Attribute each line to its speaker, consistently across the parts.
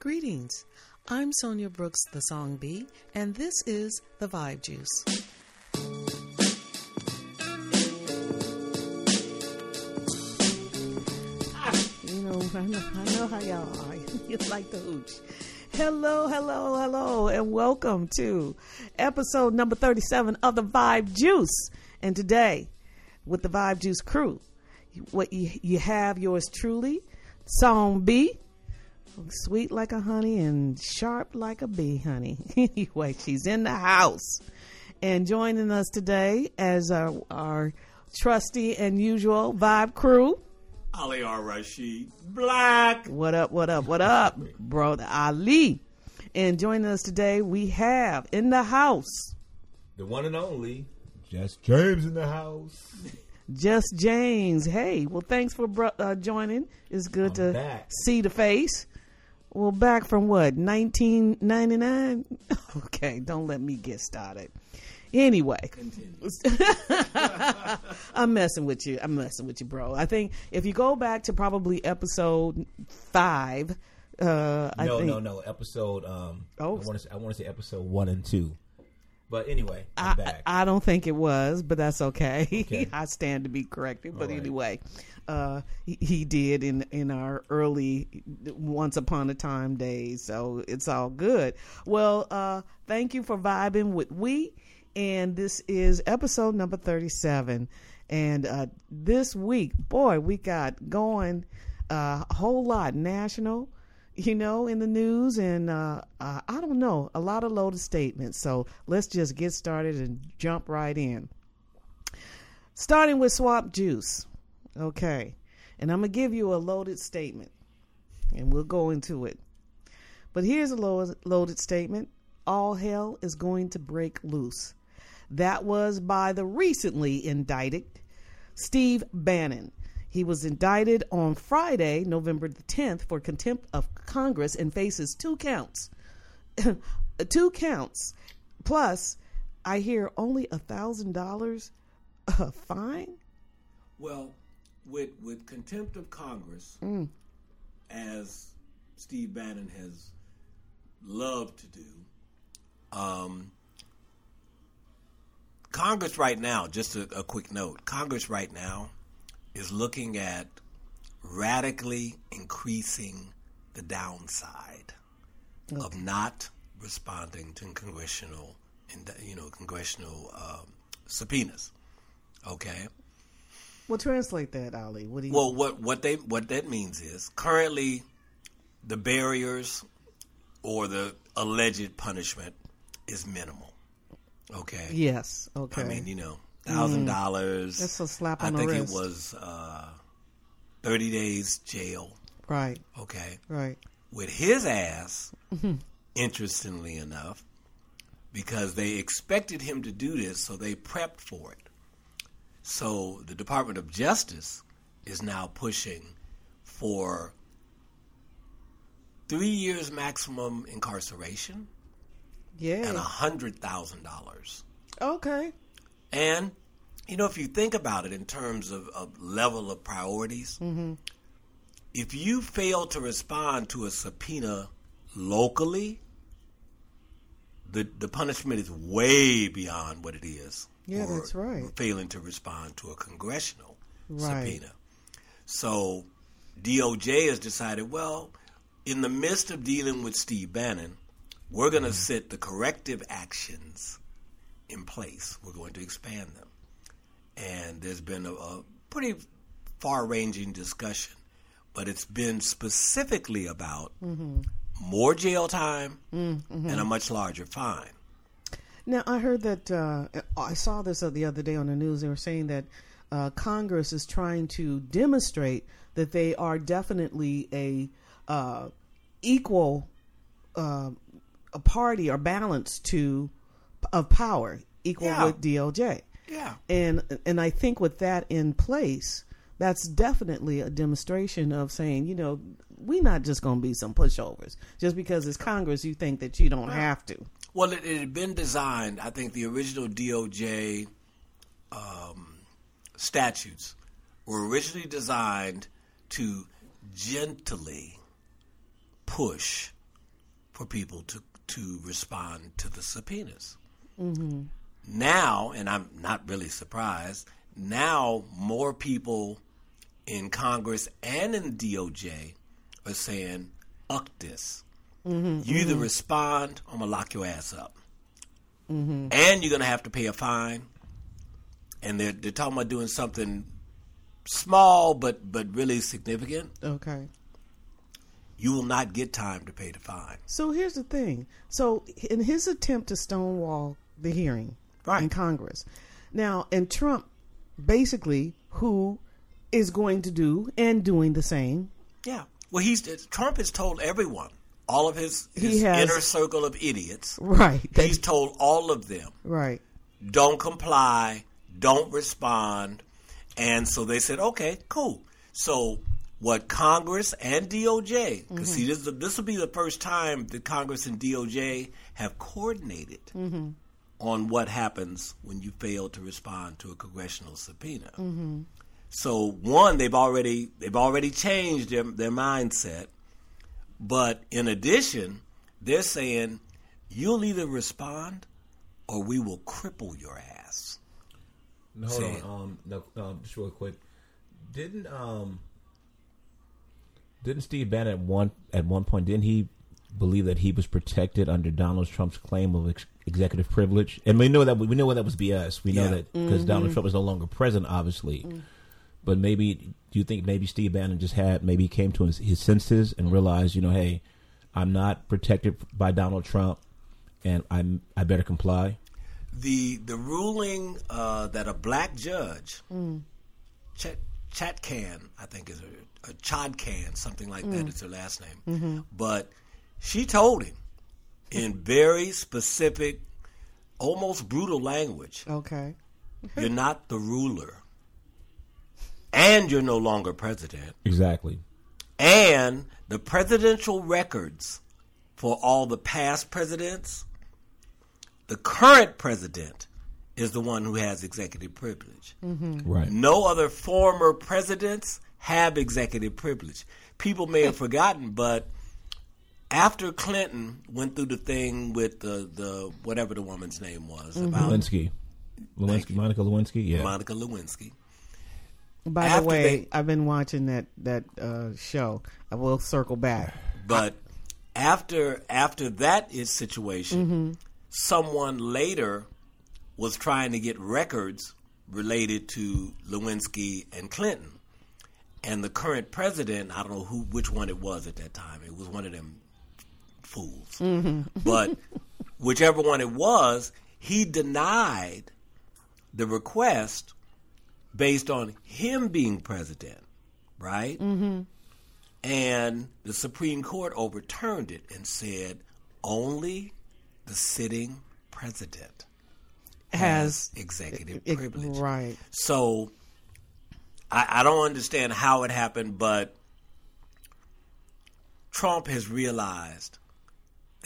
Speaker 1: Greetings. I'm Sonia Brooks, the Song Bee, and this is The Vibe Juice. Ah, you know, I know, I know how y'all are. You like the hooch. Hello, hello, hello, and welcome to episode number 37 of The Vibe Juice. And today, with the Vibe Juice crew, what you, you have yours truly, Song B, sweet like a honey and sharp like a bee, honey. anyway, she's in the house. And joining us today as our, our trusty and usual Vibe crew.
Speaker 2: Ali R. Rashid Black.
Speaker 1: What up, what up, what up, brother Ali? And joining us today, we have in the house
Speaker 2: The one and only. Just James in the house.
Speaker 1: Just James. Hey, well, thanks for bro- uh, joining. It's good
Speaker 2: I'm
Speaker 1: to
Speaker 2: back.
Speaker 1: see the face. Well, back from what, 1999? Okay, don't let me get started. Anyway, I'm messing with you. I'm messing with you, bro. I think if you go back to probably episode five, uh, I
Speaker 2: no,
Speaker 1: think
Speaker 2: no, no. Episode. Um.
Speaker 1: Oh.
Speaker 2: I want to. I want to say episode one and two. But anyway, I'm
Speaker 1: I,
Speaker 2: back.
Speaker 1: I don't think it was, but that's okay.
Speaker 2: Okay.
Speaker 1: I stand to be corrected. But
Speaker 2: right.
Speaker 1: anyway, uh, he, he did in in our early once upon a time days, so it's all good. Well, uh, thank you for vibing with we, and this is episode number thirty seven. And uh, this week, boy, we got going uh, a whole lot national you know, in the news, and uh, uh, I don't know, a lot of loaded statements. So let's just get started and jump right in. Starting with swap juice. Okay. And I'm going to give you a loaded statement, and we'll go into it. But here's a lo- loaded statement All hell is going to break loose. That was by the recently indicted Steve Bannon. He was indicted on Friday, November the 10th, for contempt of Congress and faces two counts. two counts. Plus, I hear only a thousand dollars fine.
Speaker 3: Well, with with contempt of Congress,
Speaker 1: Mm.
Speaker 3: as Steve Bannon has loved to do, um, Congress right now, just a, a quick note, Congress right now is looking at radically increasing the downside of not responding to congressional, you know, congressional um, subpoenas. Okay.
Speaker 1: Well, translate that, Ali. What do you?
Speaker 3: Well, what what they what that means is currently the barriers or the alleged punishment is minimal. Okay.
Speaker 1: yes. Okay.
Speaker 3: I mean, you know, thousand dollars.
Speaker 1: That's a slap
Speaker 3: I
Speaker 1: on the face.
Speaker 3: I think
Speaker 1: wrist.
Speaker 3: it was uh, thirty days jail.
Speaker 1: right.
Speaker 3: Okay.
Speaker 1: Right.
Speaker 3: With his ass, interestingly enough, because they expected him to do this, so they prepped for it. So the Department of Justice is now pushing for three years maximum incarceration Yeah. and a hundred thousand dollars.
Speaker 1: Okay.
Speaker 3: And you know, if you think about it in terms of, of level of priorities, mm-hmm. if you fail to respond to a subpoena locally, the the punishment is way beyond what it is.
Speaker 1: Yeah,
Speaker 3: for
Speaker 1: that's right.
Speaker 3: Failing to respond to a congressional
Speaker 1: Right.
Speaker 3: subpoena. So DOJ has decided, well, in the midst of dealing with Steve Bannon, we're going to mm-hmm. set the corrective actions in place. We're going to expand them. And there's been a, a pretty far ranging discussion, but it's been specifically about more jail time and a much larger fine.
Speaker 1: Now, I heard that uh, I saw this the other day on the news. They were saying that uh, Congress is trying to demonstrate that they are definitely a uh, equal uh, a party or balance to of power, equal
Speaker 3: Yeah.
Speaker 1: with DOJ.
Speaker 3: Yeah.
Speaker 1: And and I think with that in place, that's definitely a demonstration of saying, you know, we're not just going to be some pushovers. Just because it's Congress, you think that you don't have to.
Speaker 3: Well, it, it had been designed. I think the original DOJ um, statutes were originally designed to gently push for people to to respond to the subpoenas. Mm-hmm. Now, and I'm not really surprised. Now, more people in Congress and in the DOJ are saying, "Uck this! Mm-hmm. you either mm-hmm. respond, or I'm gonna lock your ass up, and you're gonna have to pay a fine." And they're they're talking about doing something small but but really significant.
Speaker 1: Okay.
Speaker 3: You will not get time to pay the fine.
Speaker 1: So here's the thing. So in his attempt to stonewall the hearing
Speaker 3: Right.
Speaker 1: in Congress, now and Trump, basically, who is going to do and doing the same.
Speaker 3: Yeah. Well, he's Trump has told everyone, all of his, his
Speaker 1: has-
Speaker 3: inner circle of idiots.
Speaker 1: Right.
Speaker 3: He's told all of them,
Speaker 1: right.
Speaker 3: don't comply, don't respond, and so they said, okay, cool. So what Congress and DOJ, because see, mm-hmm. this this will be the first time that Congress and DOJ have coordinated mm-hmm. On what happens when you fail to respond to a congressional subpoena. So one, they've already they've already changed their their mindset, but in addition, they're saying you'll either respond or we will cripple your ass.
Speaker 2: No, hold
Speaker 3: Say
Speaker 2: on. Um, no, um, just real quick. Didn't um, didn't Steve Bannon at one at one point didn't he believe that he was protected under Donald Trump's claim of ex- executive privilege? And we know that we know that was BS. We know
Speaker 3: Yeah.
Speaker 2: that because Donald mm-hmm. Trump is no longer president, obviously. Mm. But maybe do you think maybe Steve Bannon just had maybe he came to his, his senses and realized, you know, hey, I'm not protected by Donald Trump, and I'm I better comply.
Speaker 3: The the ruling uh, that a black judge, mm. Chat Chatkan, I think is a, a Chodkan, something like that. Mm. It's her last name, mm-hmm. but she told him in very specific, almost brutal language,
Speaker 1: Okay.
Speaker 3: "You're not the ruler, and you're no longer president."
Speaker 2: Exactly.
Speaker 3: and the presidential records for all the past presidents, the current president is the one who has executive privilege. Mm-hmm.
Speaker 2: Right.
Speaker 3: No other former presidents have executive privilege. People may have forgotten, but after Clinton went through the thing with the, the whatever the woman's name was about
Speaker 2: Lewinsky. Lewinsky, Monica Lewinsky, yeah.
Speaker 3: Monica Lewinsky,
Speaker 1: By
Speaker 3: After
Speaker 1: the way,
Speaker 3: they-
Speaker 1: I've been watching that that uh, show. I will circle back.
Speaker 3: But after after that is situation, someone later was trying to get records related to Lewinsky and Clinton. And the current president, I don't know who which one it was at that time. It was one of them fools. But whichever one it was, he denied the request based on him being president, right? And the Supreme Court overturned it and said only the sitting president
Speaker 1: Has
Speaker 3: executive
Speaker 1: it-
Speaker 3: privilege.
Speaker 1: right?
Speaker 3: So I, I don't understand how it happened, but Trump has realized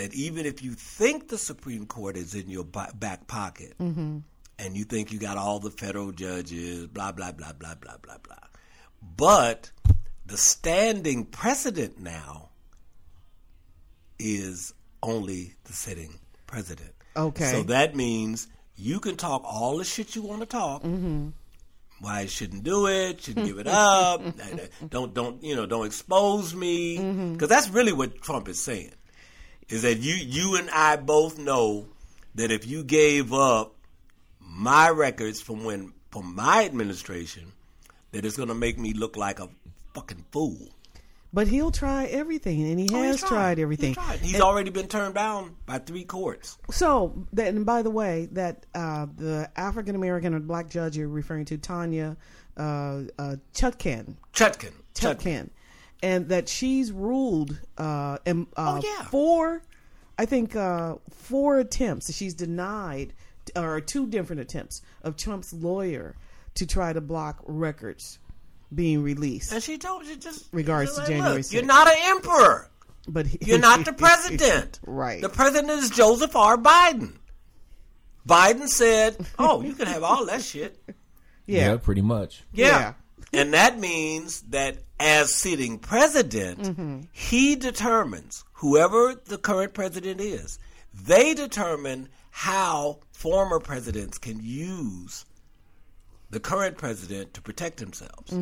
Speaker 3: that even if you think the Supreme Court is in your back pocket mm-hmm. and you think you got all the federal judges, blah, blah, blah, blah, blah, blah, blah, but the standing precedent now is only the sitting president.
Speaker 1: Okay.
Speaker 3: So that means you can talk all the shit you want to talk. Mm-hmm. Why I shouldn't do it? Shouldn't give it up? Uh, don't don't you know? Don't expose me mm-hmm. because that's really what Trump is saying. Is that you you and I both know that if you gave up my records from when from my administration, that it's going to make me look like a fucking fool.
Speaker 1: But he'll try everything, and he
Speaker 3: Oh,
Speaker 1: has
Speaker 3: he's
Speaker 1: tried everything.
Speaker 3: He's, tried. He's
Speaker 1: And-
Speaker 3: already been turned down by three courts.
Speaker 1: So, and by the way, that uh, the African American or black judge you're referring to, Tanya uh, uh, Chutkan,
Speaker 3: Chutkin. Chutkin.
Speaker 1: Chutkan, and that she's ruled uh, and, uh,
Speaker 3: Oh, yeah.
Speaker 1: four, I think uh, four attempts. She's denied, or two different attempts of Trump's lawyer to try to block records being released.
Speaker 3: And she told you just
Speaker 1: Regards
Speaker 3: she's
Speaker 1: to January
Speaker 3: Look, you're not an emperor.
Speaker 1: But he-
Speaker 3: You're not the president.
Speaker 1: right?
Speaker 3: The president is Joseph R. Biden. Biden said, "Oh, you can have all that shit."
Speaker 1: yeah.
Speaker 2: pretty much.
Speaker 3: Yeah. And that means that as sitting president, he determines whoever the current president is. They determine how former presidents can use the current president to protect themselves.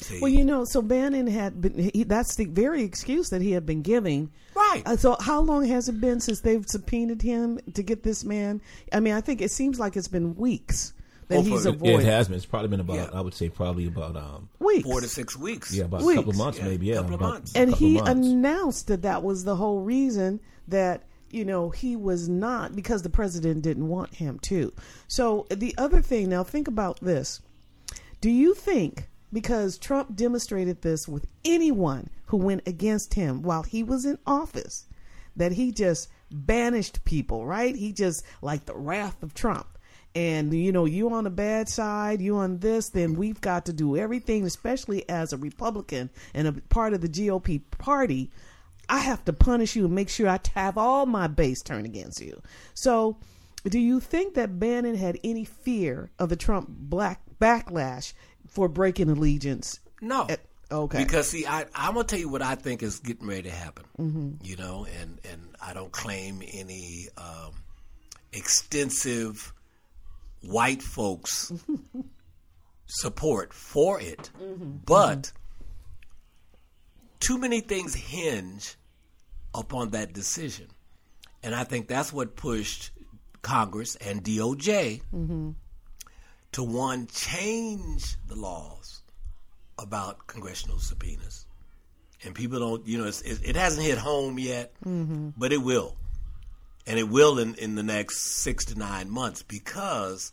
Speaker 3: See?
Speaker 1: Well, you know, so Bannon had been, he, that's the very excuse that he had been giving.
Speaker 3: Right.
Speaker 1: Uh, so how long has it been since they've subpoenaed him to get this man? I mean, I think it seems like it's been weeks that
Speaker 3: Oh,
Speaker 1: he's
Speaker 3: for-
Speaker 2: It,
Speaker 1: avoided.
Speaker 2: it has been. It's probably been about.
Speaker 3: Yeah.
Speaker 2: I would say probably about. Um,
Speaker 1: weeks.
Speaker 3: Four to six weeks.
Speaker 2: yeah, about
Speaker 1: Weeks.
Speaker 2: a couple of months,
Speaker 3: Yeah,
Speaker 2: maybe. Yeah,
Speaker 3: couple of
Speaker 2: about
Speaker 3: months.
Speaker 1: and
Speaker 2: couple
Speaker 1: he
Speaker 2: months.
Speaker 1: announced that that was the whole reason that you know he was not because the president didn't want him to. So the other thing, now think about this: Do you think because Trump demonstrated this with anyone who went against him while he was in office, that he just banished people? Right? He just like the wrath of Trump. And you know, you on the bad side, you on this, then we've got to do everything, especially as a Republican and a part of the GOP party. I have to punish you and make sure I have all my base turn against you. So, do you think that Bannon had any fear of the Trump black backlash for breaking allegiance?
Speaker 3: No.
Speaker 1: Eh, okay.
Speaker 3: Because see, I I'm gonna tell you what I think is getting ready to happen.
Speaker 1: Mm-hmm.
Speaker 3: You know, and and I don't claim any um, extensive white folks support for it,
Speaker 1: Mm-hmm.
Speaker 3: but too many things hinge upon that decision, and I think that's what pushed Congress and DOJ
Speaker 1: Mm-hmm.
Speaker 3: to one change the laws about congressional subpoenas. And people don't, you know, it, it hasn't hit home yet, but it will. And it will in, in the next six to nine months because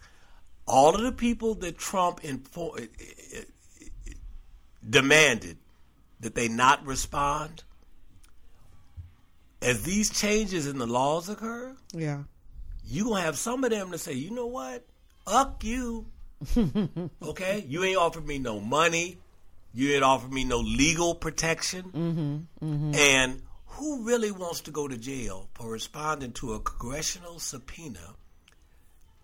Speaker 3: all of the people that Trump info- eh, eh, eh, demanded that they not respond, as these changes in the laws occur,
Speaker 1: yeah.
Speaker 3: you gonna have some of them to say, you know what, fuck you. okay, you ain't offered me no money, you ain't offered me no legal protection, mm-hmm. Mm-hmm. and who really wants to go to jail for responding to a congressional subpoena?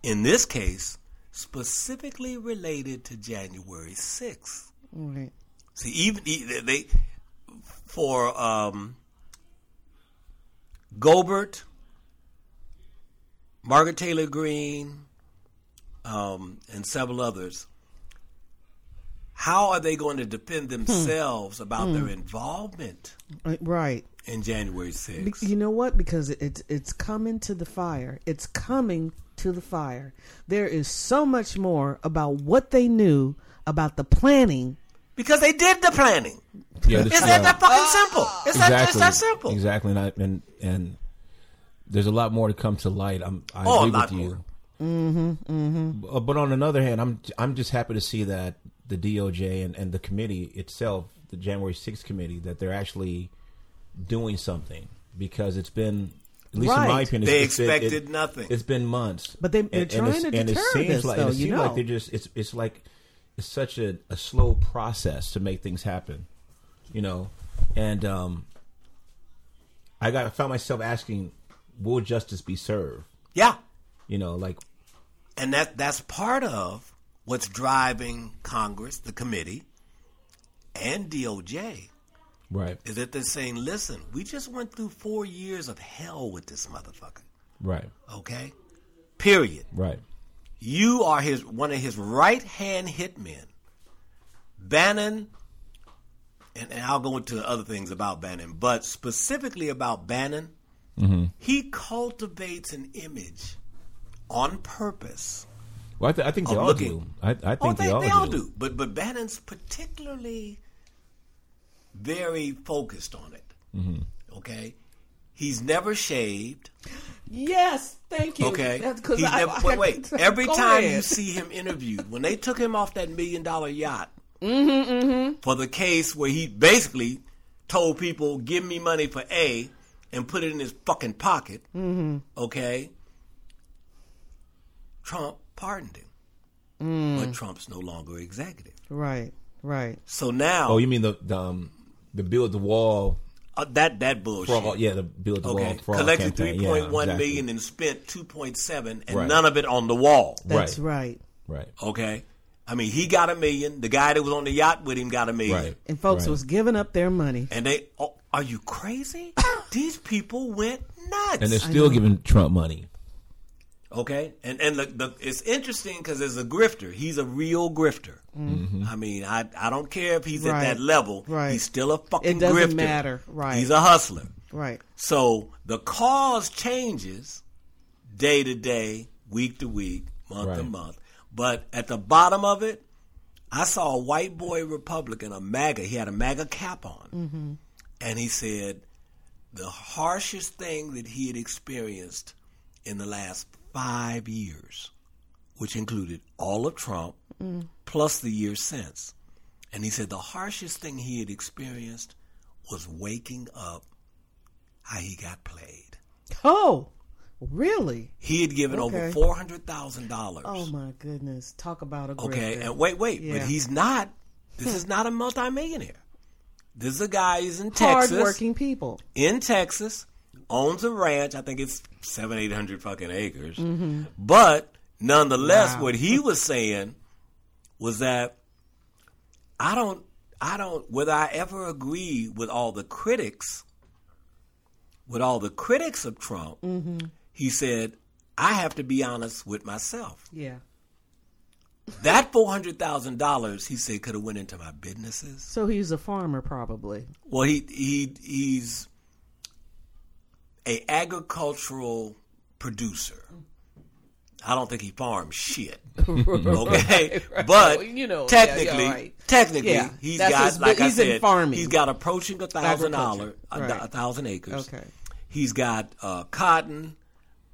Speaker 3: In this case, specifically related to January sixth.
Speaker 1: Right.
Speaker 3: See, even they, for um, Gobert, Margaret Taylor Greene, um, and several others. How are they going to defend themselves about their involvement
Speaker 1: Right.
Speaker 3: In January
Speaker 1: Be-
Speaker 3: 6th?
Speaker 1: You know what? Because it's it's coming to the fire. It's coming to the fire. There is so much more about what they knew about the planning.
Speaker 3: Because they did the planning.
Speaker 2: Yeah, this
Speaker 3: It's
Speaker 2: is,
Speaker 3: that,
Speaker 2: uh,
Speaker 3: that fucking simple. It's that, it's
Speaker 2: exactly.
Speaker 3: that simple.
Speaker 2: Exactly, and, I, and and there's a lot more to come to light. I'm, I
Speaker 3: Oh, a
Speaker 2: agree
Speaker 3: lot
Speaker 2: with you.
Speaker 3: more.
Speaker 2: Uh, But on another hand, I'm I'm just happy to see that the DOJ and, and the committee itself, the January 6th committee, that they're actually doing something because it's been, at least in my opinion,
Speaker 3: They
Speaker 2: it's
Speaker 3: expected
Speaker 2: it-
Speaker 3: nothing.
Speaker 2: It's been months,
Speaker 1: But they- they're
Speaker 2: And- and
Speaker 1: trying
Speaker 2: it's-
Speaker 1: to
Speaker 2: and it
Speaker 1: deter
Speaker 2: seems
Speaker 1: this,
Speaker 2: like,
Speaker 1: though,
Speaker 2: and it
Speaker 1: you
Speaker 2: seems like they're just it's it's like it's such a, a slow process to make things happen, you know, and um, I got I found myself asking, will justice be served?
Speaker 3: Yeah.
Speaker 2: You know, like
Speaker 3: And that that's part of what's driving Congress, the committee, and DOJ
Speaker 2: right,
Speaker 3: is that they're saying, listen, we just went through four years of hell with this motherfucker.
Speaker 2: right,
Speaker 3: Okay? Period.
Speaker 2: right,
Speaker 3: You are his one of his right hand hitmen. Bannon and, and I'll go into other things about Bannon, but specifically about Bannon, mm-hmm. he cultivates an image on purpose
Speaker 2: Well, I, th- I think they all
Speaker 3: looking-
Speaker 2: do. I, I think
Speaker 3: Oh, they,
Speaker 2: they, all,
Speaker 3: they
Speaker 2: do.
Speaker 3: all do. But but Bannon's particularly very focused on it.
Speaker 2: Mm-hmm.
Speaker 3: Okay, he's never shaved.
Speaker 1: Yes, thank you.
Speaker 3: Okay,
Speaker 1: That's 'cause
Speaker 3: He's
Speaker 1: I-
Speaker 3: never-
Speaker 1: I-
Speaker 3: wait, wait. Every time
Speaker 1: ahead.
Speaker 3: you see him interviewed, when they took him off that million dollar yacht
Speaker 1: Mm-hmm,
Speaker 3: for the case where he basically told people, "Give me money for A," and put it in his fucking pocket.
Speaker 1: Mm-hmm.
Speaker 3: Okay, Trump pardoned him,
Speaker 1: Mm.
Speaker 3: but Trump's no longer executive.
Speaker 1: Right, right.
Speaker 3: So now,
Speaker 2: Oh, you mean the the, um, the build the wall
Speaker 3: Uh, that that bullshit.
Speaker 2: fraud? Yeah, the build the
Speaker 3: Okay,
Speaker 2: wall fraud
Speaker 3: collected
Speaker 2: campaign.
Speaker 3: three point one
Speaker 2: yeah,
Speaker 3: million
Speaker 2: exactly.
Speaker 3: and spent two point seven, and
Speaker 2: Right.
Speaker 3: none of it on the wall.
Speaker 1: That's
Speaker 2: Right.
Speaker 1: right.
Speaker 2: Right.
Speaker 3: Okay, I mean, he got a million. The guy that was on the yacht with him got a million.
Speaker 2: Right.
Speaker 1: And folks
Speaker 2: Right.
Speaker 1: was giving up their money.
Speaker 3: And they, oh, are you crazy? These people went nuts.
Speaker 2: And they're still giving Trump money.
Speaker 3: Okay, and and the, the, it's interesting because as a grifter, he's a real grifter.
Speaker 2: Mm-hmm.
Speaker 3: I mean, I I don't care if he's
Speaker 1: Right.
Speaker 3: at that level.
Speaker 1: Right.
Speaker 3: He's still a fucking
Speaker 1: It doesn't
Speaker 3: grifter.
Speaker 1: matter. Right.
Speaker 3: He's a hustler.
Speaker 1: Right.
Speaker 3: So the cause changes day to day, week to week, month to month. But at the bottom of it, I saw a white boy Republican, a MAGA. He had a MAGA cap on, and he said the harshest thing that he had experienced in the last five years, which included all of Trump plus the years since. And he said the harshest thing he had experienced was waking up how he got played.
Speaker 1: Oh, really?
Speaker 3: He had given over four hundred thousand dollars.
Speaker 1: Oh my goodness! Talk about a
Speaker 3: Okay,
Speaker 1: grifter.
Speaker 3: and wait, wait,
Speaker 1: Yeah.
Speaker 3: but he's not. This is not a multimillionaire. This is a guy who's in Texas.
Speaker 1: hardworking people.
Speaker 3: in Texas, owns a ranch. I think it's seven, eight hundred fucking acres.
Speaker 1: Mm-hmm.
Speaker 3: But nonetheless,
Speaker 1: Wow.
Speaker 3: what he was saying was that I don't, I don't, whether I ever agree with all the critics, with all the critics of Trump,
Speaker 1: Mm-hmm.
Speaker 3: he said, I have to be honest with myself.
Speaker 1: Yeah.
Speaker 3: That four hundred thousand dollars, he said, could have went into my businesses.
Speaker 1: So he's a farmer, probably.
Speaker 3: Well, he he he's a agricultural producer. I don't think he farms shit. Okay, but
Speaker 1: Well, you know,
Speaker 3: technically,
Speaker 1: yeah, right.
Speaker 3: technically,
Speaker 1: Yeah,
Speaker 3: he's
Speaker 1: that's
Speaker 3: got
Speaker 1: his
Speaker 3: like I
Speaker 1: he's in
Speaker 3: said,
Speaker 1: farming.
Speaker 3: he's got approaching a thousand dollar, a,
Speaker 1: right.
Speaker 3: a thousand acres.
Speaker 1: Okay.
Speaker 3: He's got uh, cotton,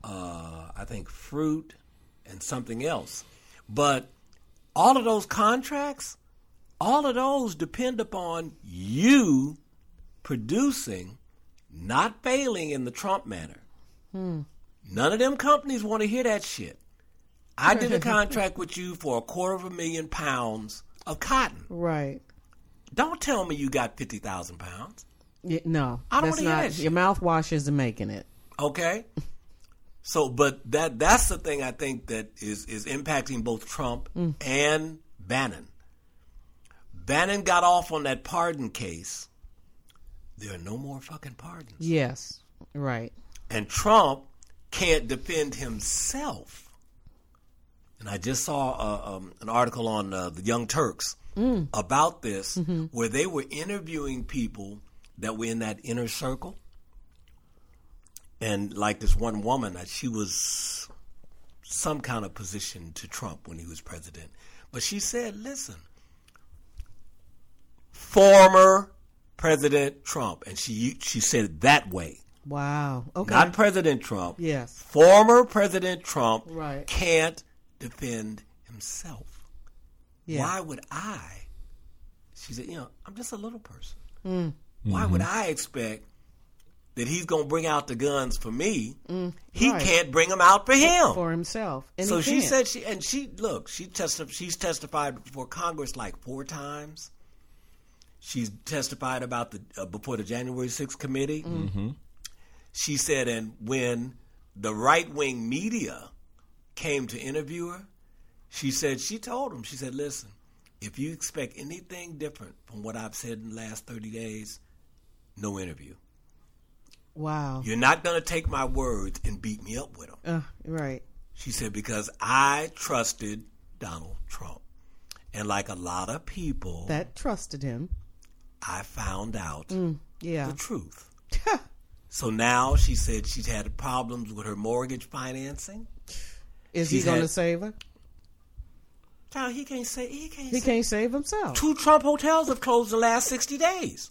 Speaker 3: uh, I think fruit, and something else. But all of those contracts, all of those depend upon you producing, not failing in the Trump manner. None of them companies want to hear that shit. I did a contract with you for a quarter of a million pounds of cotton.
Speaker 1: Right.
Speaker 3: Don't tell me you got 50,000 pounds.
Speaker 1: Yeah, no,
Speaker 3: I don't
Speaker 1: that's
Speaker 3: wanna hear that shit.
Speaker 1: Your mouthwash isn't making it.
Speaker 3: Okay. So, but that that's the thing I think that is is impacting both Trump mm. and Bannon. Bannon got off on that pardon case. There are no more fucking pardons,
Speaker 1: Yes. Right.
Speaker 3: and Trump can't defend himself. And I just saw uh, um, an article on uh, the Young Turks about this, where they were interviewing people that were in that inner circle and like this one woman, uh, she was some kind of position to Trump when he was president. But she said, listen, former President Trump, and she she said it that way,
Speaker 1: Wow. Okay.
Speaker 3: not President Trump.
Speaker 1: yes.
Speaker 3: Former President Trump
Speaker 1: Right.
Speaker 3: can't defend himself.
Speaker 1: Yeah.
Speaker 3: Why would I? She said, you know, I'm just a little person.
Speaker 1: Mm.
Speaker 3: Why would I expect that he's going to bring out the guns for me? he
Speaker 1: Mm. right.
Speaker 3: can't bring them out for him.
Speaker 1: For himself. And
Speaker 3: so she
Speaker 1: can't.
Speaker 3: said she and she look she testi- she's testified before Congress like four times. She's testified about the uh, before the January 6th committee.
Speaker 1: Mm-hmm.
Speaker 3: She said, and when the right wing media came to interview her, she said she told them she said, "Listen, if you expect anything different from what I've said in the last 30 days, no interview.
Speaker 1: Wow.
Speaker 3: You're not going to take my words and beat me up with them."
Speaker 1: Uh, right.
Speaker 3: She said, because I trusted Donald Trump. And like a lot of people,
Speaker 1: That trusted him.
Speaker 3: I found out mm,
Speaker 1: Yeah.
Speaker 3: the truth. So now she said she's had problems with her mortgage financing.
Speaker 1: Is he going to save her?
Speaker 3: Child, he can't say he can't.
Speaker 1: He
Speaker 3: say.
Speaker 1: can't save himself.
Speaker 3: Two Trump hotels have closed the last sixty days.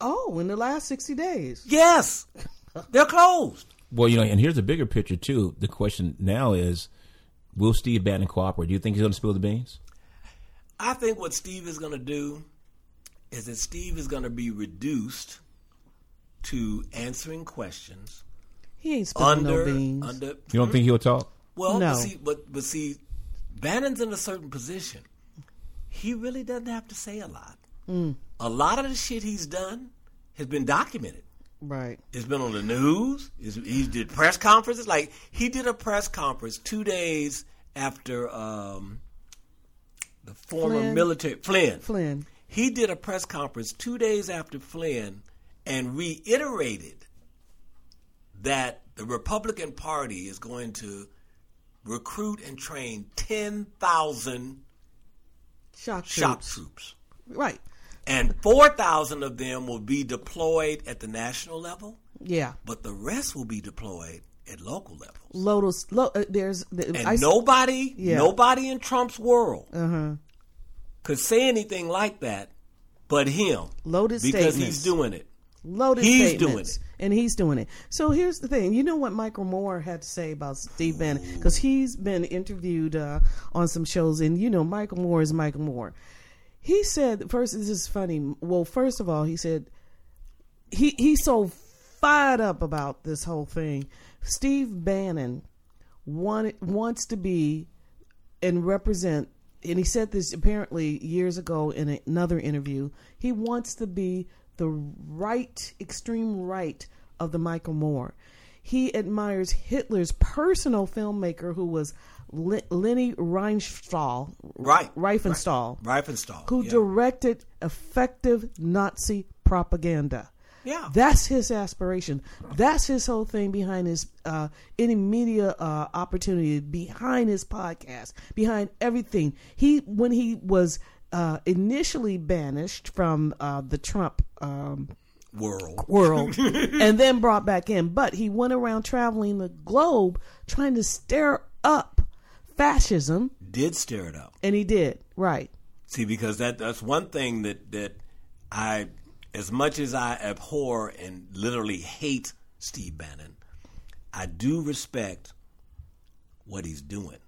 Speaker 1: Oh, in the last 60 days.
Speaker 3: Yes, they're closed.
Speaker 2: Well, you know, and here's the bigger picture too. The question now is, will Steve Bannon cooperate? Do you think he's going to spill the beans?
Speaker 3: I think what Steve is going to do is that Steve is going to be reduced to answering questions
Speaker 1: He ain't spilling
Speaker 3: under
Speaker 1: no beans.
Speaker 3: under.
Speaker 2: You don't think he'll talk?
Speaker 3: Well,
Speaker 1: No.
Speaker 3: but see, but but see, Bannon's in a certain position. He really doesn't have to say a lot.
Speaker 1: Mm.
Speaker 3: A lot of the shit he's done has been documented.
Speaker 1: right.
Speaker 3: It's been on the news. It's, he did press conferences. Like he did a press conference two days after um, the former
Speaker 1: Flynn.
Speaker 3: military Flynn.
Speaker 1: Flynn.
Speaker 3: He did a press conference two days after Flynn and reiterated that the Republican Party is going to recruit and train 10,000
Speaker 1: Shock
Speaker 3: shock
Speaker 1: troops.
Speaker 3: troops.
Speaker 1: Right.
Speaker 3: And 4,000 of them will be deployed at the national level,
Speaker 1: Yeah.
Speaker 3: but the rest will be deployed at local levels.
Speaker 1: Lotus. Lo, uh, there's. The,
Speaker 3: And
Speaker 1: I,
Speaker 3: nobody,
Speaker 1: Yeah.
Speaker 3: nobody in Trump's world
Speaker 1: Uh-huh.
Speaker 3: Could say anything like that but him.
Speaker 1: Loaded
Speaker 3: because
Speaker 1: statements.
Speaker 3: he's doing it.
Speaker 1: loaded
Speaker 3: He's
Speaker 1: statements,
Speaker 3: doing
Speaker 1: and he's doing it. So here's the thing: you know what Michael Moore had to say about Steve Bannon because he's been interviewed uh, on some shows, and you know Michael Moore is Michael Moore. He said first, this is funny. Well, first of all, he said he he's so fired up about this whole thing. Steve Bannon wanted, wants to be and represent and he said this apparently years ago in another interview he wants to be the right extreme right of the michael moore he admires hitler's personal filmmaker who was Le- Leni Riefenstahl,
Speaker 3: Right.
Speaker 1: Riefenstahl,
Speaker 3: Riefenstahl.
Speaker 1: who
Speaker 3: yeah.
Speaker 1: directed effective nazi propaganda
Speaker 3: Yeah.
Speaker 1: that's his aspiration. That's his whole thing behind his uh, any media uh, opportunity, behind his podcast, behind everything. He when he was uh, initially banished from uh, the Trump um,
Speaker 3: world.
Speaker 1: world and then brought back in, but he went around traveling the globe trying to stir up fascism,
Speaker 3: Did stir it up.
Speaker 1: and he did right.
Speaker 3: See, because that that's one thing that that I, as much as I abhor and literally hate Steve Bannon, I do respect what he's doing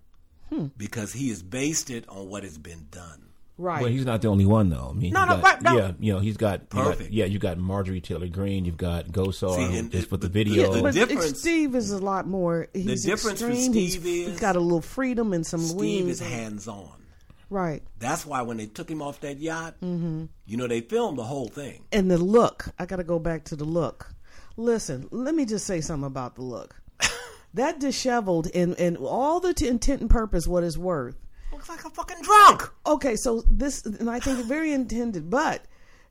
Speaker 1: Hmm.
Speaker 3: because he has based it on what has been done.
Speaker 1: Right.
Speaker 2: Well, he's not the only one though. I mean,
Speaker 3: No, no,
Speaker 2: got-
Speaker 3: right, no.
Speaker 2: yeah, you know, he's got you got-
Speaker 3: Perfect.
Speaker 2: yeah, you got Marjorie Taylor Greene, you've got Gosar,
Speaker 3: See,
Speaker 2: who
Speaker 3: and
Speaker 2: just
Speaker 3: it-
Speaker 2: with the
Speaker 3: but-
Speaker 2: video.
Speaker 3: yeah, the
Speaker 1: but
Speaker 3: difference-
Speaker 1: Steve is a lot more. He's
Speaker 3: difference with
Speaker 1: extreme. He's-
Speaker 3: Steve is-
Speaker 1: he's got a little freedom and some
Speaker 3: Steve
Speaker 1: wings.
Speaker 3: is hands on.
Speaker 1: Right.
Speaker 3: That's why when they took him off that yacht,
Speaker 1: Mm-hmm.
Speaker 3: you know, they filmed the whole thing.
Speaker 1: And the look. I got to go back to the look. Listen, let me just say something about the look. that disheveled and and all the t- intent and purpose, what is worth.
Speaker 3: Looks like a fucking drunk.
Speaker 1: Okay, so this, and I think very intended, but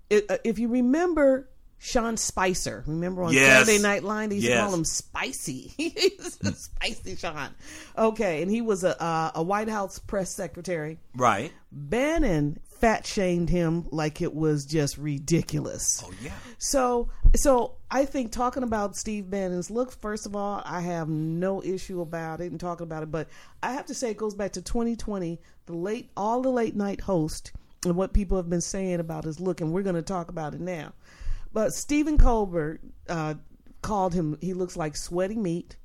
Speaker 1: it, uh, if you remember Sean Spicer, remember on
Speaker 3: Yes.
Speaker 1: Saturday Night Live, they used to call him Spicy. He's spicy Sean. Okay, and he was a, uh, a White House press secretary.
Speaker 3: Right.
Speaker 1: Bannon fat shamed him like it was just ridiculous.
Speaker 3: Oh yeah.
Speaker 1: So, so I think talking about Steve Bannon's looks, first of all, I have no issue about it and talking about it, but I have to say it goes back to 2020, the late, all the late night host and what people have been saying about his look, and we're going to talk about it now. But Stephen Colbert uh, called him, he looks like sweaty meat,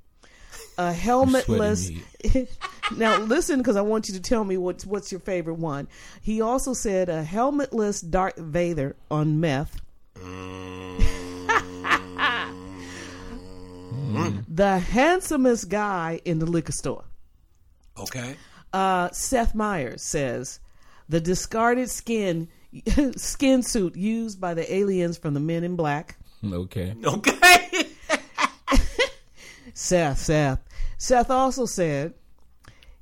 Speaker 1: a helmetless. now listen, because I want you to tell me what's what's your favorite one. He also said a helmetless Darth Vader on meth. the handsomest guy in the liquor store.
Speaker 3: Okay.
Speaker 1: Uh, Seth Meyers says the discarded skin skin suit used by the aliens from the Men in Black.
Speaker 2: okay.
Speaker 3: Okay.
Speaker 1: Seth, Seth. Seth also said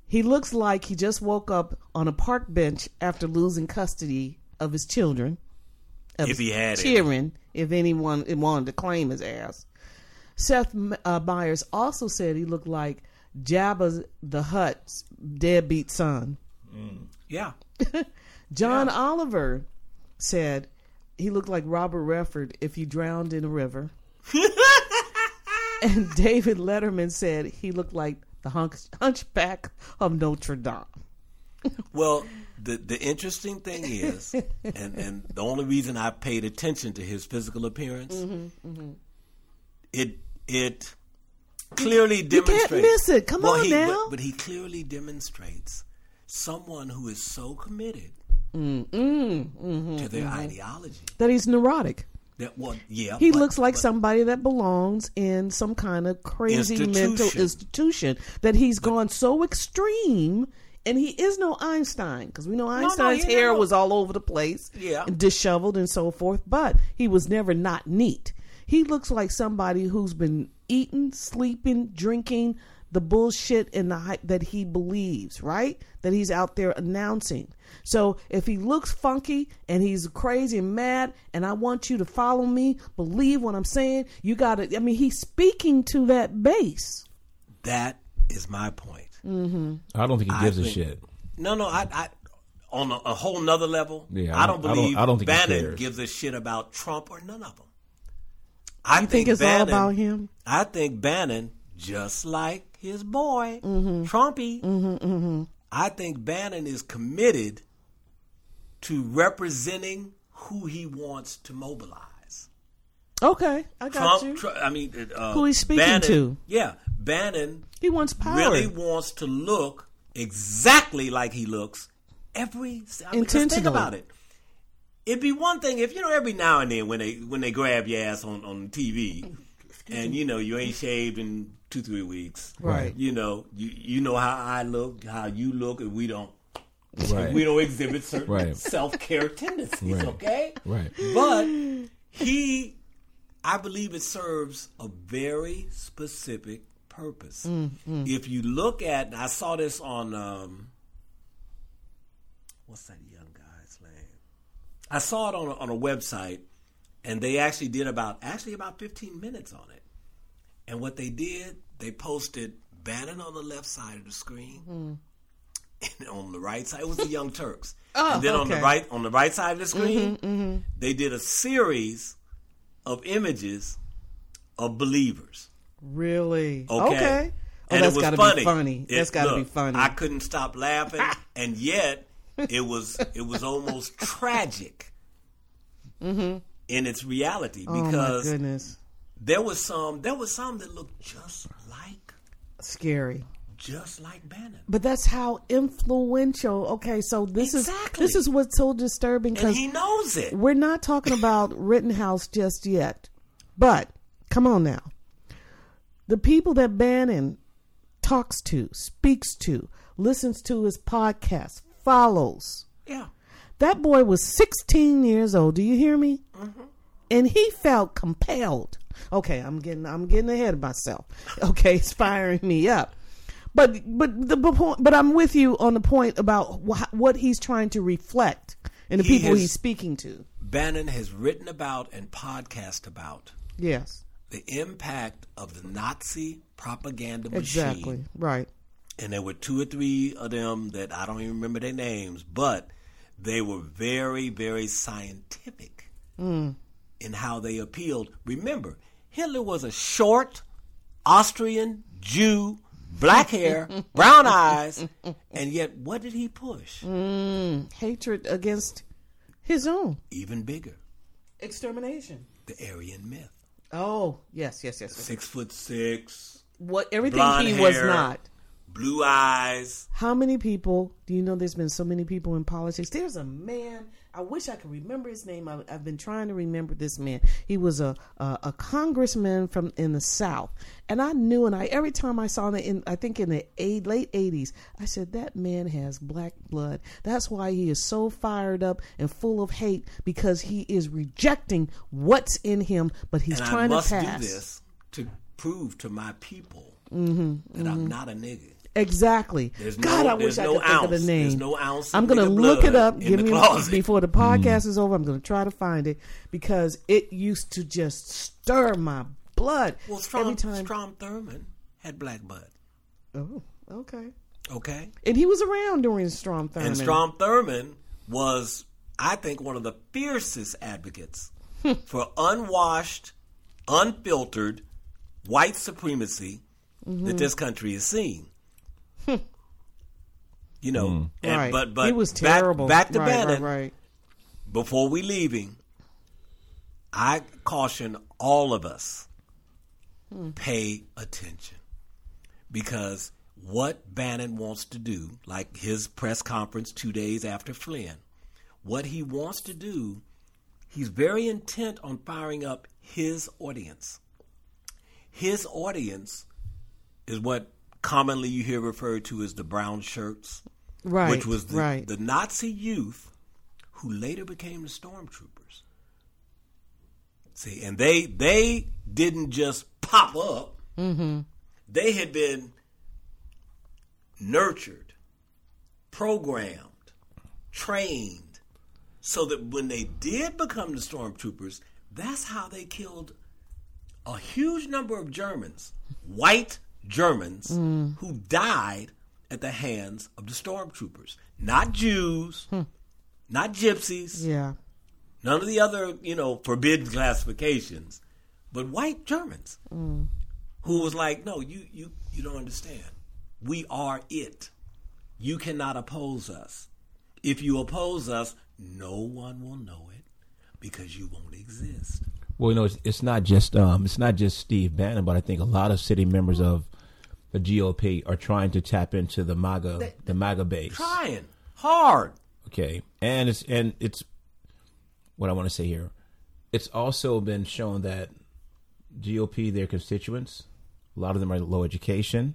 Speaker 1: he looks like he just woke up on a park bench after losing custody of his children. Of
Speaker 3: If he had any.
Speaker 1: cheering, if anyone wanted to claim his ass. Seth uh, Myers also said he looked like Jabba the Hutt's deadbeat son.
Speaker 3: yeah.
Speaker 1: John
Speaker 3: Yeah.
Speaker 1: Oliver said he looked like Robert Redford if he drowned in a river. and David Letterman said he looked like the hunch- hunchback of Notre Dame.
Speaker 3: Well, the the interesting thing is, and and the only reason I paid attention to his physical appearance,
Speaker 1: Mm-hmm,
Speaker 3: it it clearly demonstrates.
Speaker 1: can't miss it. Come
Speaker 3: well,
Speaker 1: on
Speaker 3: he,
Speaker 1: now.
Speaker 3: But, but he clearly demonstrates someone who is so committed
Speaker 1: Mm-hmm,
Speaker 3: to their ideology
Speaker 1: That he's neurotic.
Speaker 3: that well, yeah,
Speaker 1: He
Speaker 3: but-
Speaker 1: looks like
Speaker 3: but-
Speaker 1: somebody that belongs in some kind of crazy mental
Speaker 3: Institution.
Speaker 1: institution. That he's gone so extreme, and he is no Einstein because we know Einstein's
Speaker 3: he-
Speaker 1: hair
Speaker 3: no.
Speaker 1: was all over the place,
Speaker 3: Yeah.
Speaker 1: and disheveled and so forth. But he was never not neat. He looks like somebody who's been eating, sleeping, drinking the bullshit and the hype that he believes, right? That he's out there announcing. So if he looks funky and he's crazy and mad, and I want you to follow me, believe what I'm saying, you got to. I mean, he's speaking to that base.
Speaker 3: That is my point. Mm-hmm.
Speaker 2: I don't think he
Speaker 3: I
Speaker 2: gives a shit.
Speaker 3: No, no, I, I on a, a whole nother level.
Speaker 2: Yeah,
Speaker 3: I
Speaker 2: I
Speaker 3: don't
Speaker 2: don't- I don't-
Speaker 3: believe
Speaker 2: I don't think
Speaker 3: Bannon gives a shit about Trump or none of them. I
Speaker 1: You think it's all about him?
Speaker 3: I think Bannon, just like his boy
Speaker 1: Mm-hmm.
Speaker 3: Trumpy, I think Bannon is committed to representing who he wants to mobilize.
Speaker 1: Okay, I got you.
Speaker 3: Trump, Tru- I mean, uh,
Speaker 1: Who he's speaking
Speaker 3: Bannon-
Speaker 1: to.
Speaker 3: Yeah, Bannon
Speaker 1: He wants power.
Speaker 3: really wants to look exactly like he looks every. I mean, think about it. It'd be one thing if you know every now and then when they when they grab your ass on on TV, and you know you ain't shaved in two three weeks.
Speaker 1: Right.
Speaker 3: You know you you know how I look, how you look, and we don't.
Speaker 2: Right.
Speaker 3: We don't exhibit certain
Speaker 2: Right.
Speaker 3: self care tendencies,
Speaker 2: Right.
Speaker 3: okay?
Speaker 2: Right.
Speaker 3: But he, I believe it serves a very specific purpose. If you look at, I saw this on, um, what's that young guy's name? I saw it on a, on a website, and they actually did about actually about 15 minutes on it. And what they did, they posted Bannon on the left side of the screen. And on the right side, it was the Young Turks.
Speaker 1: Oh,
Speaker 3: and then on the right on the right side of the mm-hmm, screen, mm-hmm. they did a series of images of believers.
Speaker 1: Really?
Speaker 3: Okay.
Speaker 1: Okay. Oh,
Speaker 3: and
Speaker 1: that's
Speaker 3: it was
Speaker 1: got to
Speaker 3: funny.
Speaker 1: be funny.
Speaker 3: It-
Speaker 1: that's got to be funny.
Speaker 3: I couldn't stop laughing, and yet it was it was almost tragic mm-hmm. in its reality
Speaker 1: oh my
Speaker 3: because
Speaker 1: goodness,
Speaker 3: there was some there was some that looked just like
Speaker 1: scary.
Speaker 3: just like Bannon,
Speaker 1: But that's how influential. Okay, so this
Speaker 3: Exactly.
Speaker 1: is this is what's so disturbing because
Speaker 3: he knows it.
Speaker 1: we're not talking about Rittenhouse just yet. But come on now, the people that Bannon talks to, speaks to, listens to his podcast, follows.
Speaker 3: Yeah,
Speaker 1: That boy was 16 years old. Do you hear me? Mm-hmm. And he felt compelled. Okay, I'm getting I'm getting ahead of myself. Okay, it's firing me up. But but the point. But I'm with you on the point about wh- what he's trying to reflect and the
Speaker 3: He
Speaker 1: people
Speaker 3: has-
Speaker 1: he's speaking to.
Speaker 3: Bannon has written about and podcast about
Speaker 1: Yes,
Speaker 3: the impact of the Nazi propaganda machine.
Speaker 1: exactly. Right.
Speaker 3: and there were two or three of them that I don't even remember their names, but they were very, very scientific mm. in how they appealed. Remember, Hitler was a short Austrian Jew, black hair, brown eyes, and yet what did he push?
Speaker 1: Mm, hatred against his own
Speaker 3: Even bigger,
Speaker 1: extermination.
Speaker 3: the Aryan myth.
Speaker 1: Oh yes, yes, yes. yes.
Speaker 3: Six foot six,
Speaker 1: What everything
Speaker 3: Blonde
Speaker 1: he was not.
Speaker 3: blue eyes.
Speaker 1: How many people do you know? There's been so many people in politics. There's a man. I wish I could remember his name. I, I've been trying to remember this man. He was a, a a congressman from in the South, and I knew. And I every time I saw him in, I think in the eight, late '80s, I said that man has black blood. That's why he is so fired up and full of hate because he is rejecting what's in him, but he's
Speaker 3: and I
Speaker 1: trying
Speaker 3: must
Speaker 1: to pass.
Speaker 3: do this to prove to my people
Speaker 1: Mm-hmm,
Speaker 3: that I'm not a nigga.
Speaker 1: Exactly.
Speaker 3: There's
Speaker 1: God,
Speaker 3: no-
Speaker 1: I wish I
Speaker 3: no
Speaker 1: could ounce. think of the name.
Speaker 3: There's no ounce.
Speaker 1: I'm gonna look it up. Give
Speaker 3: the
Speaker 1: me
Speaker 3: closet.
Speaker 1: before the podcast is over. I'm gonna try to find it because it used to just stir my blood
Speaker 3: Well,
Speaker 1: every
Speaker 3: Strom,
Speaker 1: time.
Speaker 3: Strom Thurmond had black blood.
Speaker 1: Oh, okay.
Speaker 3: Okay,
Speaker 1: And he was around during Strom Thurmond.
Speaker 3: and Strom Thurmond was, I think, one of the fiercest advocates for unwashed, unfiltered white supremacy
Speaker 1: Mm-hmm.
Speaker 3: that this country is seen. You know, mm. and,
Speaker 1: right.
Speaker 3: but but
Speaker 1: he was
Speaker 3: back-
Speaker 1: terrible.
Speaker 3: Back, to
Speaker 1: right,
Speaker 3: Bannon.
Speaker 1: Right, right.
Speaker 3: before we leaving, I caution all of us hmm. pay attention because what Bannon wants to do, like his press conference two days after Flynn, what he wants to do, he's very intent on firing up his audience. His audience is what commonly you hear referred to as the brown shirts
Speaker 1: Right.
Speaker 3: which was the,
Speaker 1: right.
Speaker 3: the Nazi youth who later became the stormtroopers. See, and they they didn't just pop up. Mm-hmm. They had been nurtured, programmed, trained, so that when they did become the stormtroopers, that's how they killed a huge number of Germans, white Germans, who died at the hands of the stormtroopers. Not Jews, not gypsies,
Speaker 1: Yeah.
Speaker 3: none of the other, you know, forbidden classifications, but white Germans who was like, no, you, you, you don't understand. We are it. You cannot oppose us. If you oppose us, no one will know it because you won't exist.
Speaker 2: Well, you know, it's, it's not just um, it's not just Steve Bannon, but I think a lot of city members of the GOP are trying to tap into the MAGA the MAGA base.
Speaker 3: Trying hard.
Speaker 2: Okay, and it's and it's what I want to say here. It's also been shown that GOP, their constituents, a lot of them are low education.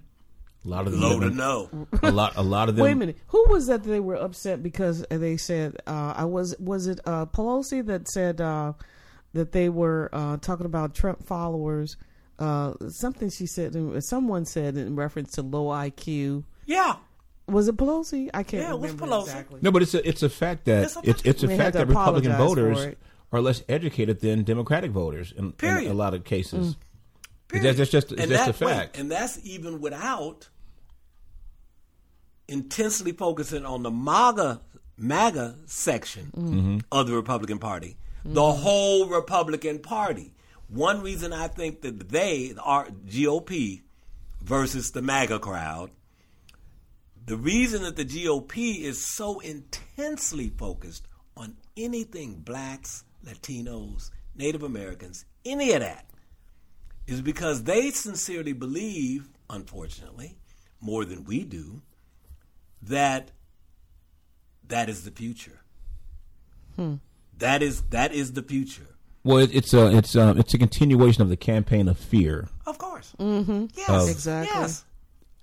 Speaker 2: A lot of them,
Speaker 3: Low to
Speaker 2: live in-
Speaker 3: know.
Speaker 2: a lot, a lot of them.
Speaker 1: Wait a minute. Who was that? They were upset because they said uh, I was was it uh, Pelosi that said uh, that they were uh, talking about Trump followers. Uh, something she said, someone said in reference to low IQ.
Speaker 3: Yeah.
Speaker 1: Was it Pelosi? I can't
Speaker 3: Yeah, it was
Speaker 1: remember
Speaker 3: Pelosi.
Speaker 1: exactly.
Speaker 2: No, but it's a it's a fact that
Speaker 3: It's a
Speaker 2: it's it's a fact that Republican voters are less educated than Democratic voters in, in a lot of cases. Mm.
Speaker 3: Period.
Speaker 2: That's, that's just it's
Speaker 3: and
Speaker 2: just
Speaker 3: that,
Speaker 2: a
Speaker 3: wait,
Speaker 2: fact.
Speaker 3: and that's even without intensely focusing on the MAGA MAGA section mm-hmm. of the Republican Party, the mm-hmm. whole Republican Party. One reason I think that they are GOP versus the MAGA crowd. The reason that the GOP is so intensely focused on anything blacks, Latinos, Native Americans, any of that, is because they sincerely believe, unfortunately, more than we do, that that is the future. Hmm. That is that is the future.
Speaker 2: Well, it, it's a it's a, it's a continuation of the campaign of fear.
Speaker 3: Of course. Mm-hmm. Yes.
Speaker 1: Exactly.
Speaker 3: Yes.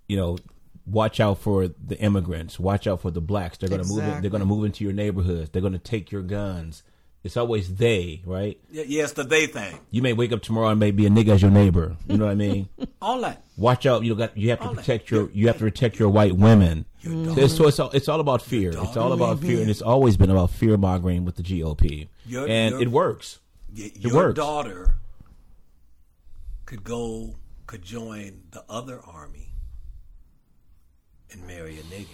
Speaker 2: You know, watch out for the immigrants. Watch out for the blacks. They're going to move. In, they're going to move into your neighborhoods. They're going to take your guns. It's always they, right?
Speaker 3: Y- Yes, the they thing.
Speaker 2: You may wake up tomorrow and may be a nigga as your neighbor. You know what I mean?
Speaker 3: All that.
Speaker 2: Watch out! You got you have to
Speaker 3: All that.
Speaker 2: protect your you have to protect your white women.
Speaker 3: Your
Speaker 2: So it's, so it's all it's all about fear. It's all about fear, and it's always been about fear mongering with the GOP,
Speaker 3: Your-
Speaker 2: and
Speaker 3: your-
Speaker 2: it works.
Speaker 3: Y- your
Speaker 2: works.
Speaker 3: daughter could go could join the other army and marry a nigga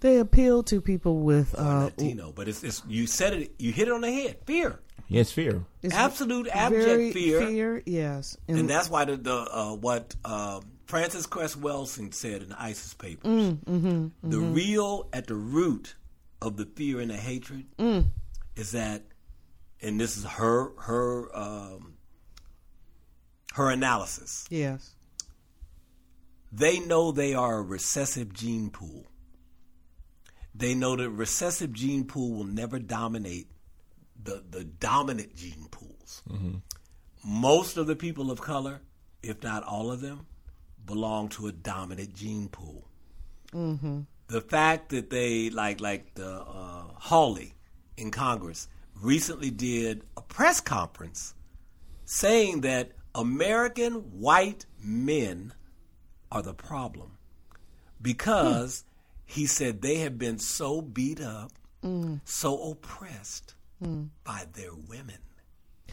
Speaker 1: They appeal to people with uh,
Speaker 3: Latino. But it's, it's you said it you hit it on the head. Fear.
Speaker 2: Yes, fear.
Speaker 1: it's
Speaker 3: Absolute abject
Speaker 1: very
Speaker 3: fear.
Speaker 1: Fear, yes, and,
Speaker 3: And that's why the, the uh, what um, Frances Cress Welsing said in the ISIS papers.
Speaker 1: Mm,
Speaker 3: the real at the root of the fear and the hatred
Speaker 1: Mm.
Speaker 3: is that, and this is her her um, her analysis.
Speaker 1: yes,
Speaker 3: They know they are a recessive gene pool. They know the recessive gene pool will never dominate the, the dominant gene pools. Most of the people of color, if not all of them, belong to a dominant gene pool. The fact that they like like the uh, Hawley in Congress recently did a press conference saying that American white men are the problem because he said they have been so beat up, so oppressed by their women.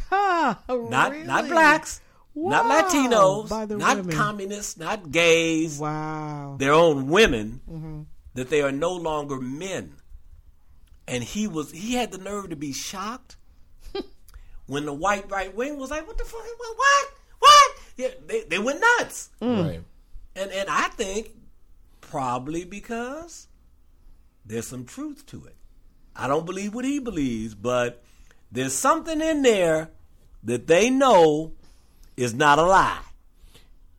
Speaker 1: ha,
Speaker 3: Not
Speaker 1: really?
Speaker 3: not blacks, not Latinos, not
Speaker 1: women.
Speaker 3: communists, not gays,
Speaker 1: Wow,
Speaker 3: their own women,
Speaker 1: Mm-hmm.
Speaker 3: that they are no longer men. And he was he had the nerve to be shocked when the white right wing was like, "What the fuck? What? What? what? Yeah, they they went nuts. Mm.
Speaker 2: Right.
Speaker 3: And and I think probably because there's some truth to it. I don't believe what he believes, but there's something in there that they know is not a lie.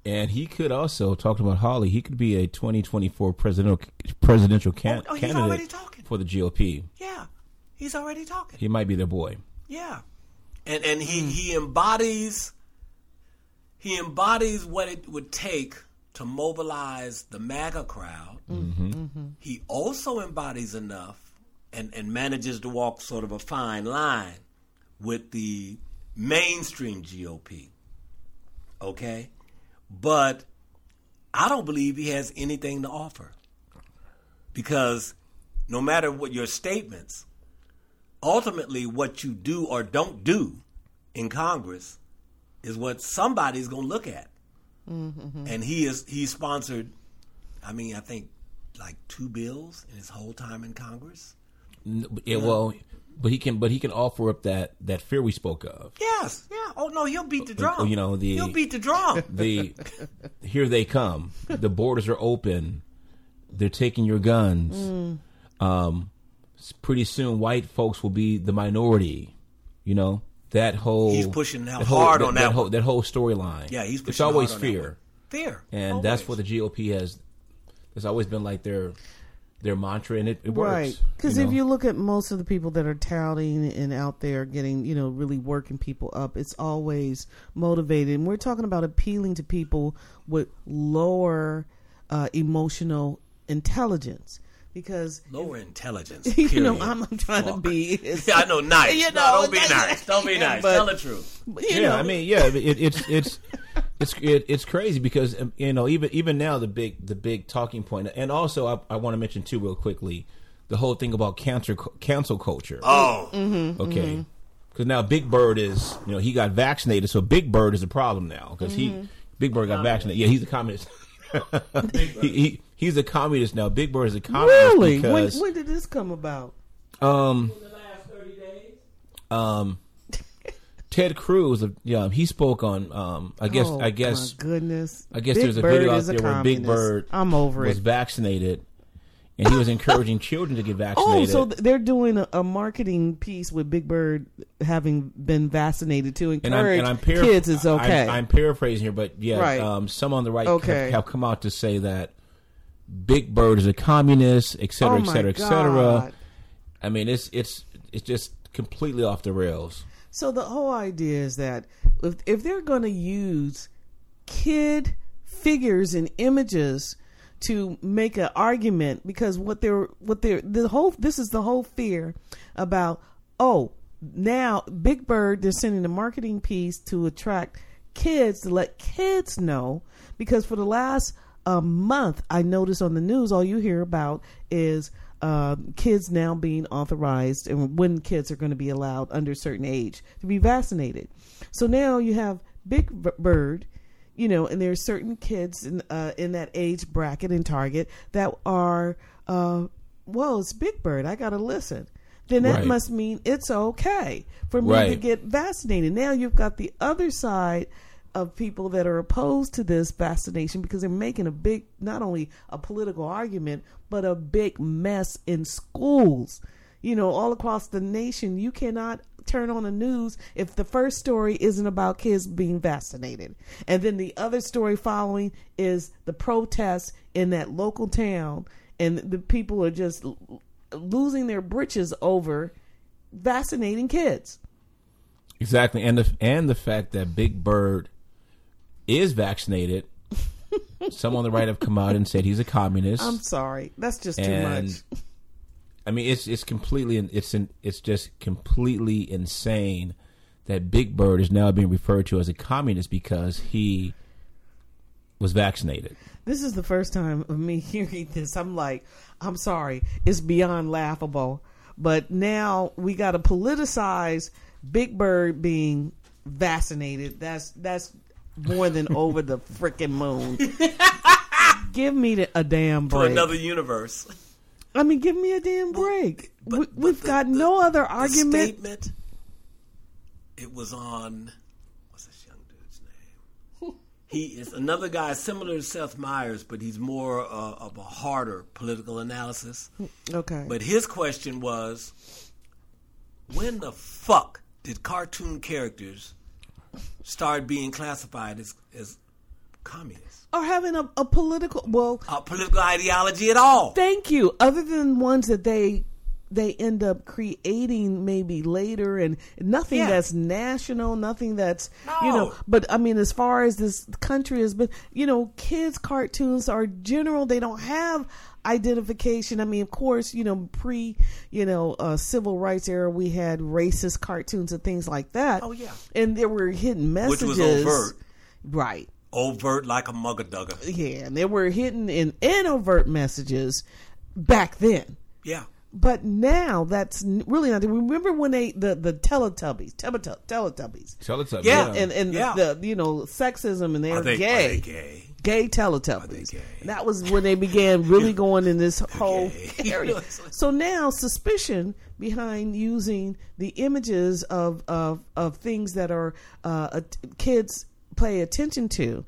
Speaker 2: And he could also talking about Hawley. He could be a 2024 presidential presidential oh, can,
Speaker 3: Oh, oh, he's already
Speaker 2: candidate
Speaker 3: talking.
Speaker 2: For the GOP.
Speaker 3: Yeah, he's already talking.
Speaker 2: He might be their boy.
Speaker 3: Yeah, and and he he embodies he embodies what it would take to mobilize the MAGA crowd. Mm-hmm. Mm-hmm. He also embodies enough and and manages to walk sort of a fine line with the mainstream GOP. Okay, but I don't believe he has anything to offer. Because no matter what your statements, ultimately what you do or don't do in Congress is what somebody's going to look at. Mm-hmm. And he is he sponsored I mean, I think like two bills in his whole time in Congress.
Speaker 2: N- Yeah, well, but he can, but he can offer up that that fear we spoke of.
Speaker 3: Yes, yeah. Oh no, he'll beat the uh, uh, drum.
Speaker 2: you know, the-
Speaker 3: he'll beat the drum.
Speaker 2: The here they come. The borders are open. They're taking your guns.
Speaker 3: Mm.
Speaker 2: Um, pretty soon, white folks will be the minority. You know that whole.
Speaker 3: He's pushing out
Speaker 2: whole-
Speaker 3: hard on that
Speaker 2: whole,
Speaker 3: one.
Speaker 2: that whole storyline.
Speaker 3: Yeah, he's
Speaker 2: It's always
Speaker 3: hard on
Speaker 2: fear,
Speaker 3: one. Fear,
Speaker 2: and that's what the GOP has. It's always been like their their mantra, and it, it works.
Speaker 1: Right. Because
Speaker 2: you
Speaker 1: if you look at most of the people that are touting and out there getting, you know, really working people up, it's always motivated. And we're talking about appealing to people with lower uh, emotional intelligence. Because,
Speaker 3: lower intelligence.
Speaker 1: you know. I'm, I'm trying to be.
Speaker 3: Yeah, I know, nice.
Speaker 1: You
Speaker 3: No,
Speaker 1: know,
Speaker 3: don't be nice. Don't be nice.
Speaker 1: But-
Speaker 3: Tell the truth.
Speaker 1: you
Speaker 2: yeah,
Speaker 1: know,
Speaker 2: I mean, yeah, it, it's it's it's it, it's crazy because um, you know even even now the big the big talking point, and also I, I want to mention too real quickly the whole thing about cancer cancel culture.
Speaker 3: Oh,
Speaker 1: Mm-hmm.
Speaker 2: okay, because now Big Bird is you know he got vaccinated, so Big Bird is a problem now because
Speaker 1: Mm-hmm.
Speaker 2: he Big Bird got vaccinated. Yeah, he's a communist. he, he he's a communist now. Big Bird is a communist
Speaker 1: really? When,
Speaker 2: because
Speaker 1: when did this come about?
Speaker 2: um um Ted Cruz, yeah, he spoke on. Um, I guess.
Speaker 1: oh,
Speaker 2: I guess.
Speaker 1: My goodness.
Speaker 2: I guess
Speaker 1: Big
Speaker 2: there's a
Speaker 1: Bird
Speaker 2: video out
Speaker 1: is a
Speaker 2: there where Big. Bird
Speaker 1: I'm over
Speaker 2: was
Speaker 1: it.
Speaker 2: vaccinated, and he was encouraging children to get vaccinated.
Speaker 1: Oh,
Speaker 2: vaccinated.
Speaker 1: so they're doing a, a marketing piece with Big Bird having been vaccinated to
Speaker 2: and I'm,
Speaker 1: encourage
Speaker 2: and I'm paraph-
Speaker 1: kids. It's okay.
Speaker 2: I'm, I'm paraphrasing here, but yeah,
Speaker 1: Right.
Speaker 2: um, some on the right
Speaker 1: Okay.
Speaker 2: have, have come out to say that Big Bird is a communist, et cetera,
Speaker 1: oh
Speaker 2: et cetera, et cetera. I mean, it's it's it's just completely off the rails.
Speaker 1: So the whole idea is that if if they're going to use kid figures and images to make an argument, because what they're what they're the whole this is the whole fear about oh now Big Bird they're sending a marketing piece to attract kids to let kids know because for the last uh, month I noticed on the news all you hear about is uh, kids now being authorized and when kids are going to be allowed under a certain age to be vaccinated. So now you have Big Bird, you know, and there are certain kids in uh, in that age bracket in Target that are, uh, well, it's Big Bird. I got to listen. Then that
Speaker 2: Right.
Speaker 1: must mean it's okay for me to get vaccinated. Now you've got the other side of people that are opposed to this vaccination because they're making a big, not only a political argument, but a big mess in schools. You know, all across the nation, you cannot turn on the news if the first story isn't about kids being vaccinated. And then the other story following is the protests in that local town, and the people are just losing their britches over vaccinating kids.
Speaker 2: Exactly, and the and the fact that Big Bird is vaccinated. some on the right have come out and said he's a communist.
Speaker 1: I'm sorry, that's just too much.
Speaker 2: I mean, it's it's completely it's in, it's just completely insane that Big Bird is now being referred to as a communist because he was vaccinated.
Speaker 1: This is the first time of me hearing this. I'm like, I'm sorry, it's beyond laughable. But now we got to politicize Big Bird being vaccinated. That's that's more than over the freaking moon. give me the, a damn break.
Speaker 3: for another universe.
Speaker 1: I mean, give me a damn break.
Speaker 3: But-
Speaker 1: we,
Speaker 3: but
Speaker 1: we've
Speaker 3: the-
Speaker 1: got
Speaker 3: the-
Speaker 1: no other
Speaker 3: The
Speaker 1: argument.
Speaker 3: statement. It was on. What's this young dude's name? He is another guy similar to Seth Meyers, but he's more uh, of a harder political analysis.
Speaker 1: Okay.
Speaker 3: But his question was, when the fuck did cartoon characters start being classified as as communists?
Speaker 1: or having a, a political well
Speaker 3: a political ideology at all?
Speaker 1: Thank you. Other than ones that they they end up creating maybe later and nothing
Speaker 3: Yeah.
Speaker 1: that's national, nothing that's you know but I mean as far as this country has been you know, kids cartoons are general, they don't have identification. I mean, of course, you know, pre, you know, uh, civil rights era, we had racist cartoons and things like that.
Speaker 3: Oh, yeah.
Speaker 1: and there were hidden messages, Which
Speaker 3: was overt.
Speaker 1: right?
Speaker 3: overt like a mugger dugger.
Speaker 1: Yeah, and they were hidden in and overt messages back then.
Speaker 3: Yeah.
Speaker 1: But now that's really not. Remember when they the the Teletubbies, Teletubbies, Teletubbies,
Speaker 2: Teletubbies.
Speaker 3: Yeah,
Speaker 1: and and
Speaker 3: Yeah.
Speaker 1: the, you know sexism and they're
Speaker 3: Are they
Speaker 1: gay.
Speaker 3: Are they gay?
Speaker 1: Gay Teletubbies.
Speaker 3: gay?
Speaker 1: That was when they began really going in this whole area. So now suspicion behind using the images of of, of things that are uh, kids pay attention to.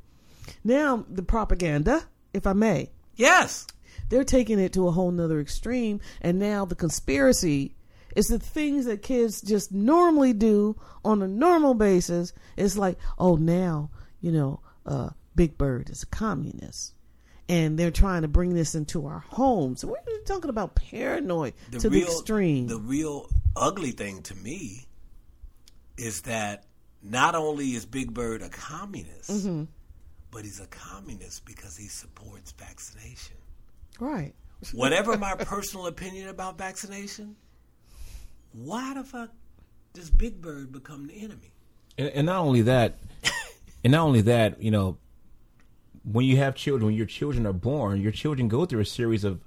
Speaker 1: Now the propaganda, if I may,
Speaker 3: Yes.
Speaker 1: they're taking it to a whole nother extreme and now the conspiracy is the things that kids just normally do on a normal basis it's like oh now you know uh big bird is a communist and they're trying to bring this into our homes we're talking about paranoid to the extreme
Speaker 3: The real ugly thing to me is that not only is Big Bird a communist,
Speaker 1: Mm-hmm.
Speaker 3: but he's a communist because he supports vaccination.
Speaker 1: right
Speaker 3: Whatever my personal opinion about vaccination, why the fuck does Big Bird become the enemy?
Speaker 2: And, and not only that, and not only that, you know, when you have children, when your children are born, your children go through a series of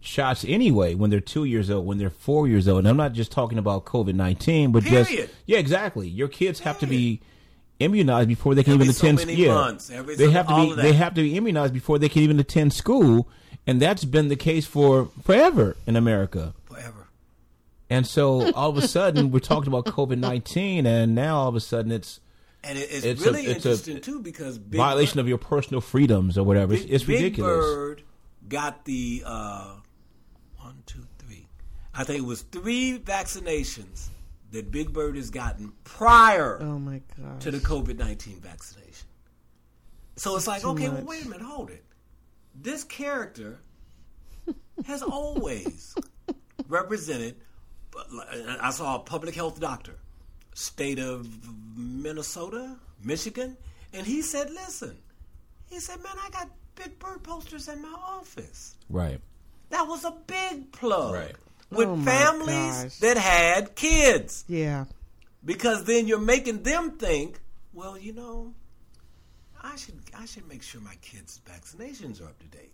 Speaker 2: shots anyway when they're two years old, when they're four years old. And I'm not just talking about COVID 19, but
Speaker 3: Period.
Speaker 2: just. Yeah, exactly. Your kids have to be immunized before they can
Speaker 3: Every
Speaker 2: even attend
Speaker 3: many
Speaker 2: yeah.
Speaker 3: months, every
Speaker 2: they
Speaker 3: so-
Speaker 2: have to be they have to be immunized before they can even attend school and that's been the case for forever in America.
Speaker 3: Forever.
Speaker 2: And so all of a sudden we're talking about COVID 19 and now all of a sudden it's
Speaker 3: And it, it's,
Speaker 2: It's a-
Speaker 3: really
Speaker 2: it's a
Speaker 3: interesting too because Big
Speaker 2: violation
Speaker 3: Bird,
Speaker 2: of your personal freedoms or whatever. It's,
Speaker 3: Big,
Speaker 2: it's
Speaker 3: Big
Speaker 2: ridiculous.
Speaker 3: Bird got the uh, one, two, three. I think it was three vaccinations that Big Bird has gotten prior
Speaker 1: oh my god
Speaker 3: to the COVID nineteen vaccination. So it's like,
Speaker 1: Too
Speaker 3: okay, well, wait a minute, hold it. This character has always represented. I saw a public health doctor, state of Minnesota, Michigan, and he said, "Listen," he said, "Man, I got Big Bird posters in my office."
Speaker 2: Right.
Speaker 3: That was a big plug
Speaker 2: Right.
Speaker 3: with
Speaker 1: Oh,
Speaker 3: families
Speaker 1: gosh.
Speaker 3: that had kids
Speaker 1: yeah
Speaker 3: because then you're making them think, well, you know, I should I should make sure my kids' vaccinations are up to date.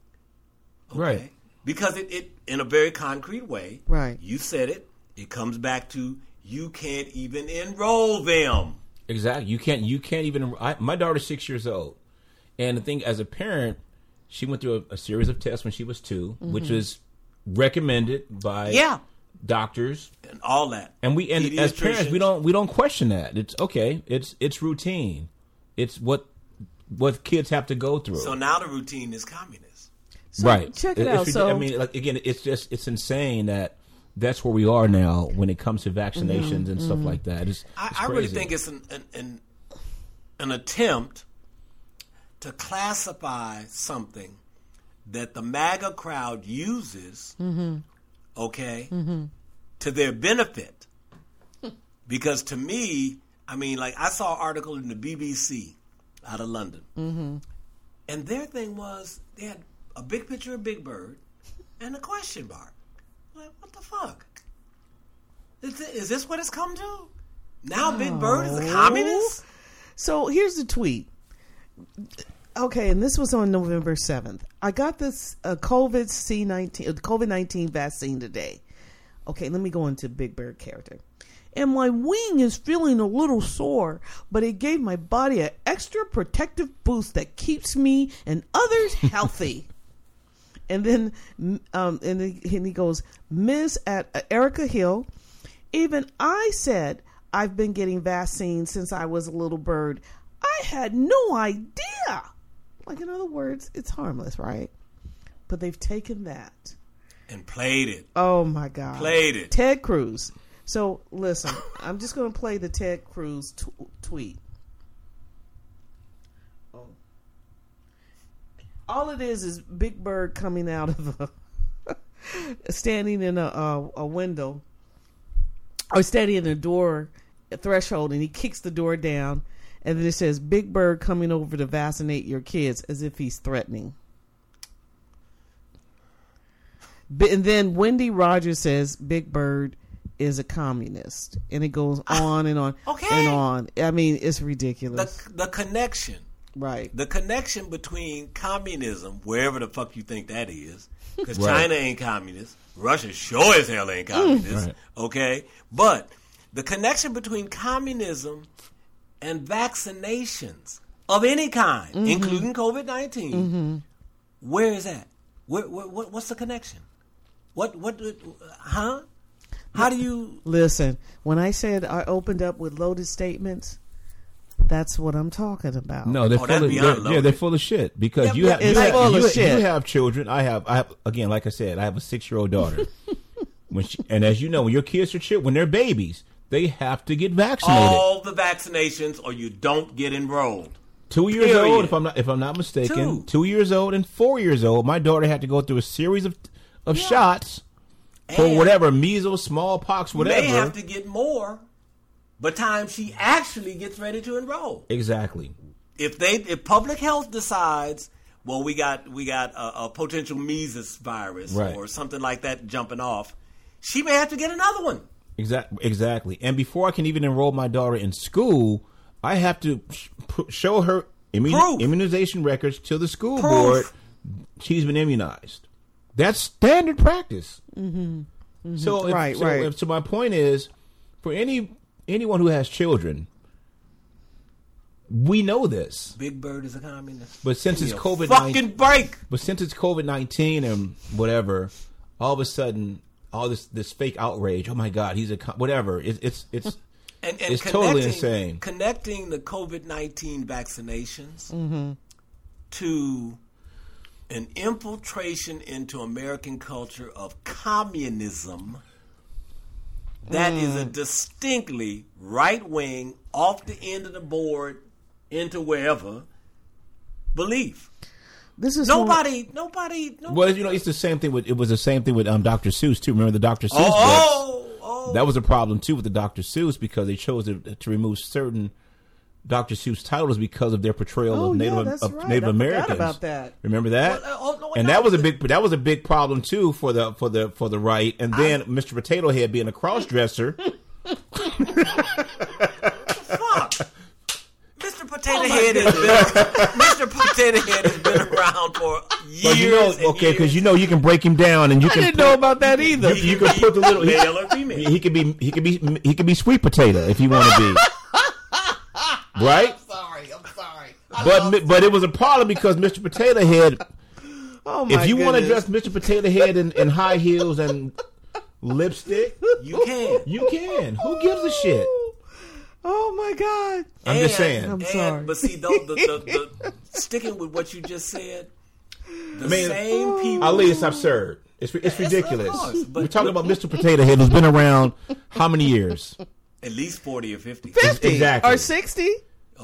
Speaker 2: Right.
Speaker 3: Because it, it in a very concrete way,
Speaker 1: Right.
Speaker 3: You said it. It comes back to you can't even enroll them.
Speaker 2: Exactly. You can't. You can't even. I, my daughter's six years old, and the thing, as a parent, she went through a, a series of tests when she was 2 which mm-hmm. was recommended by
Speaker 3: Yeah.
Speaker 2: doctors,
Speaker 3: And all that.
Speaker 2: and we and as parents we don't we don't question that. It's okay. It's it's routine. It's what what kids have to go through.
Speaker 3: So now the routine is communist.
Speaker 1: So
Speaker 2: right.
Speaker 1: check it
Speaker 2: It's
Speaker 1: out so
Speaker 2: I mean, like again, it's just it's insane that that's where we are now when it comes to vaccinations mm-hmm. and stuff mm-hmm. like that. It's,
Speaker 3: I,
Speaker 2: it's
Speaker 3: I really think it's an, an, an, an attempt to classify something that the MAGA crowd uses, mm-hmm. okay, to their benefit. because to me, I mean, like I saw an article in the BBC out of London, and their thing was they had a big picture of Big Bird and a question mark. Like, what the fuck? Is this, is this what it's come to? Now Big Bird is a communist?
Speaker 1: So here's the tweet. Okay, and this was on November seventh. I got this uh, COVID C nineteen uh, COVID nineteen vaccine today. Okay, let me go into Big Bird character. And my wing is feeling a little sore, but it gave my body an extra protective boost that keeps me and others healthy. And then, um, and, he, and he goes, Miss at uh, Erica Hill, even I said I've been getting vaccines since I was a little bird. I had no idea. Like, in other words, it's harmless, right? But they've taken that.
Speaker 3: And played it.
Speaker 1: Oh my God.
Speaker 3: Played it.
Speaker 1: Ted Cruz. So, listen, I'm just going to play the Ted Cruz t- tweet. Oh. All it is is Big Bird coming out of a. standing in a, a, a window or standing in a door a threshold and he kicks the door down and then it says big bird coming over to vaccinate your kids as if he's threatening and then wendy rogers says big bird is a communist and it goes ah, on and on
Speaker 3: okay.
Speaker 1: and on i mean it's ridiculous
Speaker 3: The, the connection
Speaker 1: Right.
Speaker 3: The connection between communism, wherever the fuck you think that is, because
Speaker 2: Right.
Speaker 3: China ain't communist, Russia sure as hell ain't communist.
Speaker 2: Right.
Speaker 3: Okay, but the connection between communism and vaccinations of any kind, mm-hmm. including COVID 19 mm-hmm. where is that? Where, where, what, what's the connection? What what uh, huh? How do you
Speaker 1: Listen, when I said I opened up with loaded statements, that's what I'm talking about.
Speaker 2: No, they're
Speaker 3: Oh,
Speaker 2: full of they're, yeah, they're full of shit because
Speaker 3: Yeah,
Speaker 2: you have
Speaker 1: it's
Speaker 2: you, have, you, have-
Speaker 1: shit.
Speaker 2: you have children. I have I have again, like I said, I have a six year old daughter. when she, and as you know, when your kids are children, when they're babies, they have to get vaccinated.
Speaker 3: all the vaccinations or you don't get enrolled?
Speaker 2: Two years
Speaker 3: Period.
Speaker 2: old, if I'm not if I'm not mistaken.
Speaker 3: Two.
Speaker 2: Two years old and four years old. My daughter had to go through a series of of
Speaker 3: Yeah.
Speaker 2: shots for whatever measles, smallpox, whatever.
Speaker 3: They have to get more by the time she actually gets ready to enroll.
Speaker 2: exactly.
Speaker 3: If they if public health decides, well, we got we got a, a potential measles virus
Speaker 2: Right.
Speaker 3: or something like that jumping off, she may have to get another one.
Speaker 2: Exactly. Exactly. And before I can even enroll my daughter in school, I have to sh- show her immu- immunization records to the school
Speaker 3: Proof.
Speaker 2: board. She's been immunized. That's standard practice. Mm-hmm. So, if,
Speaker 1: Right,
Speaker 2: so,
Speaker 1: right.
Speaker 2: If, so my point is, for any anyone who has children, we know this.
Speaker 3: Big Bird is a communist.
Speaker 2: But since it's COVID
Speaker 3: fucking break.
Speaker 2: But since it's COVID nineteen and whatever, all of a sudden, all this this fake outrage. Oh my God, he's a whatever. It's it's it's
Speaker 3: And, and
Speaker 2: It's totally insane.
Speaker 3: Connecting the COVID nineteen vaccinations
Speaker 1: Mm-hmm.
Speaker 3: to an infiltration into American culture of communism. That is
Speaker 1: Mm.
Speaker 3: a distinctly right wing, off the end of the board into wherever belief.
Speaker 1: This is one-
Speaker 3: Nobody, nobody, nobody.
Speaker 2: Well, you know, it's the same thing with it was the same thing with um, Dr. Seuss too. Remember the Dr. Seuss
Speaker 3: oh,
Speaker 2: books?
Speaker 3: oh, oh.
Speaker 2: That was a problem too with the Dr. Seuss because they chose to, to remove certain Dr. Seuss titles because of their portrayal
Speaker 1: Oh,
Speaker 2: of Native
Speaker 1: yeah,
Speaker 2: of
Speaker 1: right.
Speaker 2: Native
Speaker 1: I forgot
Speaker 2: Americans.
Speaker 1: about that.
Speaker 2: Remember that?
Speaker 3: Well, uh, oh, no,
Speaker 2: and
Speaker 3: no,
Speaker 2: that was a big that was a big problem too for the for the for the right. And then Mr. Potato Head being a cross dresser.
Speaker 3: Fuck. Mr. Potato Head has been Mr. Potato Head has been around for years.
Speaker 2: But you know,
Speaker 3: and
Speaker 2: okay, because you know you can break him down and you
Speaker 1: I
Speaker 2: can
Speaker 1: didn't
Speaker 2: put-
Speaker 1: know about that either.
Speaker 2: You, you can put the little he,
Speaker 3: male or female.
Speaker 2: he could be he could be he could be sweet potato if you want to be. Right?
Speaker 1: sorry, I'm sorry.
Speaker 2: But but it was a problem because Mr. Potato Head
Speaker 1: Oh my God.
Speaker 2: if you want to dress Mr. Potato Head in, in high heels and lipstick,
Speaker 3: You can.
Speaker 2: you can. Who gives a shit?
Speaker 1: Oh my god.
Speaker 2: I'm just saying.
Speaker 1: I'm
Speaker 3: and-
Speaker 1: sorry.
Speaker 3: But see, the, the, the, the, sticking with what you just said, the
Speaker 2: Man,
Speaker 3: same oh. people.
Speaker 2: Ali, it's absurd. It's it's
Speaker 3: Yes,
Speaker 2: ridiculous.
Speaker 3: of course, but-
Speaker 2: We're talking about Mr. Potato Head who's been around how many years?
Speaker 3: At least forty or fifty.
Speaker 1: 50
Speaker 2: Exactly.
Speaker 1: or 60?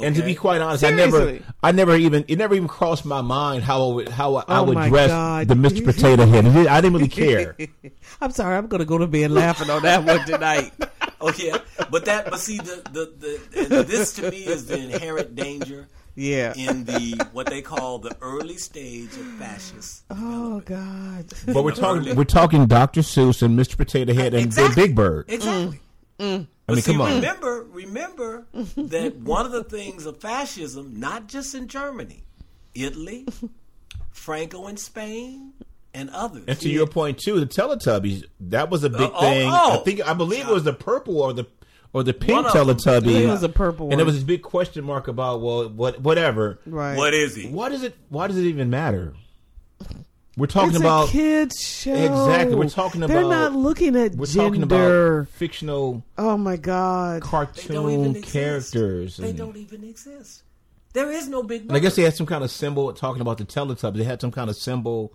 Speaker 2: And to be quite honest, I never, I never even, it never even crossed my mind how I would, how I
Speaker 1: Oh
Speaker 2: would dress
Speaker 1: God.
Speaker 2: the Mr. Potato Head. I didn't really care.
Speaker 1: I'm sorry. I'm going to go to bed laughing on that one tonight.
Speaker 3: Oh yeah, but that, but see, the the, the this to me is the inherent danger
Speaker 1: Yeah.
Speaker 3: in the what they call the early stage of fascists.
Speaker 1: Oh God.
Speaker 2: But we're talking, we're talking Dr. Seuss and Mr. Potato Head and
Speaker 3: Exactly.
Speaker 2: Big Bird.
Speaker 3: Exactly. Mm. Mm.
Speaker 2: I
Speaker 3: But
Speaker 2: mean,
Speaker 3: see,
Speaker 2: come on.
Speaker 3: remember, remember that one of the things of fascism, not just in Germany, Italy, Franco in Spain, and others.
Speaker 2: And to your point too, the Teletubbies, that was a big
Speaker 3: Uh, oh,
Speaker 2: thing.
Speaker 3: oh.
Speaker 2: I think, I believe it was the purple or the, or the pink
Speaker 3: One of them.
Speaker 2: Teletubby.
Speaker 1: It was a purple
Speaker 2: And there was this big question mark about, well, what, whatever.
Speaker 1: Right.
Speaker 3: what is he?
Speaker 2: What is it? Why does it even matter? We're talking
Speaker 1: it's
Speaker 2: about
Speaker 1: a kids show.
Speaker 2: Exactly. We're talking about.
Speaker 1: They're not looking at
Speaker 2: we're
Speaker 1: gender.
Speaker 2: talking about fictional
Speaker 1: oh my God.
Speaker 2: Cartoon
Speaker 3: even exist.
Speaker 2: characters.
Speaker 3: They don't even exist. There is no big.
Speaker 2: and I guess they had some kind of symbol talking about the Teletubbies. They had some kind of symbol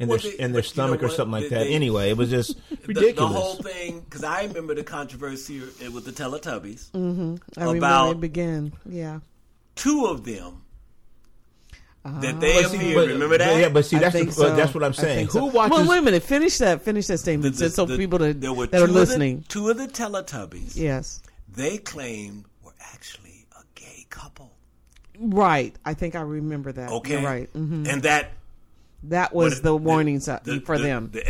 Speaker 2: in
Speaker 3: Well,
Speaker 2: their
Speaker 3: they-
Speaker 2: in their stomach or something like
Speaker 3: They-
Speaker 2: that.
Speaker 3: they-
Speaker 2: anyway, it was just ridiculous.
Speaker 3: the whole thing, because I remember the controversy with the Teletubbies. Mm-hmm.
Speaker 1: I remember
Speaker 3: about-
Speaker 1: it began. Yeah.
Speaker 3: Two of them that
Speaker 1: Ah.
Speaker 3: they
Speaker 2: But see, but-
Speaker 3: remember that?
Speaker 2: Yeah, but see, that's the,
Speaker 1: think
Speaker 2: but
Speaker 1: so.
Speaker 2: that's what I'm saying. Who
Speaker 1: so.
Speaker 2: watches?
Speaker 1: Well, wait a minute. Finish that. Finish that statement,
Speaker 3: The-
Speaker 1: just so
Speaker 3: the-
Speaker 1: people that,
Speaker 3: there were
Speaker 1: that are
Speaker 3: two of the-
Speaker 1: listening.
Speaker 3: two of the Teletubbies.
Speaker 1: yes.
Speaker 3: They claimed were actually a gay couple.
Speaker 1: Right. I think I remember that.
Speaker 3: Okay,
Speaker 1: You're right. hmm
Speaker 3: And that
Speaker 1: That was
Speaker 3: what-
Speaker 1: the warning sign
Speaker 3: the-
Speaker 1: for
Speaker 3: the-
Speaker 1: them.
Speaker 3: The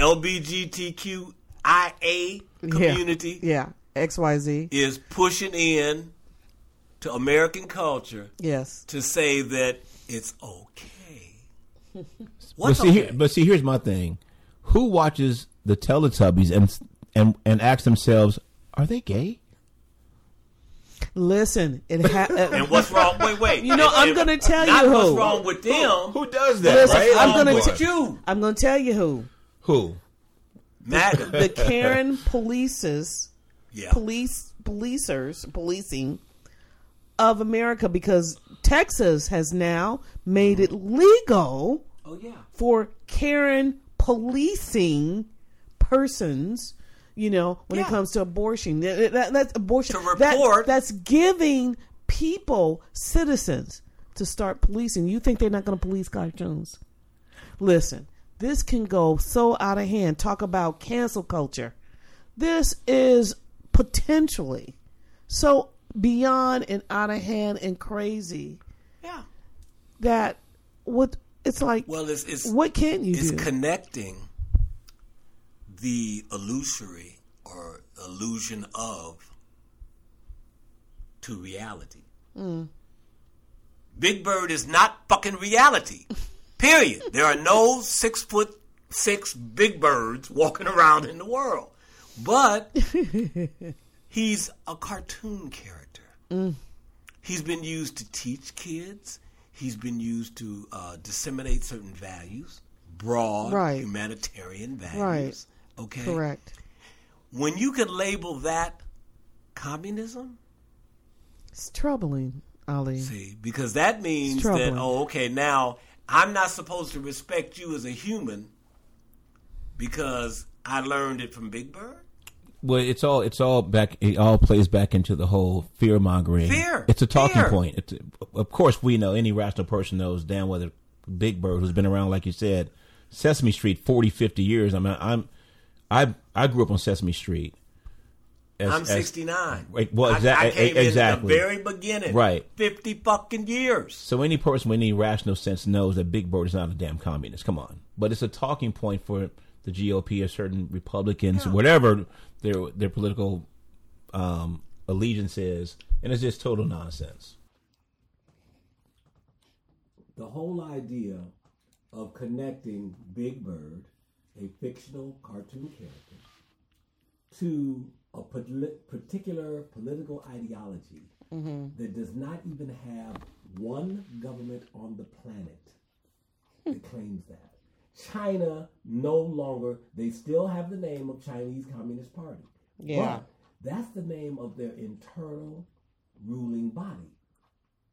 Speaker 3: LBGTQIA community
Speaker 1: Yeah. XYZ.
Speaker 3: is pushing in to American culture
Speaker 1: Yes.
Speaker 3: to say that it's okay.
Speaker 2: But
Speaker 3: What's
Speaker 2: see,
Speaker 3: okay?
Speaker 2: here, but see, here's my thing: Who watches the Teletubbies and and and asks themselves, "Are they gay?"
Speaker 1: Listen, it ha- uh,
Speaker 3: and what's wrong? Wait, wait.
Speaker 1: You know, I'm gonna tell
Speaker 3: not
Speaker 1: you
Speaker 3: what's wrong with them.
Speaker 2: Who does that?
Speaker 1: Listen,
Speaker 2: right?
Speaker 1: I'm gonna
Speaker 3: with
Speaker 1: t-
Speaker 3: you,
Speaker 1: I'm going to tell you who.
Speaker 2: Who?
Speaker 3: MAGA.
Speaker 1: The Karen polices,
Speaker 3: yeah.
Speaker 1: police, policers, policing of America because Texas has now made it legal
Speaker 3: Oh yeah.
Speaker 1: for Karen policing persons. You know, when
Speaker 3: Yeah.
Speaker 1: it comes to abortion, That- that- that's abortion.
Speaker 3: To
Speaker 1: That-
Speaker 3: report-
Speaker 1: that's giving people, citizens, to start policing. You think they're not going to police cartoons? Listen, this can go so out of hand. Talk about cancel culture. This is potentially so beyond and out of hand and crazy
Speaker 3: Yeah.
Speaker 1: that what it's like.
Speaker 3: Well, it's it's
Speaker 1: what can you
Speaker 3: it's
Speaker 1: do?
Speaker 3: connecting the illusory or illusion of to reality.
Speaker 1: Mm.
Speaker 3: Big Bird is not fucking reality. Period. There are no six foot six big birds walking around in the world. But he's a cartoon character.
Speaker 1: Mm.
Speaker 3: He's been used to teach kids. He's been used to uh, disseminate certain values, broad
Speaker 1: Right.
Speaker 3: humanitarian values.
Speaker 1: Right.
Speaker 3: Okay.
Speaker 1: Correct.
Speaker 3: When you can label that communism,
Speaker 1: It's troubling, Ali.
Speaker 3: see, because that means that oh, okay, now I'm not supposed to respect you as a human because I learned it from Big Bird.
Speaker 2: Well, it's all it's all back. It all plays back into the whole fear mongering.
Speaker 3: Fear.
Speaker 2: It's a talking
Speaker 3: Fear.
Speaker 2: point. It's, of course, we know any rational person knows damn well that Big Bird, who's been around, like you said, Sesame Street 40, 50 years. I mean, I'm I I grew up on Sesame Street. As-
Speaker 3: I'm 69.
Speaker 2: Right, well,
Speaker 3: I- I, came
Speaker 2: exactly.
Speaker 3: in the very beginning.
Speaker 2: Right.
Speaker 3: 50 fucking years.
Speaker 2: So any person with any rational sense knows that Big Bird is not a damn communist. Come on, but it's a talking point for the GOP or certain Republicans, whatever their their political um, allegiance is, and it's just total nonsense.
Speaker 3: The whole idea of connecting Big Bird, a fictional cartoon character, to a poli- particular political ideology that does not even have one government on the planet that claims that. China no longer, they still have the name of Chinese Communist Party.
Speaker 1: Yeah.
Speaker 3: But that's the name of their internal ruling body.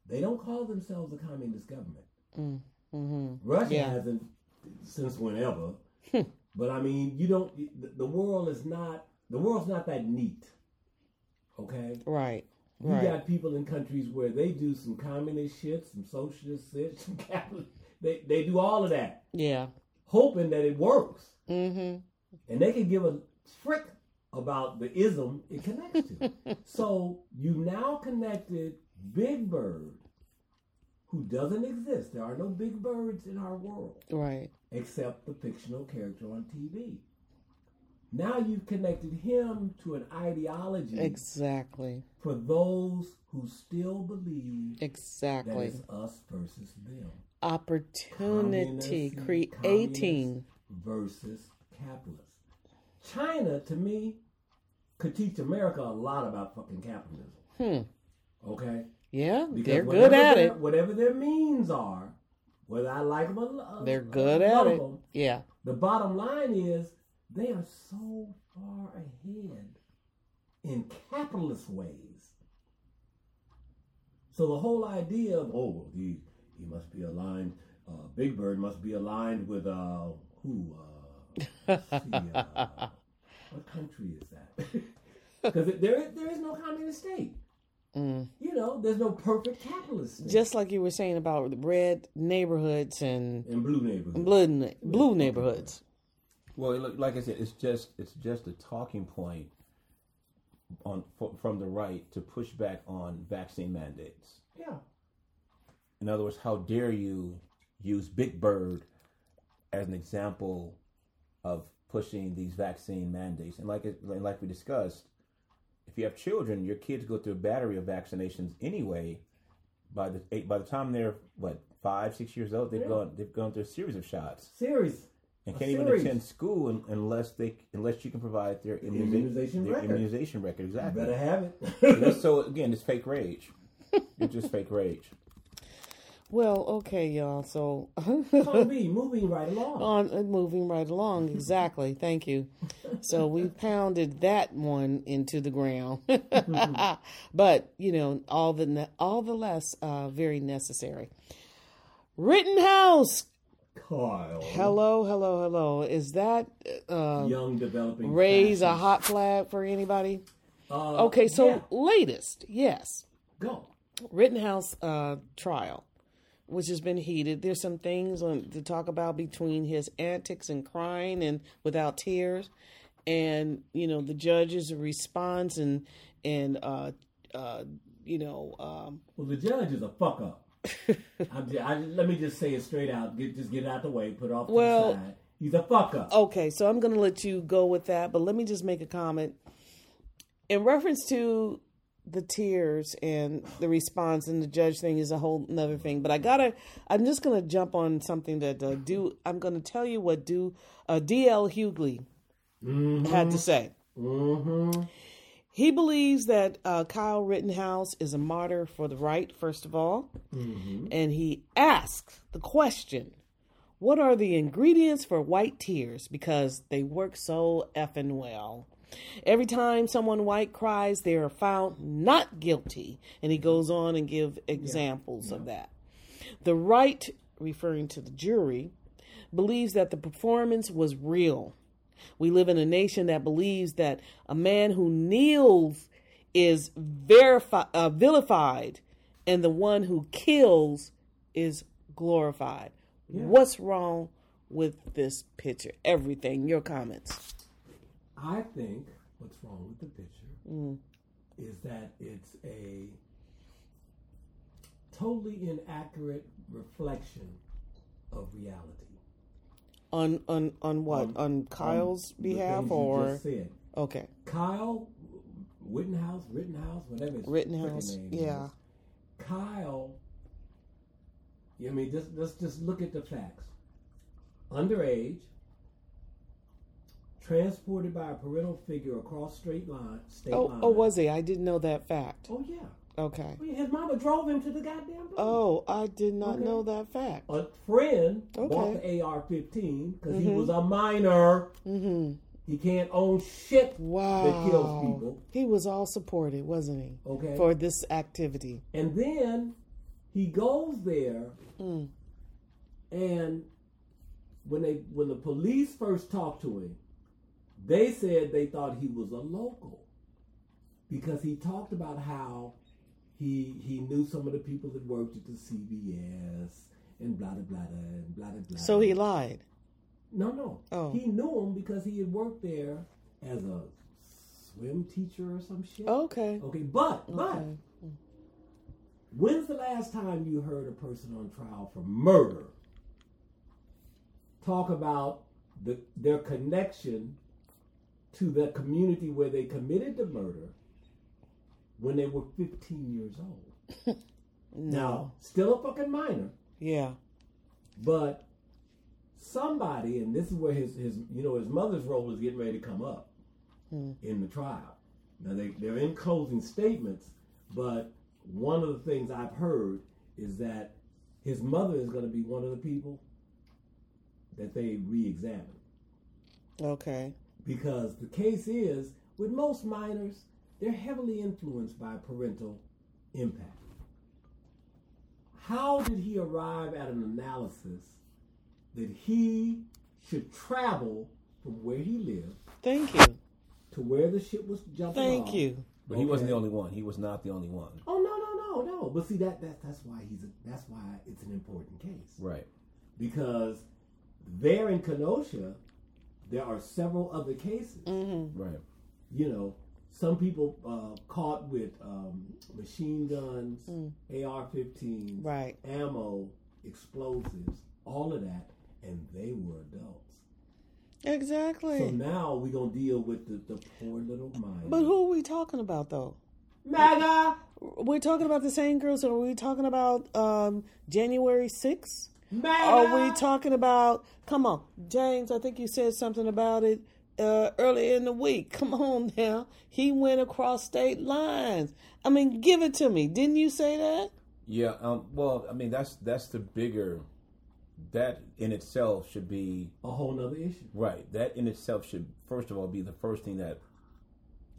Speaker 3: They don't call themselves a communist government. Mm, mm-hmm. Russia
Speaker 1: Yeah.
Speaker 3: hasn't since whenever. Hmm. but I mean, you don't. The, the world is not. The world's not that neat. Okay.
Speaker 1: Right.
Speaker 3: You
Speaker 1: Right.
Speaker 3: got people in countries where they do some communist shit, some socialist shit, some capitalist. They they do all of that,
Speaker 1: Yeah.
Speaker 3: Hoping that it works,
Speaker 1: Mm-hmm.
Speaker 3: and they can give a frick about the ism it connects to. so you now connected Big Bird, who doesn't exist. There are no big birds in our world
Speaker 1: Right.
Speaker 3: except the fictional character on TV. Now you've connected him to an ideology
Speaker 1: Exactly.
Speaker 3: for those who still believe that
Speaker 1: Exactly.
Speaker 3: it's us versus them.
Speaker 1: Opportunity
Speaker 3: Communist-
Speaker 1: creating.
Speaker 3: versus capitalist. China, to me, could teach America a lot about fucking capitalism.
Speaker 1: Hmm.
Speaker 3: Okay?
Speaker 1: Yeah,
Speaker 3: Because
Speaker 1: they're good at
Speaker 3: their-
Speaker 1: it.
Speaker 3: Whatever their means are, whether I like them or lo-
Speaker 1: They're good at
Speaker 3: it.
Speaker 1: it.
Speaker 3: 'em,
Speaker 1: Yeah.
Speaker 3: The bottom line is they are so far ahead in capitalist ways. So the whole idea of oh well, he he must be aligned. Uh, Big Bird must be aligned with uh, who? Uh, see, uh, what country is that? Because there is- there is no communist state.
Speaker 1: Mm.
Speaker 3: You know, there's no perfect capitalist state.
Speaker 1: Just like you were saying about the red neighborhoods and
Speaker 3: in blue neighborhoods.
Speaker 1: blue blue neighborhoods.
Speaker 2: Well, look, like I said, it's just it's just a talking point on fr- from the right to push back on vaccine mandates.
Speaker 3: Yeah.
Speaker 2: In other words, how dare you use Big Bird as an example of pushing these vaccine mandates? And like it, like we discussed, if you have children, your kids go through a battery of vaccinations anyway. By the eight, by the time they're what five, six years old, they've
Speaker 3: Yeah.
Speaker 2: gone they've gone through a series of shots
Speaker 3: Series.
Speaker 2: and can't even attend school un, unless they unless you can provide their immuniza-
Speaker 3: immunization
Speaker 2: their
Speaker 3: record.
Speaker 2: immunization record. Exactly.
Speaker 3: Better have it.
Speaker 2: So so again, it's fake rage. It's just fake rage.
Speaker 1: Well, okay, y'all. So
Speaker 3: B, moving right along.
Speaker 1: on uh, moving right along, exactly. Thank you. So we pounded that one into the ground, but you know, all the ne- all the less uh, very necessary. Rittenhouse.
Speaker 3: Kyle.
Speaker 1: Hello, hello, hello. Is that uh,
Speaker 3: Young developing.
Speaker 1: raise a hot flag for anybody?
Speaker 3: Uh,
Speaker 1: Okay, so
Speaker 3: yeah,
Speaker 1: latest, yes.
Speaker 3: go.
Speaker 1: Rittenhouse uh, trial, which has been heated. There's some things on, to talk about between his antics and crying and without tears, and you know the judge's response and and uh, uh, you know um,
Speaker 3: Well, the judge is a fuck up. Just, I, let me just say it straight out. Get, just get it out the way. Put it off to
Speaker 1: Well-
Speaker 3: the side. He's a fuck up.
Speaker 1: Okay, so I'm going to let you go with that, but let me just make a comment in reference to the tears and the response and the judge thing is a whole another thing. But I gotta, I'm just to jump on something that uh, do. I'm to tell you what do uh, D.L. Hughley had to say.
Speaker 3: Mm-hmm.
Speaker 1: He believes that uh, Kyle Rittenhouse is a martyr for the right, first of all. And he asks the question What are the ingredients for white tears? Because they work so effing well. Every time someone white cries, they are found not guilty. And he goes on and give examples of that. The right, referring to the jury, believes that the performance was real. We live in a nation that believes that a man who kneels is verifi- uh, vilified and the one who kills is glorified. What's wrong with this picture? Everything. Your comments.
Speaker 3: I think what's wrong with the picture is that it's a totally inaccurate reflection of reality.
Speaker 1: On on on what?
Speaker 3: Um,
Speaker 1: on Kyle's
Speaker 3: The
Speaker 1: behalf or
Speaker 3: just said.
Speaker 1: okay.
Speaker 3: Kyle Rittenhouse, Rittenhouse, whatever his
Speaker 1: Rittenhouse.
Speaker 3: name
Speaker 1: Yeah.
Speaker 3: is. Kyle. I mean, just let's just look at the facts. Underage, transported by a parental figure across straight line, state
Speaker 1: Oh,
Speaker 3: line.
Speaker 1: oh, was he? I didn't know that fact.
Speaker 3: Oh yeah.
Speaker 1: Okay.
Speaker 3: Mean, his mama drove him to the goddamn place.
Speaker 1: Oh, I did not
Speaker 3: Okay.
Speaker 1: know that fact.
Speaker 3: A friend bought
Speaker 1: Okay.
Speaker 3: the AR-15 because he was a minor.
Speaker 1: Mm-hmm.
Speaker 3: He can't own shit
Speaker 1: Wow.
Speaker 3: that kills people.
Speaker 1: He was all supported, wasn't he?
Speaker 3: Okay.
Speaker 1: For this activity.
Speaker 3: And then he goes there,
Speaker 1: Mm.
Speaker 3: and when they when the police first talk to him, they said they thought he was a local because he talked about how he he knew some of the people that worked at the CBS and blah blah blah and blah blah blah.
Speaker 1: So he lied.
Speaker 3: no no
Speaker 1: Oh.
Speaker 3: he knew him because he had worked there as a swim teacher or some shit.
Speaker 1: Oh, okay.
Speaker 3: Okay, but but when's the last time you heard a person on trial for murder talk about the their connection to the community where they committed the murder when they were 15 years old? Now, still a fucking minor,
Speaker 1: Yeah.
Speaker 3: but somebody, and this is where his, his you know his mother's role is getting ready to come up hmm. in the trial. Now they they're in closing statements, but one of the things I've heard is that his mother is going to be one of the people that they re-examine
Speaker 1: Okay.
Speaker 3: Because the case is with most minors they're heavily influenced by parental impact. How did he arrive at an analysis that he should travel from where he lived
Speaker 1: Thank you.
Speaker 3: to where the ship was jumping
Speaker 1: Thank
Speaker 3: off?
Speaker 1: you.
Speaker 2: But he wasn't the only one. He was not the only one.
Speaker 3: Oh no no no no! But see that that that's why he's a, that's why it's an important case
Speaker 2: Right.
Speaker 3: because there in Kenosha there are several other cases.
Speaker 1: Mm-hmm.
Speaker 2: Right.
Speaker 3: You know, some people uh, caught with um, machine guns, AR-15s,
Speaker 1: Mm. Right.
Speaker 3: ammo, explosives, all of that, and they were adults.
Speaker 1: Exactly.
Speaker 3: So now we're gonna deal with the, the poor little minor.
Speaker 1: but who are we talking about though?
Speaker 3: MAGA,
Speaker 1: We're talking about the same girls. Are we talking about um, January 6th?
Speaker 3: MAGA.
Speaker 1: Are we talking about? Come on, James. I think you said something about it uh, earlier in the week. Come on now. He went across state lines. I mean, give it to me. Didn't you say that?
Speaker 2: Yeah. Um. Well, I mean, that's that's the bigger. That in itself should be
Speaker 3: a whole nother issue?
Speaker 2: right. That in itself should first of all be the first thing that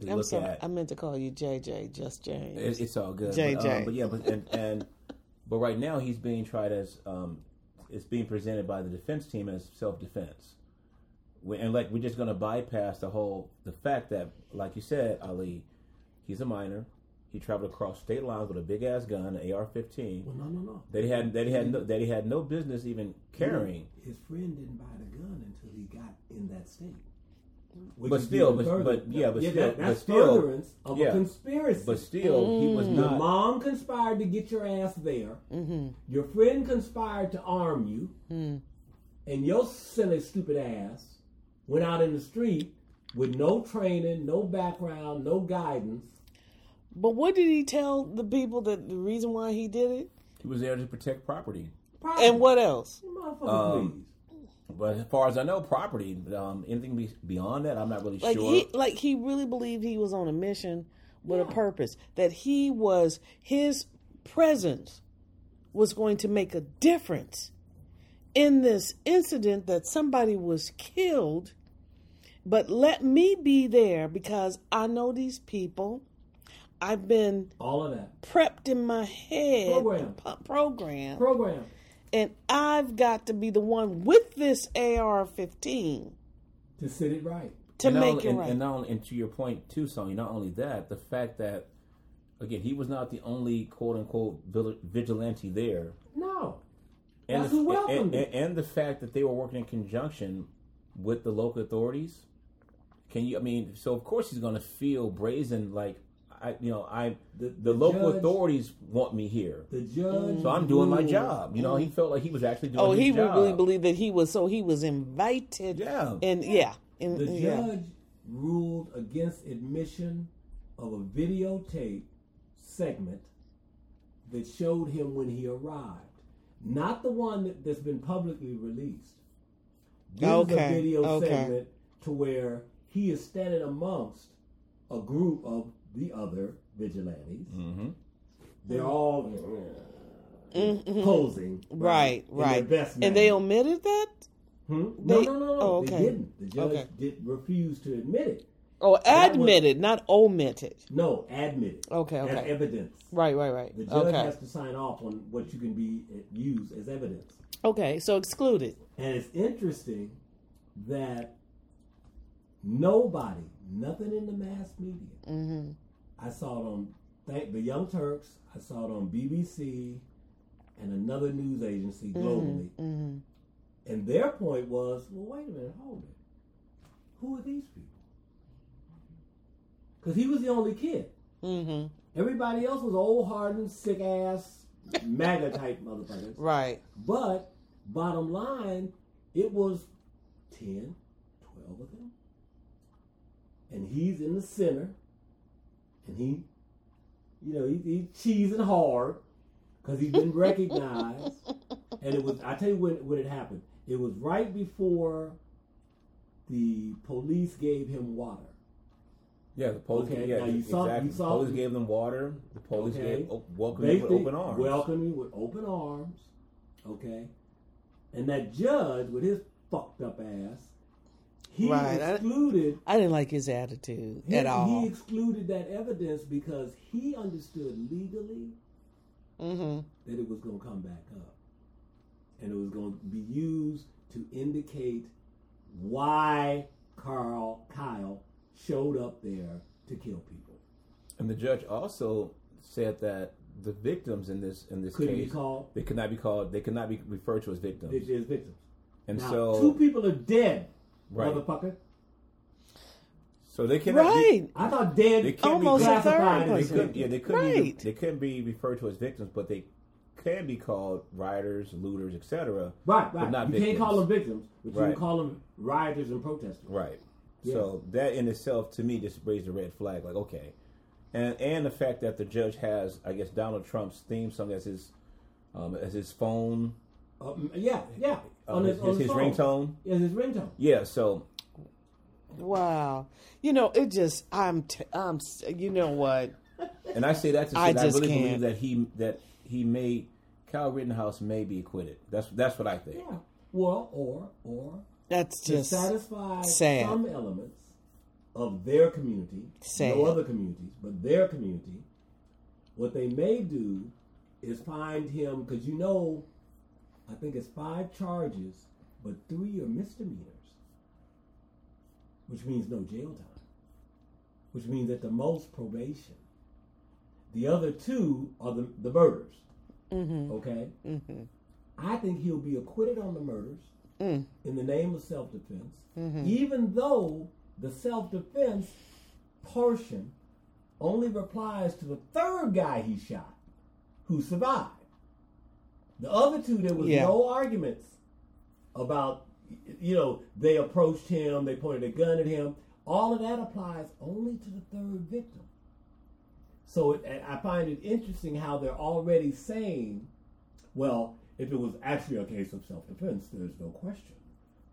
Speaker 2: we
Speaker 1: I'm
Speaker 2: look
Speaker 1: sorry.
Speaker 2: at.
Speaker 1: I meant to call you JJ, just James.
Speaker 2: It, it's all good.
Speaker 1: JJ.
Speaker 2: But, um, but yeah, but and, and but right now he's being tried as um, it's being presented by the defense team as self defense, and like we're just going to bypass the whole the fact that, like you said, Ali, he's a minor. He traveled across state lines with a big ass gun, an AR-15
Speaker 3: Well, no, no, no.
Speaker 2: that he had that he had no, that he had no business even carrying.
Speaker 3: His friend didn't buy the gun until he got in that state. Which
Speaker 2: But still,
Speaker 3: even
Speaker 2: but-
Speaker 3: further-
Speaker 2: but- yeah, but still-
Speaker 3: that, that's
Speaker 2: but still-
Speaker 3: furtherance of
Speaker 2: yeah.
Speaker 3: a conspiracy.
Speaker 2: But still, he was
Speaker 3: Your
Speaker 2: not.
Speaker 3: mom conspired to get your ass there.
Speaker 1: Mm-hmm.
Speaker 3: Your friend conspired to arm you.
Speaker 1: Mm.
Speaker 3: And your silly, stupid ass went out in the street with no training, no background, no guidance.
Speaker 1: But what did he tell the people that the reason why he did it?
Speaker 2: He was there to protect property.
Speaker 1: And what else?
Speaker 3: Motherfucker,
Speaker 2: Um,
Speaker 3: please.
Speaker 2: But as far as I know, property. Um, anything beyond that, I'm not really
Speaker 1: Like
Speaker 2: sure.
Speaker 1: he like he really believed he was on a mission with a purpose. That he was his presence was going to make a difference in this incident that somebody was killed. But let me be there because I know these people. I've been
Speaker 3: All of that.
Speaker 1: prepped in my head
Speaker 3: Program.
Speaker 1: p- program
Speaker 3: Program.
Speaker 1: And I've got to be the one with this AR-15
Speaker 3: To sit it right.
Speaker 1: to
Speaker 2: and
Speaker 1: make
Speaker 2: only-
Speaker 1: it
Speaker 2: and,
Speaker 1: right.
Speaker 2: And, not only, and to your point too, Sonya, not only that, the fact that again he was not the only quote unquote vigilante there,
Speaker 3: No.
Speaker 2: and
Speaker 3: That's
Speaker 2: the,
Speaker 3: who welcomed
Speaker 2: and, and, and the fact that they were working in conjunction with the local authorities. Can you? I mean, so of course he's going to feel brazen, like I, you know, I
Speaker 3: The-
Speaker 2: the,
Speaker 3: the
Speaker 2: local
Speaker 3: judge-
Speaker 2: authorities want me here,
Speaker 3: The judge.
Speaker 2: so I'm doing my job. You know, he felt like he was actually doing.
Speaker 1: oh,
Speaker 2: his
Speaker 1: he
Speaker 2: job.
Speaker 1: really believed that he was so he was invited.
Speaker 2: Yeah.
Speaker 1: and yeah, and
Speaker 3: The
Speaker 1: yeah.
Speaker 3: judge ruled against admission of a videotape segment that showed him when he arrived, not the one that, that's been publicly released. This is a video
Speaker 1: okay.
Speaker 3: segment to where he is standing amongst a group of the other vigilantes.
Speaker 2: Mm-hmm.
Speaker 3: They're all posing,
Speaker 1: Mm-hmm. Right,
Speaker 3: in their
Speaker 1: right.
Speaker 3: best
Speaker 1: And they omitted that.
Speaker 3: Hmm?
Speaker 1: They-
Speaker 3: no, no, no, no.
Speaker 1: oh, okay.
Speaker 3: They didn't. The judge
Speaker 1: Okay.
Speaker 3: did refuse to admit it.
Speaker 1: Oh,
Speaker 3: That was-
Speaker 1: admitted, not omitted.
Speaker 3: No, admitted. it.
Speaker 1: Okay,
Speaker 3: As
Speaker 1: okay.
Speaker 3: evidence.
Speaker 1: Right, right, right.
Speaker 3: The judge
Speaker 1: Okay,
Speaker 3: has to sign off on what you can be uh, used as evidence.
Speaker 1: okay. So excluded.
Speaker 3: And it's interesting that nobody, nothing in the mass media.
Speaker 1: Mm-hmm.
Speaker 3: I saw it on thank the Young Turks. I saw it on BBC and another news agency globally.
Speaker 1: Mm-hmm.
Speaker 3: And their point was, well, wait a minute, hold it. Who are these people? Because he was the only kid.
Speaker 1: Mm-hmm.
Speaker 3: Everybody else was old, hardened, sick ass, MAGA type motherfuckers.
Speaker 1: Right.
Speaker 3: But bottom line, it was 10, 12 of them. And he's in the center. And he, you know, he, he's cheesing hard because he's been recognized. and it was, I tell you when, when it happened. It was right before the police gave him water.
Speaker 2: Yeah, the police.
Speaker 3: Okay,
Speaker 2: yeah,
Speaker 3: now you saw-
Speaker 2: exactly.
Speaker 3: you saw-
Speaker 2: the police gave them water. The police
Speaker 3: Okay.
Speaker 2: gave oh, welcomed them with open arms.
Speaker 3: Welcome you with open arms. Okay. And that judge with his fucked up ass, he
Speaker 1: Right,
Speaker 3: excluded
Speaker 1: I didn't like his attitude
Speaker 3: he,
Speaker 1: at all.
Speaker 3: he excluded that evidence because he understood legally
Speaker 1: mm-hmm.
Speaker 3: that it was going to come back up. And it was going to be used to indicate why Carl Kyle showed up there to kill people.
Speaker 2: And the judge also said that the victims in this in this
Speaker 3: Couldn't be
Speaker 2: case
Speaker 3: called
Speaker 2: they could not be called they could not be referred to as victims.
Speaker 3: It is victims.
Speaker 2: and
Speaker 3: Now,
Speaker 2: so
Speaker 3: two people are dead,
Speaker 2: Right.
Speaker 3: motherfucker.
Speaker 2: so they cannot
Speaker 1: Right.
Speaker 3: I thought dead
Speaker 2: They can't
Speaker 1: Almost a
Speaker 3: classified
Speaker 1: third
Speaker 3: as
Speaker 2: They,
Speaker 1: person.
Speaker 2: could, yeah, they couldn't be
Speaker 1: Right.
Speaker 2: they couldn't be referred to as victims, but they can be called rioters, looters, etc.
Speaker 4: Right,
Speaker 2: but
Speaker 4: right.
Speaker 2: not
Speaker 4: you
Speaker 2: victims.
Speaker 4: can't call them victims, but you can call them rioters and protesters.
Speaker 2: Right.
Speaker 4: Yeah.
Speaker 2: So that in itself, to me, just raised a red flag. Like, okay, and and the fact that the judge has, I guess, Donald Trump's theme song as his um, as his phone,
Speaker 4: Um, yeah, yeah.
Speaker 2: um, his, his, his
Speaker 4: phone.
Speaker 2: ringtone.
Speaker 4: Yeah, his ringtone.
Speaker 2: Yeah. So
Speaker 1: Wow. You know, it just I'm t- I'm you know what?
Speaker 2: And I say that to say
Speaker 1: I
Speaker 2: that I
Speaker 1: just
Speaker 2: really
Speaker 1: can't.
Speaker 2: believe that he that he may Kyle Rittenhouse may be acquitted. That's that's what I think.
Speaker 4: Yeah. Well, or or
Speaker 1: That's
Speaker 4: to
Speaker 1: just
Speaker 4: satisfy
Speaker 1: sad.
Speaker 4: some elements of their community,
Speaker 1: Sad.
Speaker 4: no other communities, but their community, what they may do is find him because you know, I think it's five charges, but three are misdemeanors, which means no jail time, which means at the most probation. The other two are the, the murders. Mm-hmm. Okay? Mm-hmm. I think he'll be acquitted on the murders mm. in the name of self defense, mm-hmm. even though the self defense portion only replies to the third guy he shot who survived. The other two, there was
Speaker 1: Yeah.
Speaker 4: no arguments about, you know, they approached him, they pointed a gun at him. All of that applies only to the third victim. So it, I find it interesting how they're already saying, well, if it was actually a case of self-defense, there's no question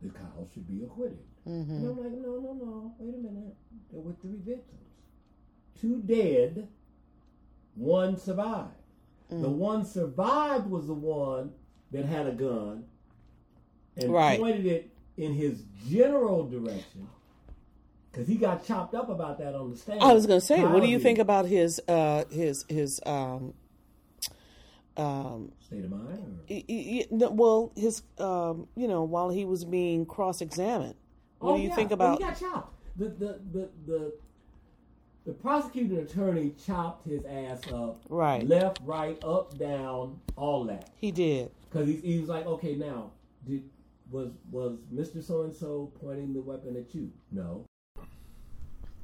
Speaker 4: that Kyle should be acquitted. Mm-hmm. And I'm like, no, no, no, wait a minute. There were three victims. Two dead, one survived. The one survived was the one that had a gun and
Speaker 1: Right.
Speaker 4: pointed it in his general direction. Because he got chopped up about that on the stand.
Speaker 1: I was going to say, what do you think about his uh his his um um
Speaker 4: State of mind?
Speaker 1: Y- y- well his um you know while he was being cross-examined. What
Speaker 4: Oh,
Speaker 1: do you
Speaker 4: yeah.
Speaker 1: think
Speaker 4: Well,
Speaker 1: about
Speaker 4: he got chopped. The the the the, the prosecuting attorney chopped his ass up.
Speaker 1: Right.
Speaker 4: Left, right, up, down, all that.
Speaker 1: he did.
Speaker 4: Because he, he was like, okay, now, did was was Mister So and So pointing the weapon at you? No.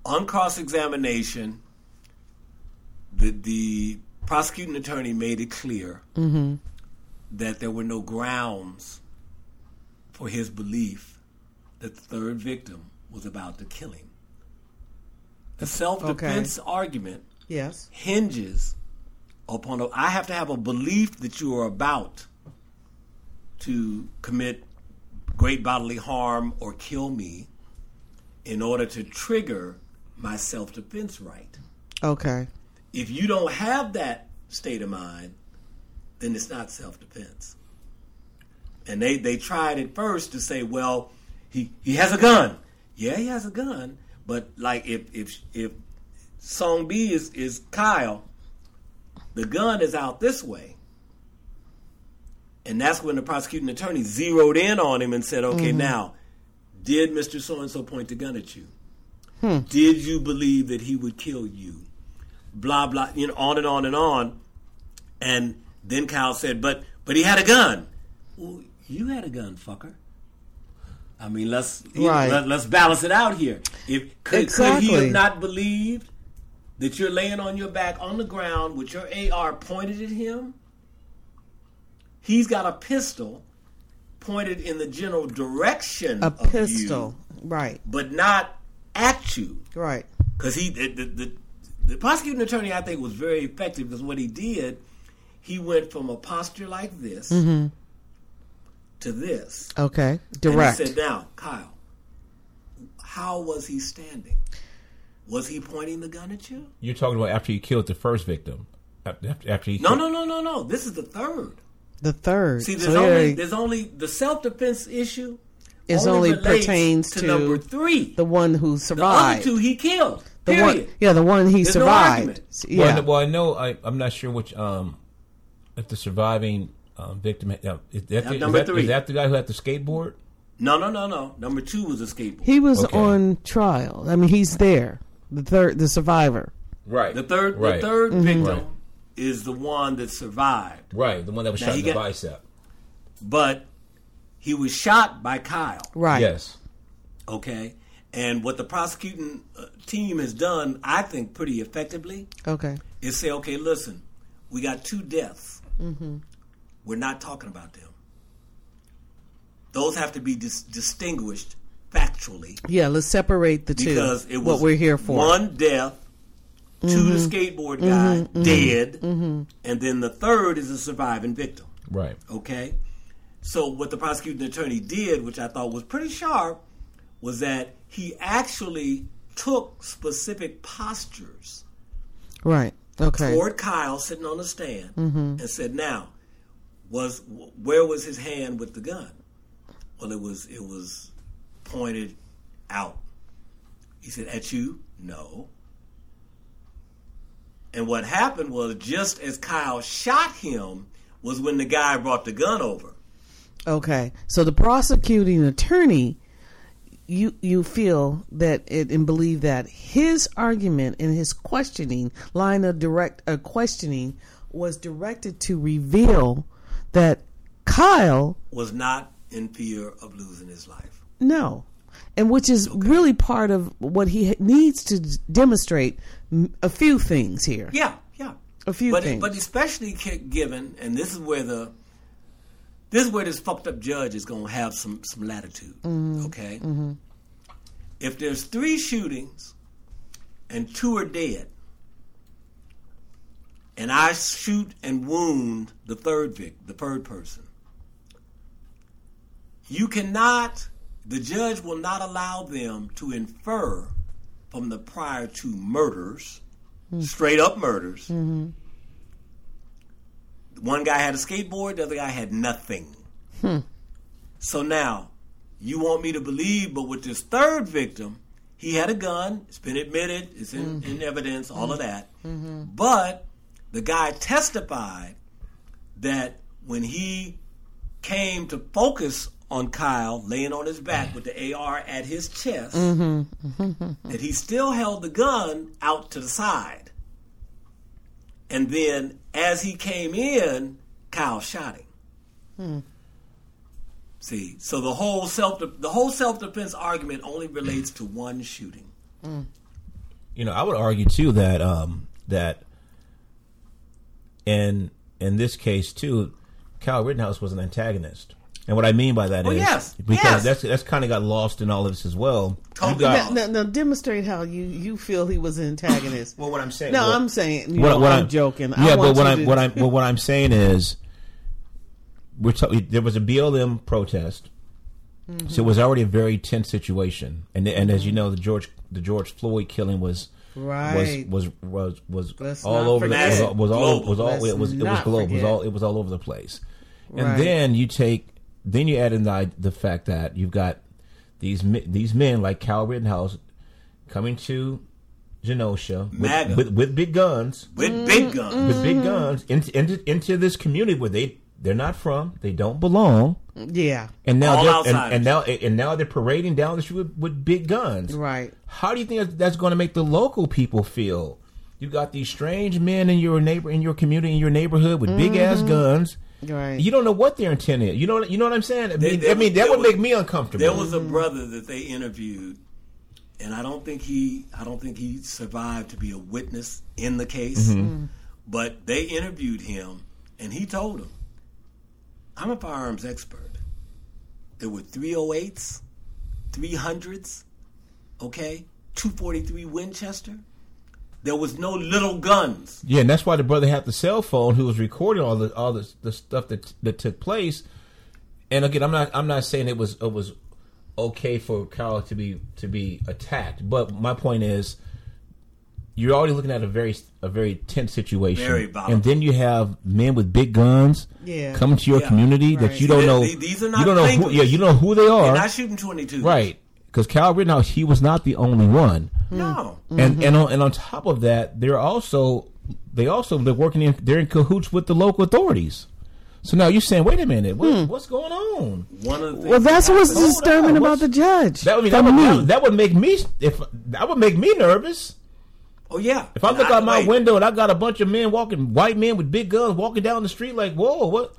Speaker 3: on cross examination, the the prosecuting attorney made it clear mm-hmm. that there were no grounds for his belief that the third victim was about to kill him. The self defense argument
Speaker 1: Yes.
Speaker 3: hinges upon a, I have to have a belief that you are about to commit great bodily harm or kill me in order to trigger my self defense right.
Speaker 1: Okay.
Speaker 3: If you don't have that state of mind, then it's not self defense. And they, they tried at first to say, well, he, he has a gun. Yeah, he has a gun. But like if if if Song B is, is Kyle, the gun is out this way. And that's when the prosecuting attorney zeroed in on him and said, okay, mm-hmm. now, did Mr. So and so point the gun at you? Hmm. Did you believe that he would kill you? Blah blah, you know, on and on and on. And then Kyle said, "But but he had a gun." Well, you had a gun, fucker. I mean, let's know,
Speaker 1: Right.
Speaker 3: let, us balance it out here. If could, could he
Speaker 1: Exactly.
Speaker 3: have not believed that you're laying on your back on the ground with your AR pointed at him? He's got a pistol pointed in the general direction
Speaker 1: A
Speaker 3: of you,
Speaker 1: pistol. Right.
Speaker 3: but not at you
Speaker 1: Right.
Speaker 3: because he the, the, the, the prosecuting attorney I think was very effective because what he did he went from a posture like this
Speaker 1: Mm-hmm.
Speaker 3: To this
Speaker 1: Okay. Direct.
Speaker 3: and he said now Kyle how was he standing was he pointing the gun at you
Speaker 2: You're talking about after he killed the first victim. After, after he
Speaker 3: no
Speaker 2: killed-
Speaker 3: no no no no this is the third
Speaker 1: the third.
Speaker 3: see there's
Speaker 1: So
Speaker 3: only
Speaker 1: yeah,
Speaker 3: there's only the self-defense issue
Speaker 1: It's only
Speaker 3: relates
Speaker 1: pertains to
Speaker 3: number three
Speaker 1: the one who survived.
Speaker 3: the other
Speaker 1: survived.
Speaker 3: two he killed
Speaker 1: the
Speaker 3: period
Speaker 1: one, yeah, the one he
Speaker 3: There's
Speaker 1: survived.
Speaker 3: argument.
Speaker 1: yeah.
Speaker 2: Well, I know, well, I know I, I'm not sure which um if the surviving um, victim uh, is that, the, is,
Speaker 3: number
Speaker 2: that,
Speaker 3: three.
Speaker 2: is that the guy who had the skateboard?
Speaker 3: no no no no number two was a skateboard
Speaker 1: he was
Speaker 2: Okay.
Speaker 1: on trial. I mean, he's there. The third, the survivor.
Speaker 2: Right.
Speaker 3: The third,
Speaker 2: Right.
Speaker 3: the 3rd victim
Speaker 2: Right.
Speaker 3: is the one that survived,
Speaker 2: Right. The one that was
Speaker 3: Now
Speaker 2: shot in the
Speaker 3: got-
Speaker 2: bicep.
Speaker 3: but he was shot by Kyle.
Speaker 1: Right.
Speaker 2: Yes.
Speaker 3: Okay, and what the prosecuting uh, team has done, I think, pretty effectively,
Speaker 1: Okay.
Speaker 3: is say, okay, listen, we got two deaths. We're not talking about them. Those have to be dis- distinguished factually
Speaker 1: Yeah, let's separate the two.
Speaker 3: because it was
Speaker 1: what we're here for. Mm-hmm.
Speaker 3: one death to the mm-hmm. skateboard guy mm-hmm, mm-hmm. dead, and then the third is a surviving victim.
Speaker 2: Right.
Speaker 3: Okay? So what the prosecuting attorney did, which I thought was pretty sharp, was that he actually took specific postures
Speaker 1: Right. Okay.
Speaker 3: toward Kyle sitting on the stand and said, "Now, was where was his hand with the gun? Well, it was it was pointed out." He said, "At you? No." And what happened was just as Kyle shot him was when the guy brought the gun over.
Speaker 1: Okay. So the prosecuting attorney, you you feel that it and believe that his argument and his questioning line of direct uh, questioning was directed to reveal that Kyle
Speaker 3: Was not in fear of losing his life.
Speaker 1: no, and which is really part of what he needs to demonstrate a few things here.
Speaker 3: Yeah, yeah.
Speaker 1: A few
Speaker 3: but,
Speaker 1: things.
Speaker 3: But especially given, and this is where the this is where this fucked up judge is going to have some some latitude.
Speaker 1: Mm-hmm.
Speaker 3: Okay. If there's three shootings and two are dead, and I shoot and wound the third vic, the third person, you cannot. The judge will not allow them to infer from the prior two murders, hmm. straight up murders. Mm-hmm. One guy had a skateboard, the other guy had nothing. Hmm. So now, you want me to believe, but with this third victim, he had a gun. It's been admitted. It's in, mm-hmm. in evidence. All of that. Mm-hmm. But the guy testified that when he came to focus on Kyle laying on his back with the AR at his chest, mm-hmm. that he still held the gun out to the side. And then as he came in, Kyle shot him. Hmm. See, so the whole self the whole self defense argument only relates to one shooting. Hmm.
Speaker 2: You know, I would argue too that um, that in in this case too, Kyle Rittenhouse was an antagonist. And what I mean by that is
Speaker 3: Oh, yes,
Speaker 2: because
Speaker 3: yes.
Speaker 2: that's that's kind of got lost in all of this as well. You got-
Speaker 1: Now, now, now demonstrate how you, you feel he was an antagonist.
Speaker 2: well, what I'm saying.
Speaker 1: no,
Speaker 2: well,
Speaker 1: I'm saying you
Speaker 2: what,
Speaker 1: know,
Speaker 2: what
Speaker 1: I'm, joking. I
Speaker 2: Yeah, but what I'm
Speaker 1: to-
Speaker 2: what I'm well, what I'm saying is, we're ta- there was a BLM protest,
Speaker 1: Mm-hmm.
Speaker 2: so it was already a very tense situation, and and as you know, the George the George Floyd killing was.
Speaker 1: Right.
Speaker 2: Was was was was all over the, was, all- was all was all
Speaker 1: Let's
Speaker 2: it was it was global was all it was all over the place, and
Speaker 1: Right.
Speaker 2: then you take then you add in the the fact that you've got these these men like Cal Rittenhouse coming to
Speaker 3: Kenosha
Speaker 2: with, with, with big guns
Speaker 3: With big guns.
Speaker 2: with big guns into, into into this community where they they're not from, they don't belong,
Speaker 1: yeah,
Speaker 2: and now and, and now and now they're parading down the street with, with big guns.
Speaker 1: right.
Speaker 2: How do you think that's, that's going to make the local people feel? You got these strange men in your neighbor in your community in your neighborhood with big ass mm-hmm. guns.
Speaker 1: Right.
Speaker 2: You don't know what their intent is. You know you know what I'm saying? I mean,
Speaker 3: there
Speaker 2: I mean that would
Speaker 3: there
Speaker 2: make me uncomfortable.
Speaker 3: There was a brother that they interviewed, and I don't think he I don't think he survived to be a witness in the case. Mm-hmm. Mm-hmm. But they interviewed him, and he told them, "I'm a firearms expert. There were 308s, 300s, okay, 243 Winchester. There was no little guns.
Speaker 2: Yeah, and that's why the brother had the cell phone who was recording all the all the, the stuff that that took place. And again, I'm not I'm not saying it was it was okay for Carl to be to be attacked, but my point is you're already looking at a very a very tense situation,
Speaker 3: Very volatile.
Speaker 2: and then you have men with big guns
Speaker 1: Yeah.
Speaker 2: coming to your
Speaker 3: Yeah.
Speaker 2: community
Speaker 1: Right.
Speaker 2: that you don't know.
Speaker 3: they- these are not
Speaker 2: you don't know who, yeah, you don't know who they
Speaker 3: They're
Speaker 2: are,
Speaker 3: not shooting 22.
Speaker 2: right? Because Cal Rittenhouse, he was not the only one. Hmm.
Speaker 3: No. Mm-hmm.
Speaker 2: and and on, and on top of that, they're also they also they're working in they're in cahoots with the local authorities. So now you're saying, wait a minute, what, hmm. what's going on?
Speaker 3: One of the
Speaker 1: Well, that's what's
Speaker 3: happened-
Speaker 1: disturbing about
Speaker 2: what's-
Speaker 1: the judge.
Speaker 2: That would mean that would,
Speaker 1: me.
Speaker 2: that, would- that would make me if that would make me nervous.
Speaker 3: Oh yeah.
Speaker 2: If I
Speaker 3: And
Speaker 2: look out my
Speaker 3: wait,
Speaker 2: window and I got a bunch of men walking, white men with big guns walking down the street, like, whoa, what,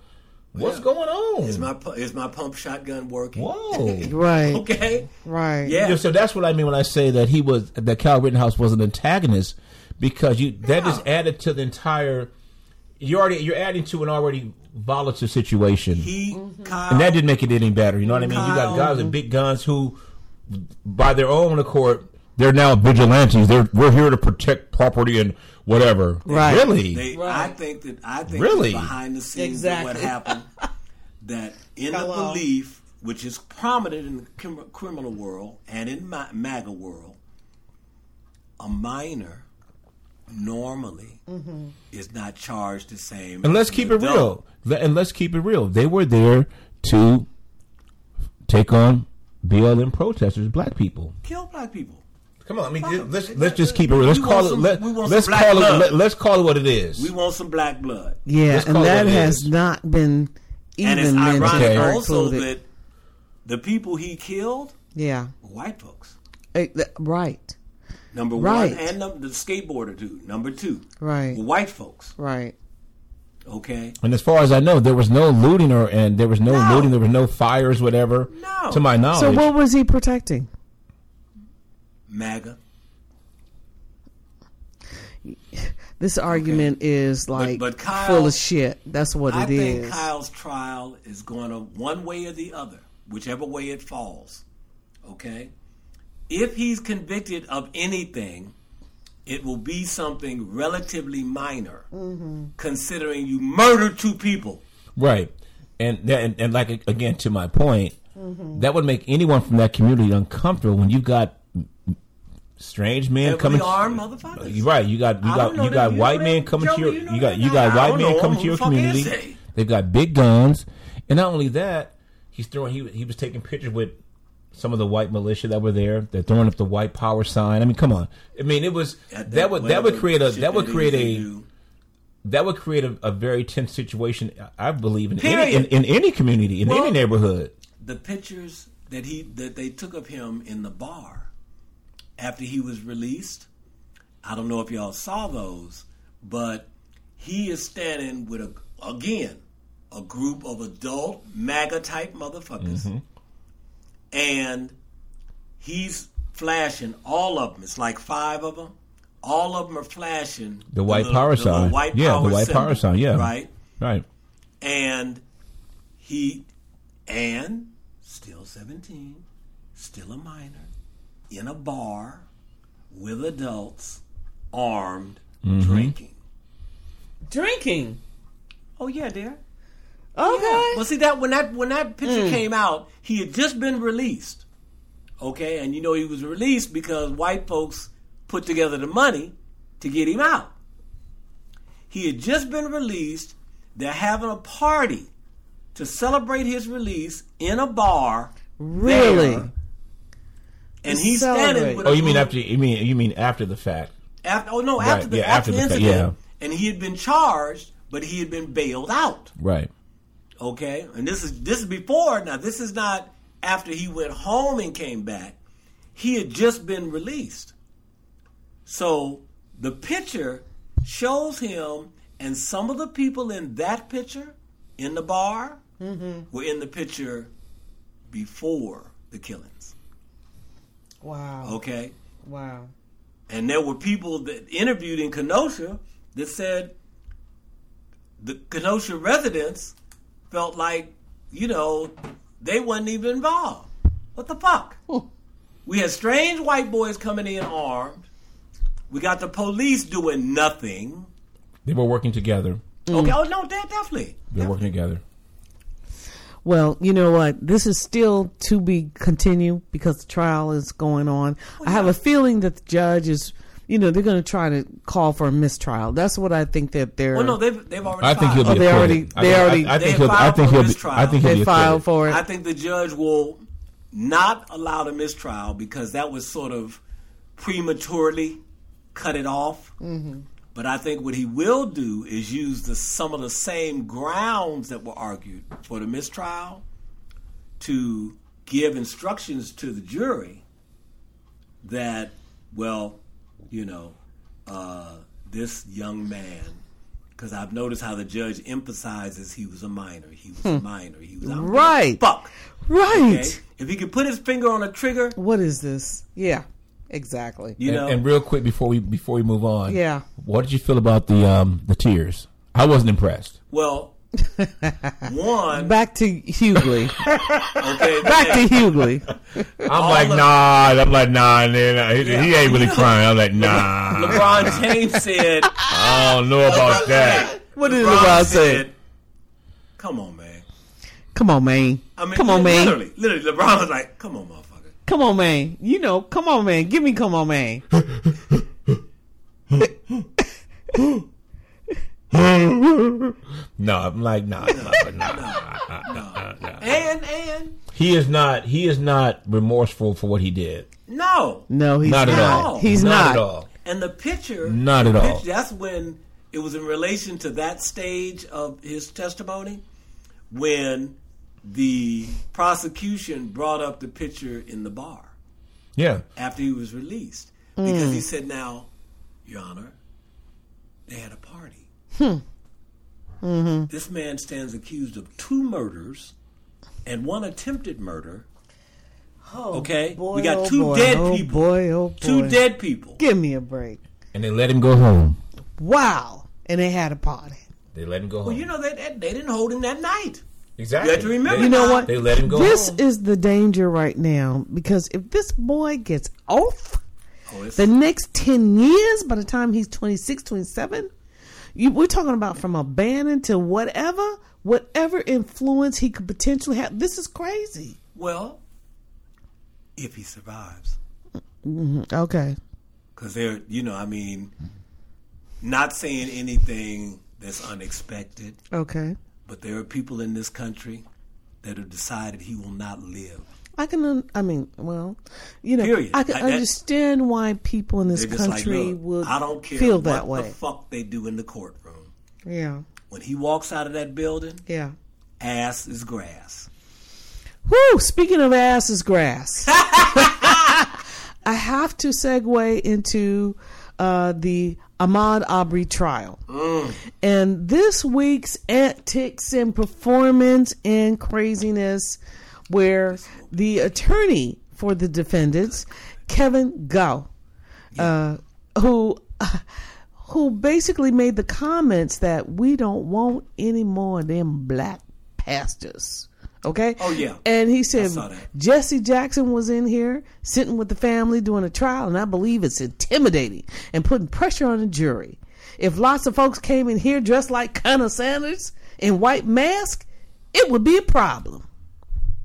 Speaker 2: what's
Speaker 3: Yeah.
Speaker 2: going on?
Speaker 3: Is my is my pump shotgun working?
Speaker 2: whoa.
Speaker 1: right.
Speaker 3: Okay.
Speaker 1: Right.
Speaker 3: Yeah.
Speaker 2: Yeah, so that's what I mean when I say that he was that Cal Rittenhouse was an antagonist because you that
Speaker 3: Yeah.
Speaker 2: just added to the entire you're already you're adding to an already volatile situation,
Speaker 3: He,
Speaker 1: Mm-hmm.
Speaker 3: Kyle,
Speaker 2: and that didn't make it any better. You know what I mean? You got guys with big guns who, by their own accord, they're now vigilantes. They're we're here to protect property and whatever.
Speaker 1: Right.
Speaker 2: Really?
Speaker 3: They, I think that I think
Speaker 2: Really?
Speaker 3: that behind the scenes of what happened that in the belief, which is prominent in the criminal world and in ma- MAGA world, a minor normally
Speaker 1: Mm-hmm.
Speaker 3: is not charged the same.
Speaker 2: And let's keep it real.
Speaker 3: adult.
Speaker 2: Le- And let's keep it real. They were there to take on BLM protesters, black people.
Speaker 3: Kill black people.
Speaker 2: Come on, I mean,
Speaker 3: Fuck 'em.
Speaker 2: let's let's just keep it real. Let's call
Speaker 3: want
Speaker 2: it. let, let's
Speaker 3: some black
Speaker 2: call it.
Speaker 3: blood.
Speaker 2: Let, let's call it what it is.
Speaker 3: We want some black blood.
Speaker 1: Yeah,
Speaker 2: Let's
Speaker 1: and that has
Speaker 2: is.
Speaker 1: not been even
Speaker 3: and it's ironic
Speaker 2: Okay.
Speaker 3: also
Speaker 1: included.
Speaker 3: that the people he killed
Speaker 1: yeah,
Speaker 3: were white folks.
Speaker 1: Eh, right,
Speaker 3: Number
Speaker 1: Right.
Speaker 3: one, and number, the skateboarder dude. Number two,
Speaker 1: right,
Speaker 3: were white folks.
Speaker 1: right.
Speaker 3: Okay,
Speaker 2: and as far as I know, there was no looting or and there was no,
Speaker 3: No.
Speaker 2: looting. There was no fires, whatever.
Speaker 3: No.
Speaker 2: To my knowledge.
Speaker 1: So what was he protecting?
Speaker 3: MAGA.
Speaker 1: This argument is like
Speaker 3: but Kyle-
Speaker 1: full of shit. That's what it is. I think.
Speaker 3: Kyle's trial is going to one way or the other, whichever way it falls. Okay, if he's convicted of anything, it will be something relatively minor,
Speaker 1: Mm-hmm.
Speaker 3: considering you murdered two people.
Speaker 2: Right. And, and and like again to my point,
Speaker 1: Mm-hmm.
Speaker 2: that would make anyone from that community uncomfortable when you've got m- m- strange
Speaker 3: man
Speaker 2: coming.
Speaker 3: armed motherfuckers.
Speaker 2: You're right. You got you got you got white
Speaker 3: know them?
Speaker 2: coming to your
Speaker 3: you know
Speaker 2: you got you got
Speaker 3: I
Speaker 2: white men coming to your
Speaker 3: Who the fuck is
Speaker 2: community. They've got big guns, and not only that, he's throwing. He he was taking pictures with some of the white militia that were there. They're throwing up the white power sign. I mean, come on. I mean, it was
Speaker 3: At
Speaker 2: that would that would create a that would create a that would create a, a very tense situation. I believe in any, in, in any community in
Speaker 3: Well-
Speaker 2: any neighborhood.
Speaker 3: the pictures that he that they took of him in the bar after he was released. I don't know if y'all saw those, but he is standing with a again a group of adult MAGA type motherfuckers,
Speaker 2: Mm-hmm.
Speaker 3: and he's flashing all of them. It's like five of them. All of them are flashing
Speaker 2: The white
Speaker 3: little-
Speaker 2: power
Speaker 3: the
Speaker 2: sign.
Speaker 3: white
Speaker 2: Yeah, the
Speaker 3: power
Speaker 2: white power sign, yeah.
Speaker 3: right
Speaker 2: Right.
Speaker 3: and he and still 17 still a minor in a bar with adults armed
Speaker 2: Mm-hmm.
Speaker 3: drinking
Speaker 1: Drinking.
Speaker 3: oh yeah dear
Speaker 1: Okay.
Speaker 3: well see that when that when that picture came out he had just been released okay and you know he was released because white folks put together the money to get him out he had just been released they're having a party to celebrate his release in a bar
Speaker 1: Really?
Speaker 3: there, and he's
Speaker 1: celebrate.
Speaker 3: standing with
Speaker 2: Oh, you mean after you mean you mean after the fact?
Speaker 3: after oh no
Speaker 2: Right,
Speaker 3: after the
Speaker 2: yeah,
Speaker 3: after
Speaker 2: after
Speaker 3: the
Speaker 2: the fact,
Speaker 3: incident and he had been charged but he had been bailed out
Speaker 2: Right.
Speaker 3: Okay, and this is this is before. Now this is not after he went home and came back. He had just been released. So the picture shows him, and some of the people in that picture in the bar mm-hmm. were in the picture before the killings.
Speaker 1: Wow.
Speaker 3: Okay,
Speaker 1: Wow.
Speaker 3: and there were people that interviewed in Kenosha that said the Kenosha residents felt like, you know, they wasn't even involved. What the fuck? We had strange white boys coming in armed. We got the police doing nothing.
Speaker 2: They were working together.
Speaker 3: Okay, oh no, de- definitely.
Speaker 2: They were working together.
Speaker 1: Well, you know what? This is still to be continued because the trial is going on. I have a feeling that the judge is, you know, they're going to try to call for a mistrial. That's what I think that they're.
Speaker 3: Well, no, they've they've already.
Speaker 2: I think he'll
Speaker 3: filed.
Speaker 2: be
Speaker 1: Oh, they already-
Speaker 2: I
Speaker 1: they
Speaker 2: think-
Speaker 1: already-
Speaker 2: I, I
Speaker 3: they
Speaker 2: think he'll. I think he'll be. I think he'll
Speaker 1: they
Speaker 2: be
Speaker 1: filed for it.
Speaker 3: I think the judge will not allow the mistrial because that was sort of prematurely cut it off.
Speaker 1: Mm-hmm.
Speaker 3: But I think what he will do is use the, some of the same grounds that were argued for the mistrial to give instructions to the jury that, well, you know, uh, this young man, because I've noticed how the judge emphasizes he was a minor, he was a minor, he was I don't give a
Speaker 1: Hmm. Right.
Speaker 3: fuck.
Speaker 1: right.
Speaker 3: Okay? If he could put his finger on a trigger,
Speaker 1: What is this? Yeah, exactly.
Speaker 3: you
Speaker 2: And,
Speaker 3: know,
Speaker 2: and real quick before we before we move on,
Speaker 1: Yeah.
Speaker 2: what did you feel about the um the tears? I wasn't impressed.
Speaker 3: Well, one.
Speaker 1: Back to Hughley.
Speaker 3: Okay,
Speaker 1: Back to Hughley.
Speaker 2: I'm like,
Speaker 3: of-
Speaker 2: nah. I'm like, nah. nah he, he ain't really crying. I'm like, nah.
Speaker 3: LeBron James said.
Speaker 2: I don't know about that.
Speaker 1: What did
Speaker 3: LeBron
Speaker 1: LeBron say?
Speaker 3: "Come on, man.
Speaker 1: Come on, man.
Speaker 3: I mean,
Speaker 1: come on, man.
Speaker 3: Literally, literally, LeBron was like, "Come on, motherfucker."
Speaker 1: Come on, man. You know, come on, man. Give me come on, man.
Speaker 2: No, I'm like, nah, nah, nah.
Speaker 3: And and
Speaker 2: He is not. He is not remorseful for what he did.
Speaker 3: no,
Speaker 1: No, he's
Speaker 2: Not
Speaker 1: not.
Speaker 2: at all.
Speaker 1: He's
Speaker 2: not,
Speaker 1: not.
Speaker 2: at all.
Speaker 3: and the picture.
Speaker 2: Not at all.
Speaker 3: picture- that's when it was in relation to that stage of his testimony when the prosecution brought up the picture in the bar
Speaker 2: Yeah.
Speaker 3: after he was released because he said, "Now, Your Honor, they had a party. Hmm. This man stands accused of two murders and one attempted murder. okay,
Speaker 1: Boy,
Speaker 3: we got
Speaker 1: oh
Speaker 3: two
Speaker 1: boy,
Speaker 3: dead
Speaker 1: oh
Speaker 3: people.
Speaker 1: Boy, oh boy.
Speaker 3: Two dead people.
Speaker 1: Give me a break.
Speaker 2: And they let him go home.
Speaker 1: Wow. And they had a party.
Speaker 2: They let him go home.
Speaker 3: Well, you know they, they, they didn't hold him that night.
Speaker 2: Exactly.
Speaker 3: You have to remember
Speaker 1: You know what?
Speaker 2: They let him go
Speaker 1: This
Speaker 2: home.
Speaker 1: is the danger right now because if this boy gets off
Speaker 3: Oh,
Speaker 1: the next 10 years, by the time he's 26, 27, you, we're talking about from a abandoned to whatever, whatever influence he could potentially have. This is crazy.
Speaker 3: well, if he survives, mm-hmm.
Speaker 1: Okay.
Speaker 3: because they're you know I mean, not saying anything that's unexpected,
Speaker 1: Okay.
Speaker 3: But there are people in this country that have decided he will not live.
Speaker 1: I can, un- I mean, well, you know,
Speaker 3: Period.
Speaker 1: I can
Speaker 3: I-
Speaker 1: understand why people in this country
Speaker 3: like,
Speaker 1: would
Speaker 3: I don't care
Speaker 1: feel that way.
Speaker 3: the fuck they do in the courtroom.
Speaker 1: Yeah.
Speaker 3: When he walks out of that building,
Speaker 1: Yeah.
Speaker 3: ass is grass.
Speaker 1: Whoo! Speaking of ass is grass. I have to segue into uh, the Ahmaud Arbery trial. And this week's antics and performance and craziness, where the attorney for the defendants, Kevin Gough, uh, who who basically made the comments that we don't want any more of them black pastors. Okay.
Speaker 3: Oh, yeah.
Speaker 1: And he said. Jesse Jackson was in here sitting with the family doing a trial, and I believe it's intimidating and putting pressure on the jury. If lots of folks came in here dressed like Colonel Sanders in white mask, it would be a problem.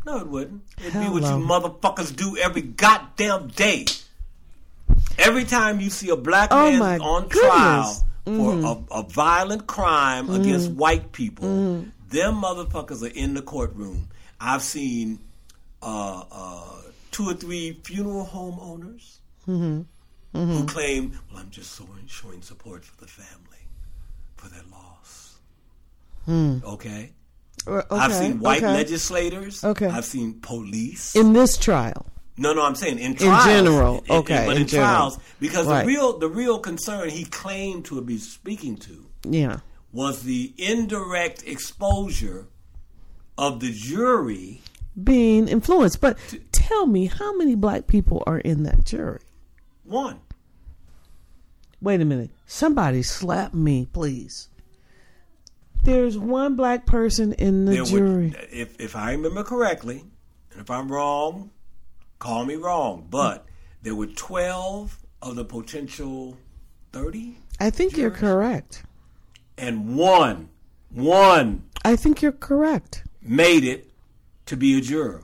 Speaker 3: No, it wouldn't. It'd be what
Speaker 1: Hello.
Speaker 3: you motherfuckers do every goddamn day. Every time you see a black
Speaker 1: Oh,
Speaker 3: man on
Speaker 1: goodness.
Speaker 3: trial for mm-hmm. a, a violent crime against mm. white people, mm. them motherfuckers are in the courtroom. I've seen uh, uh, two or three funeral home owners who claim, "Well, I'm just showing, showing support for the family for their loss." Okay.
Speaker 1: Uh,
Speaker 3: I've seen white
Speaker 1: okay.
Speaker 3: legislators.
Speaker 1: Okay.
Speaker 3: I've seen police.
Speaker 1: in this trial.
Speaker 3: no, no, I'm saying in trials.
Speaker 1: general.
Speaker 3: In- in-
Speaker 1: Okay,
Speaker 3: but
Speaker 1: in
Speaker 3: in, trials, because
Speaker 1: Right.
Speaker 3: the real the real concern he claimed to be speaking to
Speaker 1: Yeah.
Speaker 3: was the indirect exposure of the jury.
Speaker 1: Being influenced. But tell me, how many black people are in that jury?
Speaker 3: One,
Speaker 1: Wait a minute. Somebody slap me, please. There's one black person in the
Speaker 3: there
Speaker 1: jury.
Speaker 3: would, if if I remember correctly, and if I'm wrong, call me wrong. But there were twelve of the potential thirty,
Speaker 1: I think you're correct.
Speaker 3: and one, one
Speaker 1: I think you're correct.
Speaker 3: Made it to be a juror.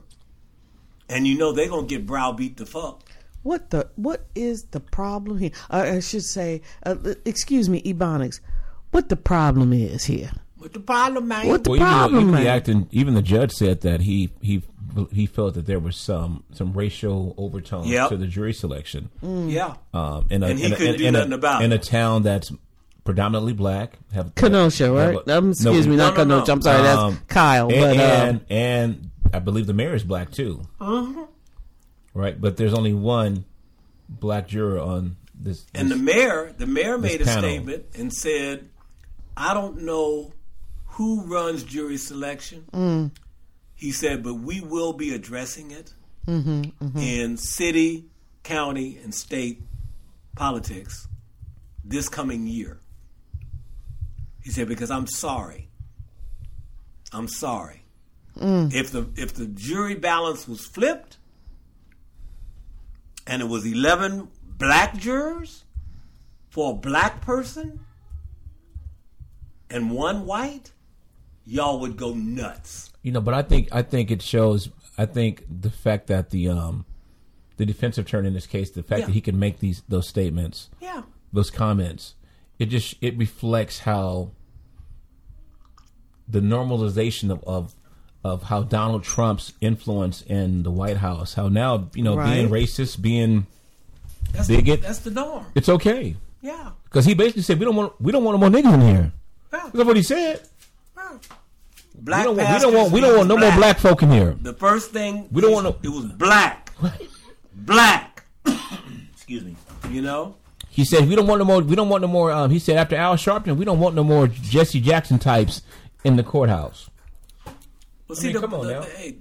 Speaker 3: And you know they're gonna get browbeat the fuck.
Speaker 1: What the what is the problem here? Uh, I should say, uh, excuse me, Ebonics. What the problem is here?
Speaker 3: What the problem, man?
Speaker 1: What the
Speaker 2: Well, even,
Speaker 1: problem,
Speaker 2: the, even
Speaker 1: man?
Speaker 2: the acting, even the judge said that he he he felt that there was some some racial overtones
Speaker 3: Yep.
Speaker 2: to the jury selection.
Speaker 3: yeah.
Speaker 2: Um, in a,
Speaker 3: And he
Speaker 2: in
Speaker 3: couldn't
Speaker 2: in,
Speaker 3: do
Speaker 2: in a-
Speaker 3: nothing about
Speaker 2: in
Speaker 3: it.
Speaker 2: a town that's predominantly black. Have
Speaker 1: Kenosha, right?
Speaker 2: have a-
Speaker 1: um, excuse
Speaker 2: no,
Speaker 1: me, not
Speaker 3: no, no,
Speaker 1: Kenosha. I'm sorry,
Speaker 2: Um,
Speaker 1: that's Kyle.
Speaker 2: and,
Speaker 1: but um,
Speaker 2: and and I believe the mayor is black too.
Speaker 3: Uh-huh.
Speaker 2: Right, but there's only one black juror on this.
Speaker 3: And the mayor, the mayor made a
Speaker 2: panel.
Speaker 3: statement and said, "I don't know who runs jury selection."
Speaker 1: Mm.
Speaker 3: He said, "But we will be addressing it
Speaker 1: Mm-hmm,
Speaker 3: in city, county, and state politics this coming year." He said, "Because I'm sorry. I'm sorry. If the if the jury balance was flipped, and it was eleven black jurors for a black person and one white, y'all would go nuts."
Speaker 2: You know, but I think I think it shows. I think the fact that the um the defensive attorney in this case, the fact
Speaker 3: Yeah.
Speaker 2: that he can make these those statements,
Speaker 3: Yeah.
Speaker 2: those comments, it just it reflects how the normalization of of, of how Donald Trump's influence in the White House, how now you know being racist, being
Speaker 3: That's
Speaker 2: Bigot.
Speaker 3: The, that's the norm.
Speaker 2: it's okay
Speaker 3: Yeah.
Speaker 2: because he basically said we don't want we don't want no more niggas in here.
Speaker 3: Yeah.
Speaker 2: That's what he said.
Speaker 3: yeah.
Speaker 2: We
Speaker 3: Black
Speaker 2: don't, want, we don't want we don't want no more black folk in here.
Speaker 3: The first thing
Speaker 2: We don't
Speaker 3: is-
Speaker 2: wanna-
Speaker 3: It was black, black. Excuse me. You know.
Speaker 2: He said we don't want no more. We don't want no more. Um, he said after Al Sharpton, we don't want no more Jesse Jackson types in the courthouse.
Speaker 3: Well,
Speaker 2: I mean, come on now.
Speaker 3: hey,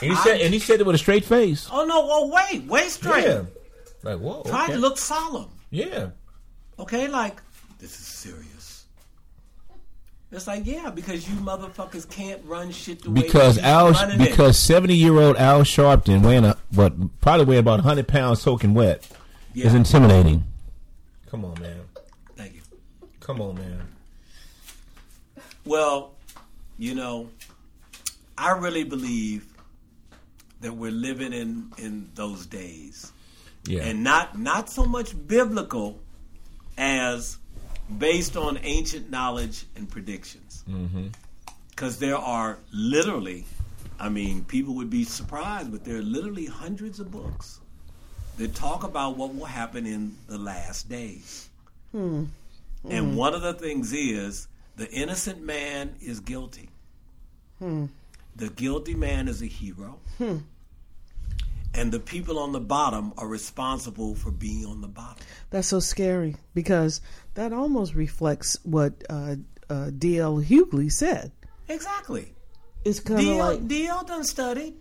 Speaker 2: And he said, and he said it with a straight face.
Speaker 3: oh no! Oh wait, wait straight.
Speaker 2: Yeah, like whoa.
Speaker 3: Try
Speaker 2: okay.
Speaker 3: to look solemn.
Speaker 2: Yeah,
Speaker 3: Okay, like this is serious. It's like yeah, because you motherfuckers can't run shit the way
Speaker 2: because
Speaker 3: you
Speaker 2: Al, because seventy year old Al Sharpton weighing a, what probably weigh about hundred pounds soaking wet is intimidating. Come on, man.
Speaker 3: Thank you.
Speaker 2: Come on, man.
Speaker 3: Well, you know, I really believe that we're living in in those days.
Speaker 2: Yeah,
Speaker 3: and not not so much biblical as based on ancient knowledge and predictions. Mm-hmm. Because there are literally, I mean, people would be surprised, but there are literally hundreds of books that talk about what will happen in the last days. And one of the things is the innocent man is guilty. The guilty man is a hero and the people on the bottom are responsible for being on the bottom.
Speaker 1: That's so scary because that almost reflects what uh, uh, D.L. Hughley said.
Speaker 3: Exactly.
Speaker 1: It's kind of like
Speaker 3: DL done studied.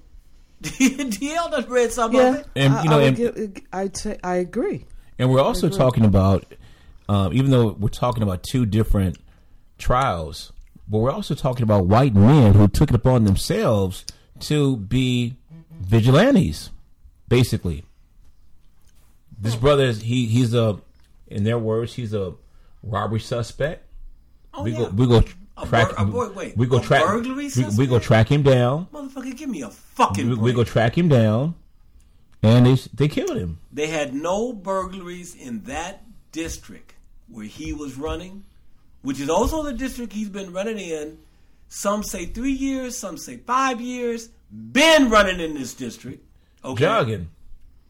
Speaker 3: DL done read some of it.
Speaker 2: And,
Speaker 1: I,
Speaker 2: you know,
Speaker 1: I, would
Speaker 2: and-
Speaker 1: give- I, t- I agree.
Speaker 2: And we're also talking about, um, even though we're talking about two different trials, but we're also talking about white men who took it upon themselves to be vigilantes, basically. This brother is he he's a, in their words, he's a robbery suspect.
Speaker 3: Oh,
Speaker 2: we
Speaker 3: yeah.
Speaker 2: go we go
Speaker 3: A
Speaker 2: track.
Speaker 3: bur- boy- wait,
Speaker 2: we go track.
Speaker 3: burglary
Speaker 2: we, we go track him down.
Speaker 3: Motherfucker, give me a fucking
Speaker 2: We,
Speaker 3: break.
Speaker 2: we go track him down, and they they killed him.
Speaker 3: They had no burglaries in that district where he was running, which is also the district he's been running in. Some say three years, some say five years. Been running in this district. Okay.
Speaker 2: Jogging,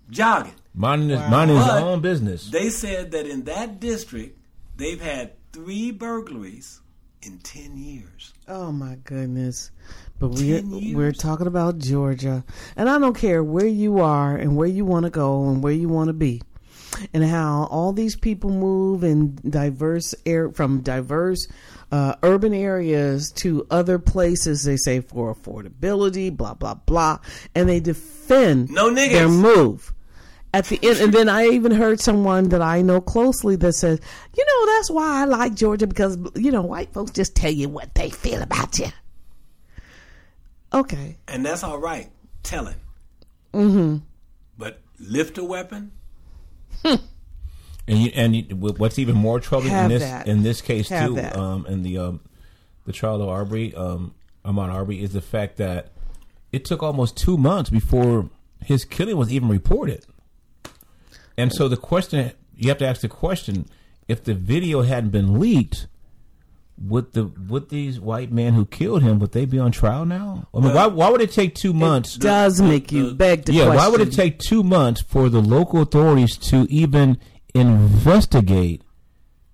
Speaker 3: Jogging.
Speaker 2: minding his minding his
Speaker 3: But
Speaker 2: own business.
Speaker 3: They said that in that district, they've had three burglaries in 10 years.
Speaker 1: Oh my goodness. But we're we're talking about Georgia. And I don't care where you are and where you want to go and where you want to be. And how all these people move in diverse air from diverse uh, urban areas to other places they say for affordability, blah blah blah, and they defend
Speaker 3: No niggas.
Speaker 1: their move. At the end, and then I even heard someone that I know closely that says, "You know, that's why I like Georgia because you know white folks just tell you what they feel about you." Okay,
Speaker 3: And that's all right, telling. Mm-hmm. But lift a weapon?
Speaker 2: And you, and you, what's even more troubling in this
Speaker 1: that.
Speaker 2: in this case
Speaker 1: Have
Speaker 2: too,
Speaker 1: that.
Speaker 2: um, in the um, the trial of Arbery, um, Ahmaud Arbery, is the fact that it took almost two months before his killing was even reported. And so the question you have to ask the question: if the video hadn't been leaked, would the would these white men who killed him would they be on trial now? I mean, why why would it take two months?
Speaker 1: does make you beg the
Speaker 2: yeah,
Speaker 1: question.
Speaker 2: why would it take two months for the local authorities to even investigate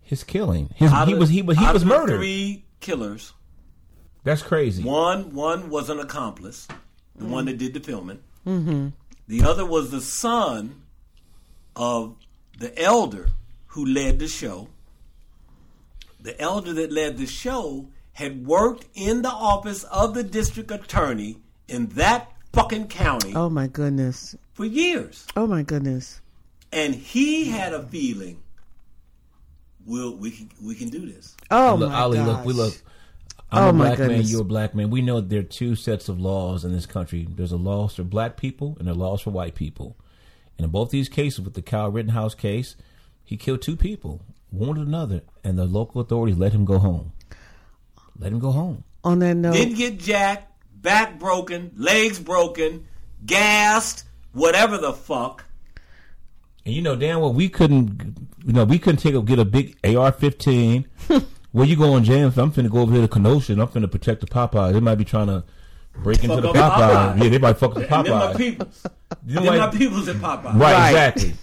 Speaker 2: his killing? His he
Speaker 3: of-
Speaker 2: was he was he
Speaker 3: out
Speaker 2: was murdered.
Speaker 3: Three killers.
Speaker 2: That's crazy.
Speaker 3: One one was an accomplice, the one that did the filming. Mm-hmm. The other was the son of the elder who led the show. The elder that led the show had worked in the office of the district attorney in that fucking county
Speaker 1: Oh my goodness!
Speaker 3: for years.
Speaker 1: Oh my goodness!
Speaker 3: And he had a feeling we'll we can we can do this.
Speaker 1: Oh
Speaker 2: look,
Speaker 1: my
Speaker 2: Ali,
Speaker 1: gosh.
Speaker 2: look, we look. I'm
Speaker 1: Oh,
Speaker 2: a
Speaker 1: my
Speaker 2: black man.
Speaker 1: goodness.
Speaker 2: You're a black man. We know there are two sets of laws in this country. There's a laws for black people and there are laws for white people. And in both these cases, with the Kyle Rittenhouse case, he killed two people, wounded another, and the local authorities let him go home. Let him go home.
Speaker 1: On that note,
Speaker 3: Didn't get jacked, back broken, legs broken, gassed, whatever the fuck.
Speaker 2: And you know damn well we couldn't, you know, we couldn't take a get a big AR-15. Where you going, James? I'm finna go over here to Kenosha and I'm finna protect the Popeyes. They might be trying to break into the
Speaker 3: up
Speaker 2: Popeyes.
Speaker 3: Popeyes.
Speaker 2: Yeah, they might fuck with the
Speaker 3: And then my
Speaker 2: Popeyes.
Speaker 3: peoples.
Speaker 2: You know
Speaker 3: my peoples at Popeye.
Speaker 2: Right,
Speaker 1: Right.
Speaker 2: exactly.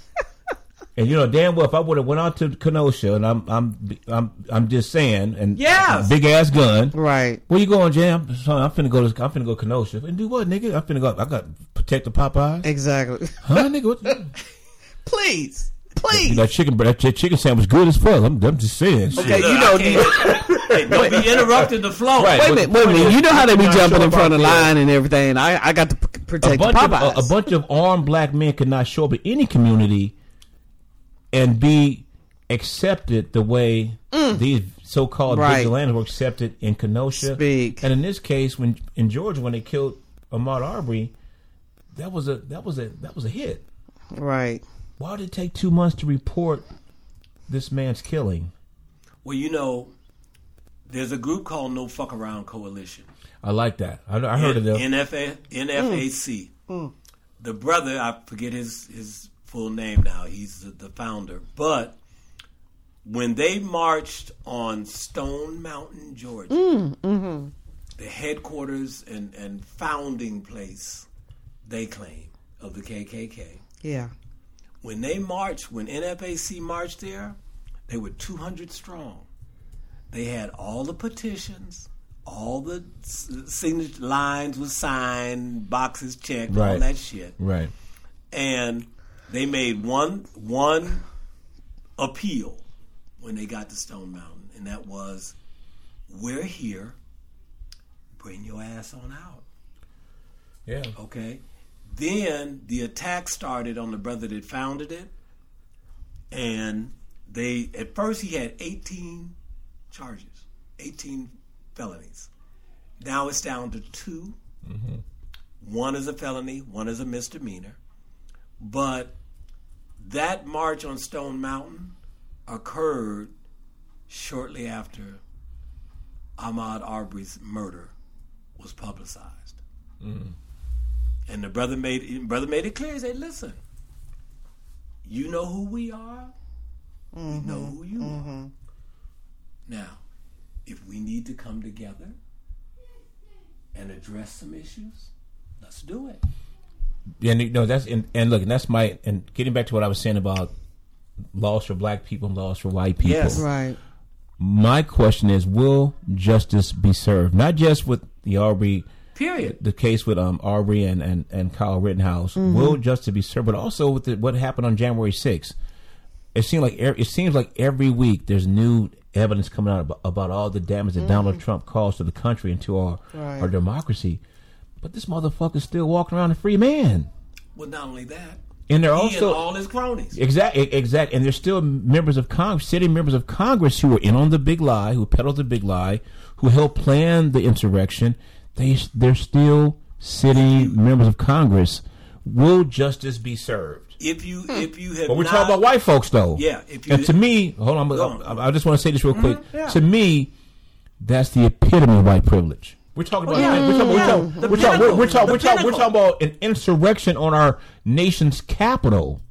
Speaker 2: and you know damn well if I would have went out to Kenosha and I'm I'm I'm I'm just saying and
Speaker 3: yeah
Speaker 2: big ass gun.
Speaker 1: right?
Speaker 2: Where you going, Jam? Son, I'm finna go to I'm finna go Kenosha and do what, nigga? I'm finna go. I got protect the Popeyes.
Speaker 1: Exactly.
Speaker 2: Huh, nigga? What,
Speaker 1: Please,
Speaker 2: you
Speaker 1: please.
Speaker 2: know, that chicken that ch- chicken sandwich good as fuck. I'm, I'm just saying.
Speaker 1: Okay,
Speaker 3: Look,
Speaker 1: you
Speaker 3: I
Speaker 1: know,
Speaker 3: can't- hey, don't be interrupting the flow.
Speaker 2: Right.
Speaker 1: Wait a minute, wait a minute. You know how they be jumping in front of the line and everything. I I got to p-
Speaker 2: a
Speaker 1: protect the
Speaker 2: bunch of
Speaker 1: Popeyes.
Speaker 2: a, a bunch of armed black men could not show up in any community and be accepted the way these so-called
Speaker 1: Mm. Right.
Speaker 2: vigilantes were accepted in Kenosha.
Speaker 1: Speak.
Speaker 2: And in this case, when in Georgia, when they killed Ahmaud Arbery, that was a that was a that was a hit.
Speaker 1: right.
Speaker 2: Why did it take two months to report this man's killing?
Speaker 3: Well, you know, there's a group called No Fuck Around Coalition.
Speaker 2: I like that. I, I heard of them.
Speaker 3: NFA, NFAC. Mm. Mm. The brother, I forget his his full name now. He's the, the founder. But when they marched on Stone Mountain, Georgia, mm, mm-hmm. the headquarters and, and founding place, they claim, of the KKK,
Speaker 1: Yeah.
Speaker 3: When they marched, when NFAC marched there, they were 200 strong. They had all the petitions, all the signature lines were signed, boxes checked, all
Speaker 2: Right.
Speaker 3: that shit,
Speaker 2: right.
Speaker 3: and they made one one appeal when they got to Stone Mountain, and that was, "We're here. Bring your ass on out."
Speaker 2: Yeah.
Speaker 3: Okay. Then the attack started on the brother that founded it. And they, at first, he had 18 charges, 18 felonies. Now it's down to 2 mm-hmm. One is a felony, one is a misdemeanor. But that march on Stone Mountain occurred shortly after Ahmaud Arbery's murder was publicized. Mm. And the brother made brother made it clear. He said, "Listen, you know who we are. We mm-hmm. know who you are. Mm-hmm. Now, if we need to come together and address some issues, let's do it."
Speaker 2: And you know that's and, and look, and that's my and getting back to what I was saying about laws for black people and laws for white people.
Speaker 3: Yes.
Speaker 1: Right.
Speaker 2: My question is, will justice be served? Not just with the Arbery,
Speaker 3: Period.
Speaker 2: the case with um Arbery and and, and Kyle Rittenhouse. Will justice be served? But also with the, what happened on January 6th. It seems like it seems like every week there's new evidence coming out about, about all the damage that Donald Trump caused to the country and to our
Speaker 1: Right.
Speaker 2: our democracy. But this motherfucker's still walking around a free man.
Speaker 3: Well, not only that,
Speaker 2: And they're
Speaker 3: he
Speaker 2: also
Speaker 3: and all his cronies.
Speaker 2: Exactly, exactly. And there's still members of Congress, sitting members of Congress who were in on the big lie, who peddled the big lie, who helped plan the insurrection. They they're still sitting members of Congress. Will justice be served?
Speaker 3: If you if you have
Speaker 2: But we're
Speaker 3: not,
Speaker 2: talking about white folks, though.
Speaker 3: Yeah, if you-
Speaker 2: and to me, hold on,
Speaker 3: on. Mm-hmm.
Speaker 2: I, I just want to say this real quick.
Speaker 3: yeah.
Speaker 2: To me, that's the epitome of white privilege. We're talking about. we're talking,
Speaker 3: yeah,
Speaker 2: we're talking, we're talking, we're, we're
Speaker 3: pinnacle,
Speaker 2: talking,
Speaker 3: the
Speaker 2: we're talking, we're
Speaker 3: pinnacle.
Speaker 2: talking about an insurrection on our nation's capital.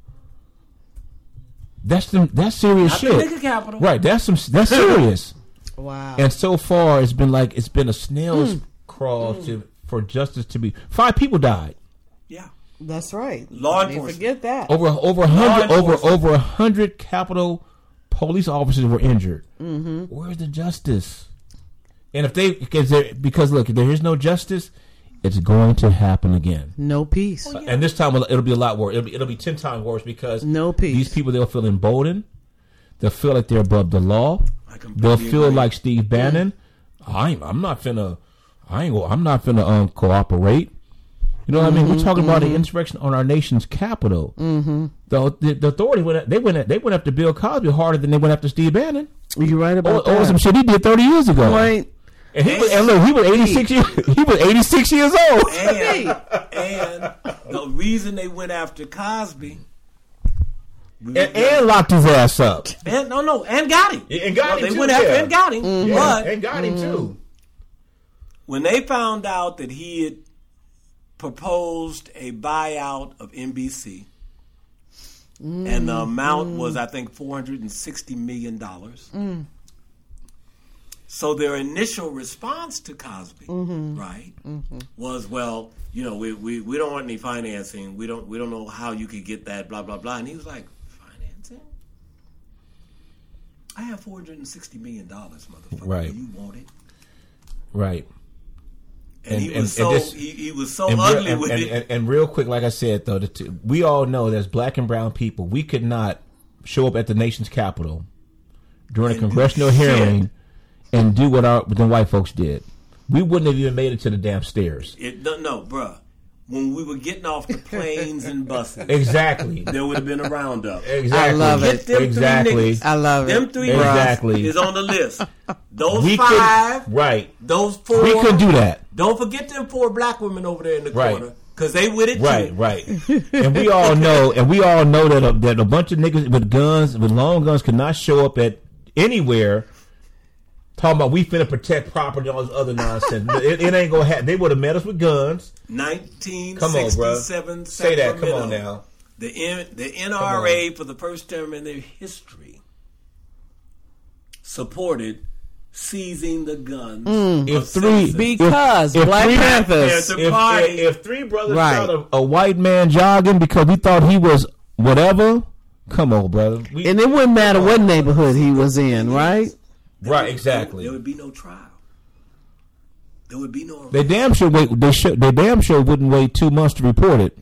Speaker 2: That's some that's serious
Speaker 3: Not
Speaker 2: shit.
Speaker 3: liquor capital.
Speaker 2: Right, that's some that's serious.
Speaker 1: Wow.
Speaker 2: and so far, it's been like it's been a snail's crawl to for justice to be. Five people died.
Speaker 3: Yeah.
Speaker 1: That's right.
Speaker 3: Law
Speaker 1: Don't
Speaker 3: enforcement.
Speaker 1: Forget that.
Speaker 2: Over over a hundred over over a hundred Capitol police officers were injured. Mm-hmm. Where's the justice? And if they because there because look, if there is no justice, it's going to happen again.
Speaker 1: No peace.
Speaker 2: And this time it'll it'll be a lot worse. It'll be, it'll be ten times worse because
Speaker 1: No peace.
Speaker 2: these people they'll feel emboldened. They'll feel like they're above the law. They'll feel
Speaker 3: agree.
Speaker 2: like Steve Bannon. I ain't, I'm not finna. I ain't. go- I'm not finna um, cooperate. You know what I mean? We're talking about an insurrection on our nation's capital. Mm-hmm. The, the the authority went they went they went after Bill Cosby harder than they went after Steve Bannon.
Speaker 1: You're right about
Speaker 2: or
Speaker 1: that.
Speaker 2: some shit he did thirty years ago.
Speaker 1: Right.
Speaker 2: And he was and look, he was eighty six years he was eighty six years old.
Speaker 3: And, and the reason they went after Cosby.
Speaker 2: And, and locked his ass up.
Speaker 3: and- no, no, and got him.
Speaker 2: And got
Speaker 3: No,
Speaker 2: him
Speaker 3: They
Speaker 2: too,
Speaker 3: went after
Speaker 2: yeah.
Speaker 3: and got him.
Speaker 2: Yeah,
Speaker 3: But
Speaker 2: and got him too.
Speaker 3: When they found out that he had proposed a buyout of NBC, and the amount mm. was, I think, four hundred and sixty million dollars. Mm. So their initial response to Cosby, mm-hmm. right, mm-hmm. was, "Well, you know, we, we, we don't want any financing. We don't we don't know how you could get that. Blah blah blah." And he was like, "Financing? I have four hundred and sixty million dollars, motherfucker.
Speaker 2: Right.
Speaker 3: Do you want it?"
Speaker 2: Right.
Speaker 3: And,
Speaker 2: And-
Speaker 3: he was
Speaker 2: and
Speaker 3: so
Speaker 2: this-
Speaker 3: he, he was so
Speaker 2: And, real,
Speaker 3: ugly
Speaker 2: and,
Speaker 3: with
Speaker 2: and,
Speaker 3: it.
Speaker 2: and- and real quick, like I said, though, the two, we all know there's black and brown people. We could not show up at the nation's capital during a
Speaker 3: And
Speaker 2: congressional hearing and do what our the white folks did. We wouldn't have even made it to the damn stairs.
Speaker 3: It no, no, bruh. When we were getting off the planes and buses,
Speaker 2: Exactly.
Speaker 3: there would have been a roundup.
Speaker 2: Exactly.
Speaker 1: I love
Speaker 3: Get
Speaker 1: it.
Speaker 3: them
Speaker 2: Exactly.
Speaker 3: three niggas.
Speaker 1: I love it.
Speaker 3: Them three
Speaker 2: Exactly.
Speaker 3: niggas is on the list. Those
Speaker 2: We
Speaker 3: five,
Speaker 2: could right.
Speaker 3: those four.
Speaker 2: We could do that.
Speaker 3: Don't forget them four black women over there in the
Speaker 2: Right.
Speaker 3: corner, because they with it
Speaker 2: Right,
Speaker 3: too.
Speaker 2: right. and we all know, and we all know that a, that a bunch of niggas with guns, with long guns, could not show up at anywhere. Talking about we finna protect property, and all this other nonsense. it, it ain't gonna happen. They would have met us with guns. Nineteen Come on, bro.
Speaker 3: 1967
Speaker 2: Say that. Come on now.
Speaker 3: The N, the NRA for the first time in their history supported seizing the guns.
Speaker 2: Mm.
Speaker 3: If
Speaker 2: three.
Speaker 1: Because
Speaker 2: if
Speaker 1: Black
Speaker 2: three-
Speaker 1: Panthers.
Speaker 2: If, if, if three brothers
Speaker 1: Right.
Speaker 2: shot a, a white man jogging because we thought he was whatever, come on, brother. We,
Speaker 1: And it wouldn't matter what neighborhood he was in, right?
Speaker 2: Right, exactly.
Speaker 3: There would be no trial. There would be no.
Speaker 2: They damn sure wait. They should. They damn sure wouldn't wait two months to report it.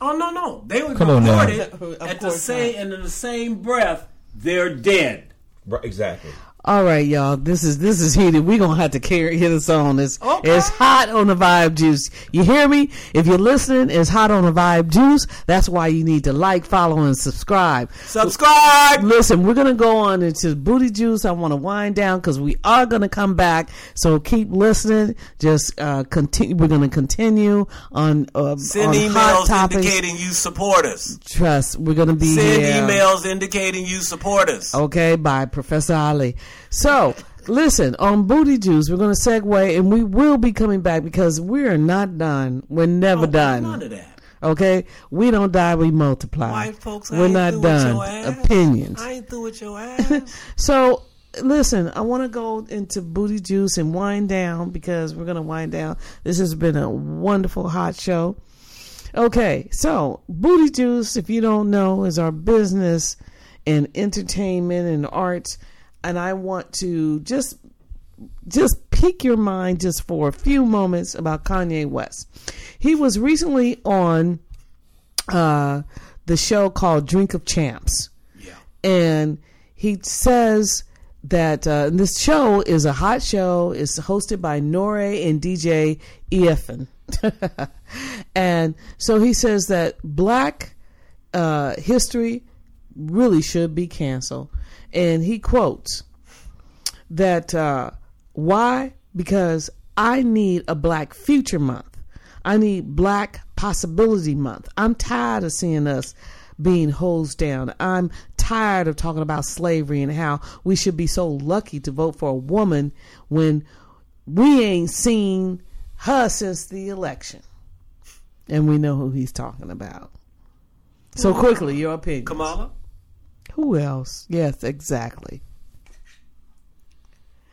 Speaker 3: oh no, no, they would
Speaker 2: Come on now.
Speaker 3: report it
Speaker 1: Of
Speaker 3: at the
Speaker 1: course
Speaker 3: same and in the same breath. They're dead.
Speaker 2: Right, exactly.
Speaker 1: All right, y'all. This is this is heated. We're gonna have to carry hit us on. It's
Speaker 3: Okay.
Speaker 1: it's hot on the vibe juice. You hear me? If you're listening, it's hot on the vibe juice. That's why you need to like, follow, and subscribe.
Speaker 3: Subscribe.
Speaker 1: Listen, we're gonna go on into booty juice. I want to wind down because we are gonna come back. So keep listening. Just uh, continue. We're gonna continue on uh,
Speaker 3: Send
Speaker 1: on hot
Speaker 3: emails
Speaker 1: topics.
Speaker 3: indicating you support us.
Speaker 1: Trust. We're gonna be
Speaker 3: Send
Speaker 1: here.
Speaker 3: emails indicating you support us.
Speaker 1: Okay, by Professor Ali. So, listen, on Booty Juice, we're going to segue and we will be coming back because we are not done. We're never
Speaker 3: Oh,
Speaker 1: done.
Speaker 3: None of that.
Speaker 1: Okay? We don't die, we multiply.
Speaker 3: White folks, I
Speaker 1: we're
Speaker 3: ain't
Speaker 1: not
Speaker 3: through with
Speaker 1: done.
Speaker 3: your ass.
Speaker 1: Opinions.
Speaker 3: I ain't through with your ass.
Speaker 1: So, listen, I want to go into Booty Juice and wind down because we're going to wind down. This has been a wonderful hot show. Okay, so Booty Juice, if you don't know, is our business in entertainment and arts. And I want to just just pique your mind just for a few moments about Kanye West. He was recently on uh, the show called Drink of Champs
Speaker 3: yeah.
Speaker 1: and he says that uh, this show is a hot show. It's hosted by N.O.R.E. and DJ EFN. and so he says that black uh, history really should be canceled. And he quotes that uh, why? Because I need a Black Future Month. I need Black Possibility Month. I'm tired of seeing us being hosed down. I'm tired of talking about slavery and how we should be so lucky to vote for a woman when we ain't seen her since the election. And we know who he's talking about. So quickly, your opinion.
Speaker 3: Kamala?
Speaker 1: Who else? Yes, exactly.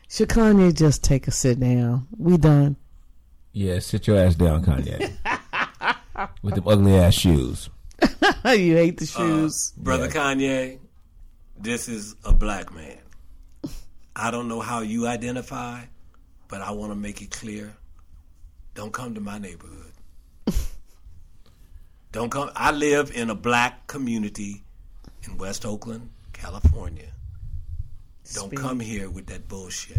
Speaker 1: Should Kanye just take a sit down? We done.
Speaker 2: Yeah, sit your ass down, Kanye. With them ugly ass shoes.
Speaker 1: you hate the uh, shoes.
Speaker 3: Brother Kanye, this is a black man. I don't know how you identify, but I want to make it clear. Don't come to my neighborhood. don't come. I live in a black community in West Oakland, California. Don't
Speaker 1: Speak.
Speaker 3: come here with that bullshit.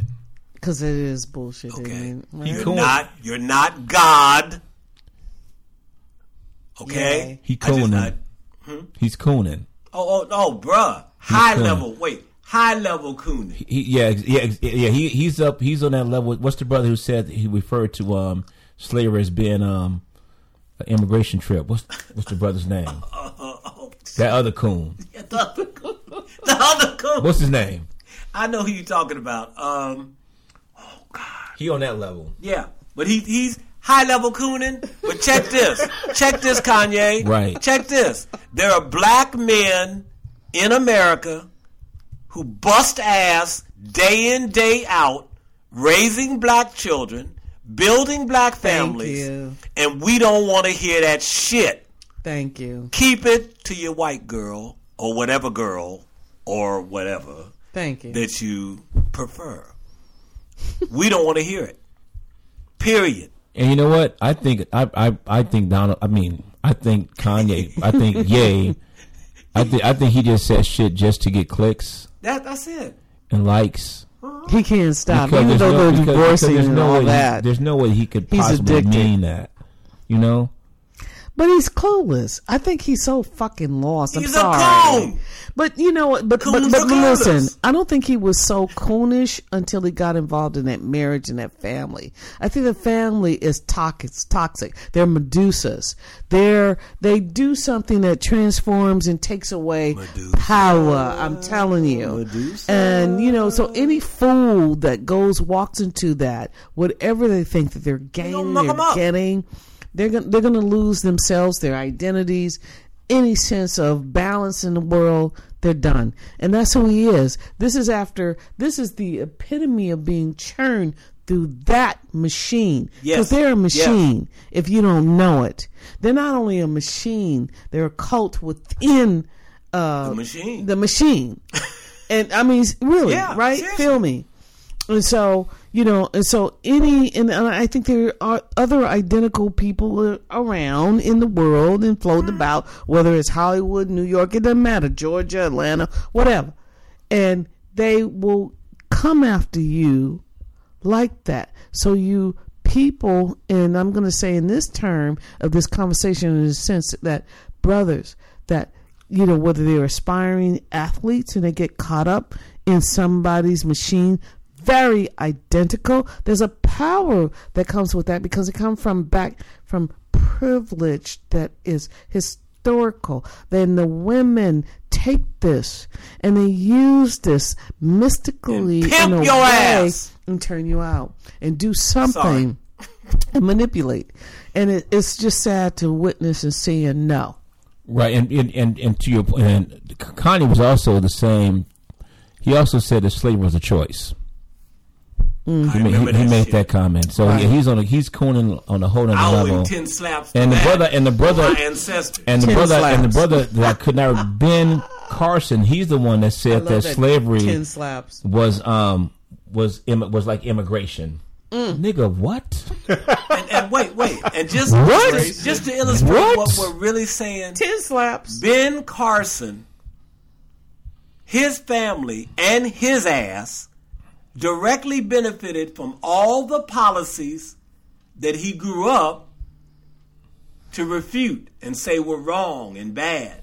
Speaker 1: Because it is bullshit.
Speaker 3: Okay.
Speaker 1: Right?
Speaker 3: you're
Speaker 2: Cool.
Speaker 3: not. You're not God. Okay,
Speaker 1: Yay.
Speaker 2: He
Speaker 3: I just-
Speaker 2: cooning. He's cooning.
Speaker 3: Oh, oh, oh, bruh, high
Speaker 2: cooning.
Speaker 3: level. Wait, high level cooning.
Speaker 2: He, yeah, yeah, yeah. He he's up. He's on that level. What's the brother who said he referred to um slavery as being um an immigration trip? What's what's the brother's name? That other coon.
Speaker 3: the other coon. The other coon.
Speaker 2: What's his name?
Speaker 3: I know who you're talking about. Um, oh God.
Speaker 2: He on that level.
Speaker 3: yeah, but he he's high level cooning. But check this. check this, Kanye.
Speaker 2: Right.
Speaker 3: Check this. There are black men in America who bust ass day in day out, raising black children, building black families,
Speaker 1: you.
Speaker 3: and we don't want to hear that shit.
Speaker 1: Thank you.
Speaker 3: Keep it to your white girl or whatever girl or whatever
Speaker 1: Thank you.
Speaker 3: that you prefer. we don't want to hear it. Period.
Speaker 2: And you know what? I think I I I think Donald. I mean, I think Kanye. I think Ye. I think I think he just said shit just to get clicks
Speaker 3: That that's it.
Speaker 2: and likes.
Speaker 1: He can't stop,
Speaker 2: Because
Speaker 1: even
Speaker 2: there's
Speaker 1: though
Speaker 2: no-
Speaker 1: they're
Speaker 2: because- because
Speaker 1: divorcing
Speaker 2: there's
Speaker 1: and
Speaker 2: no
Speaker 1: all
Speaker 2: way he- there's no way he could
Speaker 1: He's
Speaker 2: possibly
Speaker 1: addicted.
Speaker 2: mean that. You know.
Speaker 1: But he's clueless. I think he's so fucking lost. I'm
Speaker 3: He's a
Speaker 1: sorry. But you know what? But but, but listen, I don't think he was so coonish until he got involved in that marriage and that family. I think the family is toxic. Toxic. They're Medusas. They're they do something that transforms and takes away
Speaker 3: Medusa.
Speaker 1: power. I'm telling you.
Speaker 3: Medusa.
Speaker 1: And you know, so any fool that goes walks into that, whatever they think that they're gaining,
Speaker 3: 'em
Speaker 1: they're
Speaker 3: up.
Speaker 1: They're gonna, they're going to lose themselves, their identities, any sense of balance in the world. They're done, and that's who he is. This is after. This is the epitome of being churned through that machine.
Speaker 3: Yes.
Speaker 1: they're a
Speaker 3: Yes.
Speaker 1: machine. If you don't know it, they're not only a machine. They're a cult within uh,
Speaker 3: The machine.
Speaker 1: The machine. and I mean, really,
Speaker 3: Yeah,
Speaker 1: right?
Speaker 3: seriously.
Speaker 1: Feel me. And so, you know, and so any, and, I think there are other identical people around in the world and floating mm-hmm. about, whether it's Hollywood, New York, it doesn't matter, Georgia, Atlanta, whatever. And they will come after you like that. So you people, and I'm going to say in this term of this conversation, in the sense that brothers, that you know whether they're aspiring athletes and they get caught up in somebody's machine, very identical. There's a power that comes with that because it comes from back from privilege that is historical. Then the women take this and they use this mystically
Speaker 3: And pimp
Speaker 1: in a
Speaker 3: your
Speaker 1: way
Speaker 3: ass.
Speaker 1: and turn you out and do something and manipulate. And it, it's just sad to witness and see and know.
Speaker 2: Right, and and and, and to your point, and Kanye was also the same. He also said that slavery was a choice.
Speaker 3: I
Speaker 2: He made,
Speaker 3: remember
Speaker 2: he, he
Speaker 3: that
Speaker 2: made that comment. So
Speaker 1: Right.
Speaker 2: yeah, he's on a, he's cooning on a whole nother
Speaker 3: I owe
Speaker 2: level.
Speaker 3: ten slaps.
Speaker 2: And the
Speaker 3: that.
Speaker 2: brother- and the brother-
Speaker 3: my ancestors.
Speaker 2: And the
Speaker 1: Ten
Speaker 2: brother and the brother that could never Ben Carson, he's the one that said that, slavery
Speaker 1: ten slaps.
Speaker 2: was um was Im- was like immigration.
Speaker 1: Mm.
Speaker 2: Nigga, what?
Speaker 3: and, and wait, wait, and just
Speaker 2: What?
Speaker 3: just, just to illustrate
Speaker 2: What?
Speaker 3: what we're really saying,
Speaker 1: Ten slaps.
Speaker 3: Ben Carson, his family, and his ass directly benefited from all the policies that he grew up to refute and say were wrong and bad.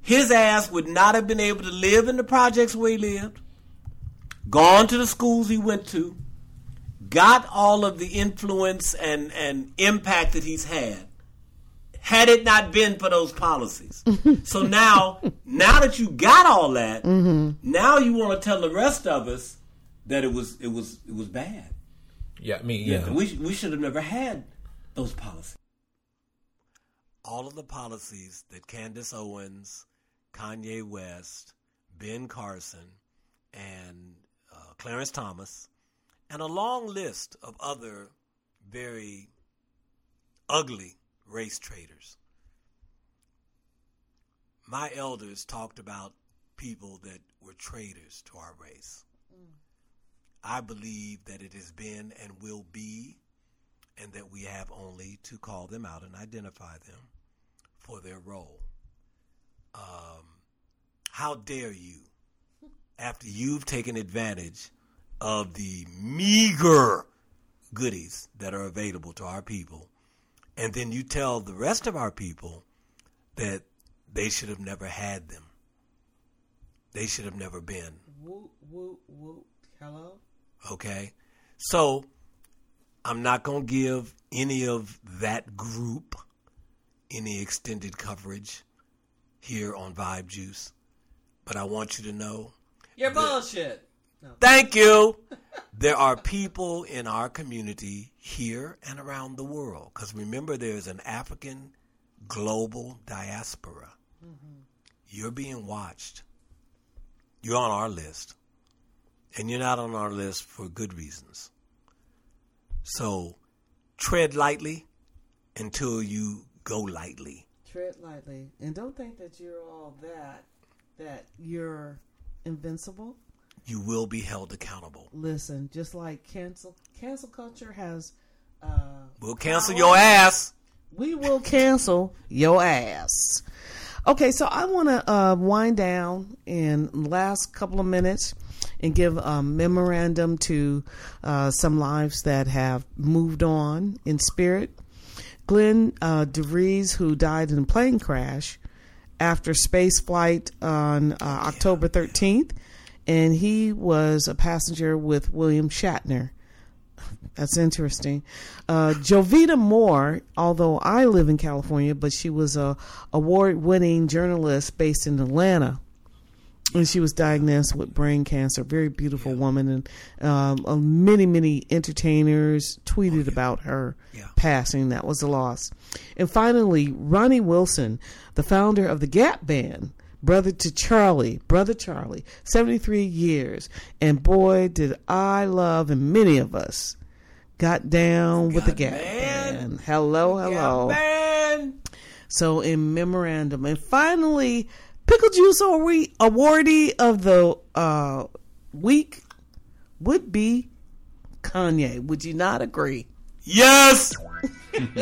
Speaker 3: His ass would not have been able to live in the projects where he lived, gone to the schools he went to, got all of the influence and, and impact that he's had had it not been for those policies. so now, now that you got all that, mm-hmm. now you want to tell the rest of us that it was it was it was bad.
Speaker 2: Yeah, I mean, yeah.
Speaker 3: We we should have never had those policies. All of the policies that Candace Owens, Kanye West, Ben Carson, and uh, Clarence Thomas, and a long list of other very ugly race traitors. My elders talked about people that were traitors to our race. I believe that it has been and will be, and that we have only to call them out and identify them for their role. Um, how dare you, after you've taken advantage of the meager goodies that are available to our people, and then you tell the rest of our people that they should have never had them. They should have never been.
Speaker 1: Whoop, whoop, whoop. Hello?
Speaker 3: Okay? So, I'm not going to give any of that group any extended coverage here on Vibe Juice, but I want you to know
Speaker 1: You're bullshit.
Speaker 3: Thank you. there are people in our community here and around the world. Because remember, there's an African global diaspora. Mm-hmm. You're being watched. You're on our list. And you're not on our list for good reasons. So tread lightly until you go lightly.
Speaker 1: Tread lightly. And don't think that you're all that, that you're invincible.
Speaker 3: You will be held accountable.
Speaker 1: Listen, just like cancel cancel culture has uh
Speaker 3: We'll cancel your ass.
Speaker 1: we will cancel your ass. Okay, so I want to uh, wind down in the last couple of minutes and give a memorandum to uh, some lives that have moved on in spirit. Glen uh, de Vries, who died in a plane crash after space flight on uh, October 13th, and he was a passenger with William Shatner. That's interesting. Uh, Jovita Moore, although I live in California, but she was a award-winning journalist based in Atlanta, and she was diagnosed with brain cancer. Very beautiful woman, and um, uh, many many entertainers tweeted about her
Speaker 3: Yeah.
Speaker 1: passing. That was a loss. And finally, Ronnie Wilson, the founder of the Gap Band. Brother to Charlie, brother Charlie, 73 years. And boy, did I love, and many of us got down with the Gap
Speaker 3: Band.
Speaker 1: Band. Hello, hello.
Speaker 3: man.
Speaker 1: So in memorandum, and finally, pickle juice awardee, awardee of the uh, week would be Kanye. Would you not agree?
Speaker 3: Yes.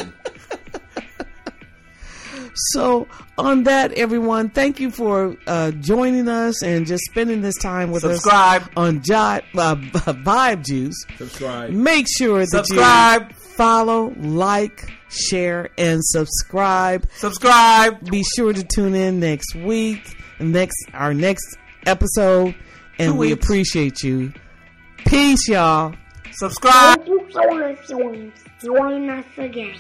Speaker 1: So on that, everyone, thank you for uh, joining us and just spending this time with
Speaker 3: Subscribe.
Speaker 1: us on Jot uh, Vibe Juice.
Speaker 2: Subscribe.
Speaker 1: Make sure that
Speaker 3: Subscribe.
Speaker 1: you follow, like, share, and subscribe.
Speaker 3: Subscribe.
Speaker 1: be sure to tune in next week next our next episode and
Speaker 3: Two
Speaker 1: we
Speaker 3: weeks.
Speaker 1: appreciate you peace y'all
Speaker 3: Subscribe.
Speaker 5: Thank you for listening. Join us again.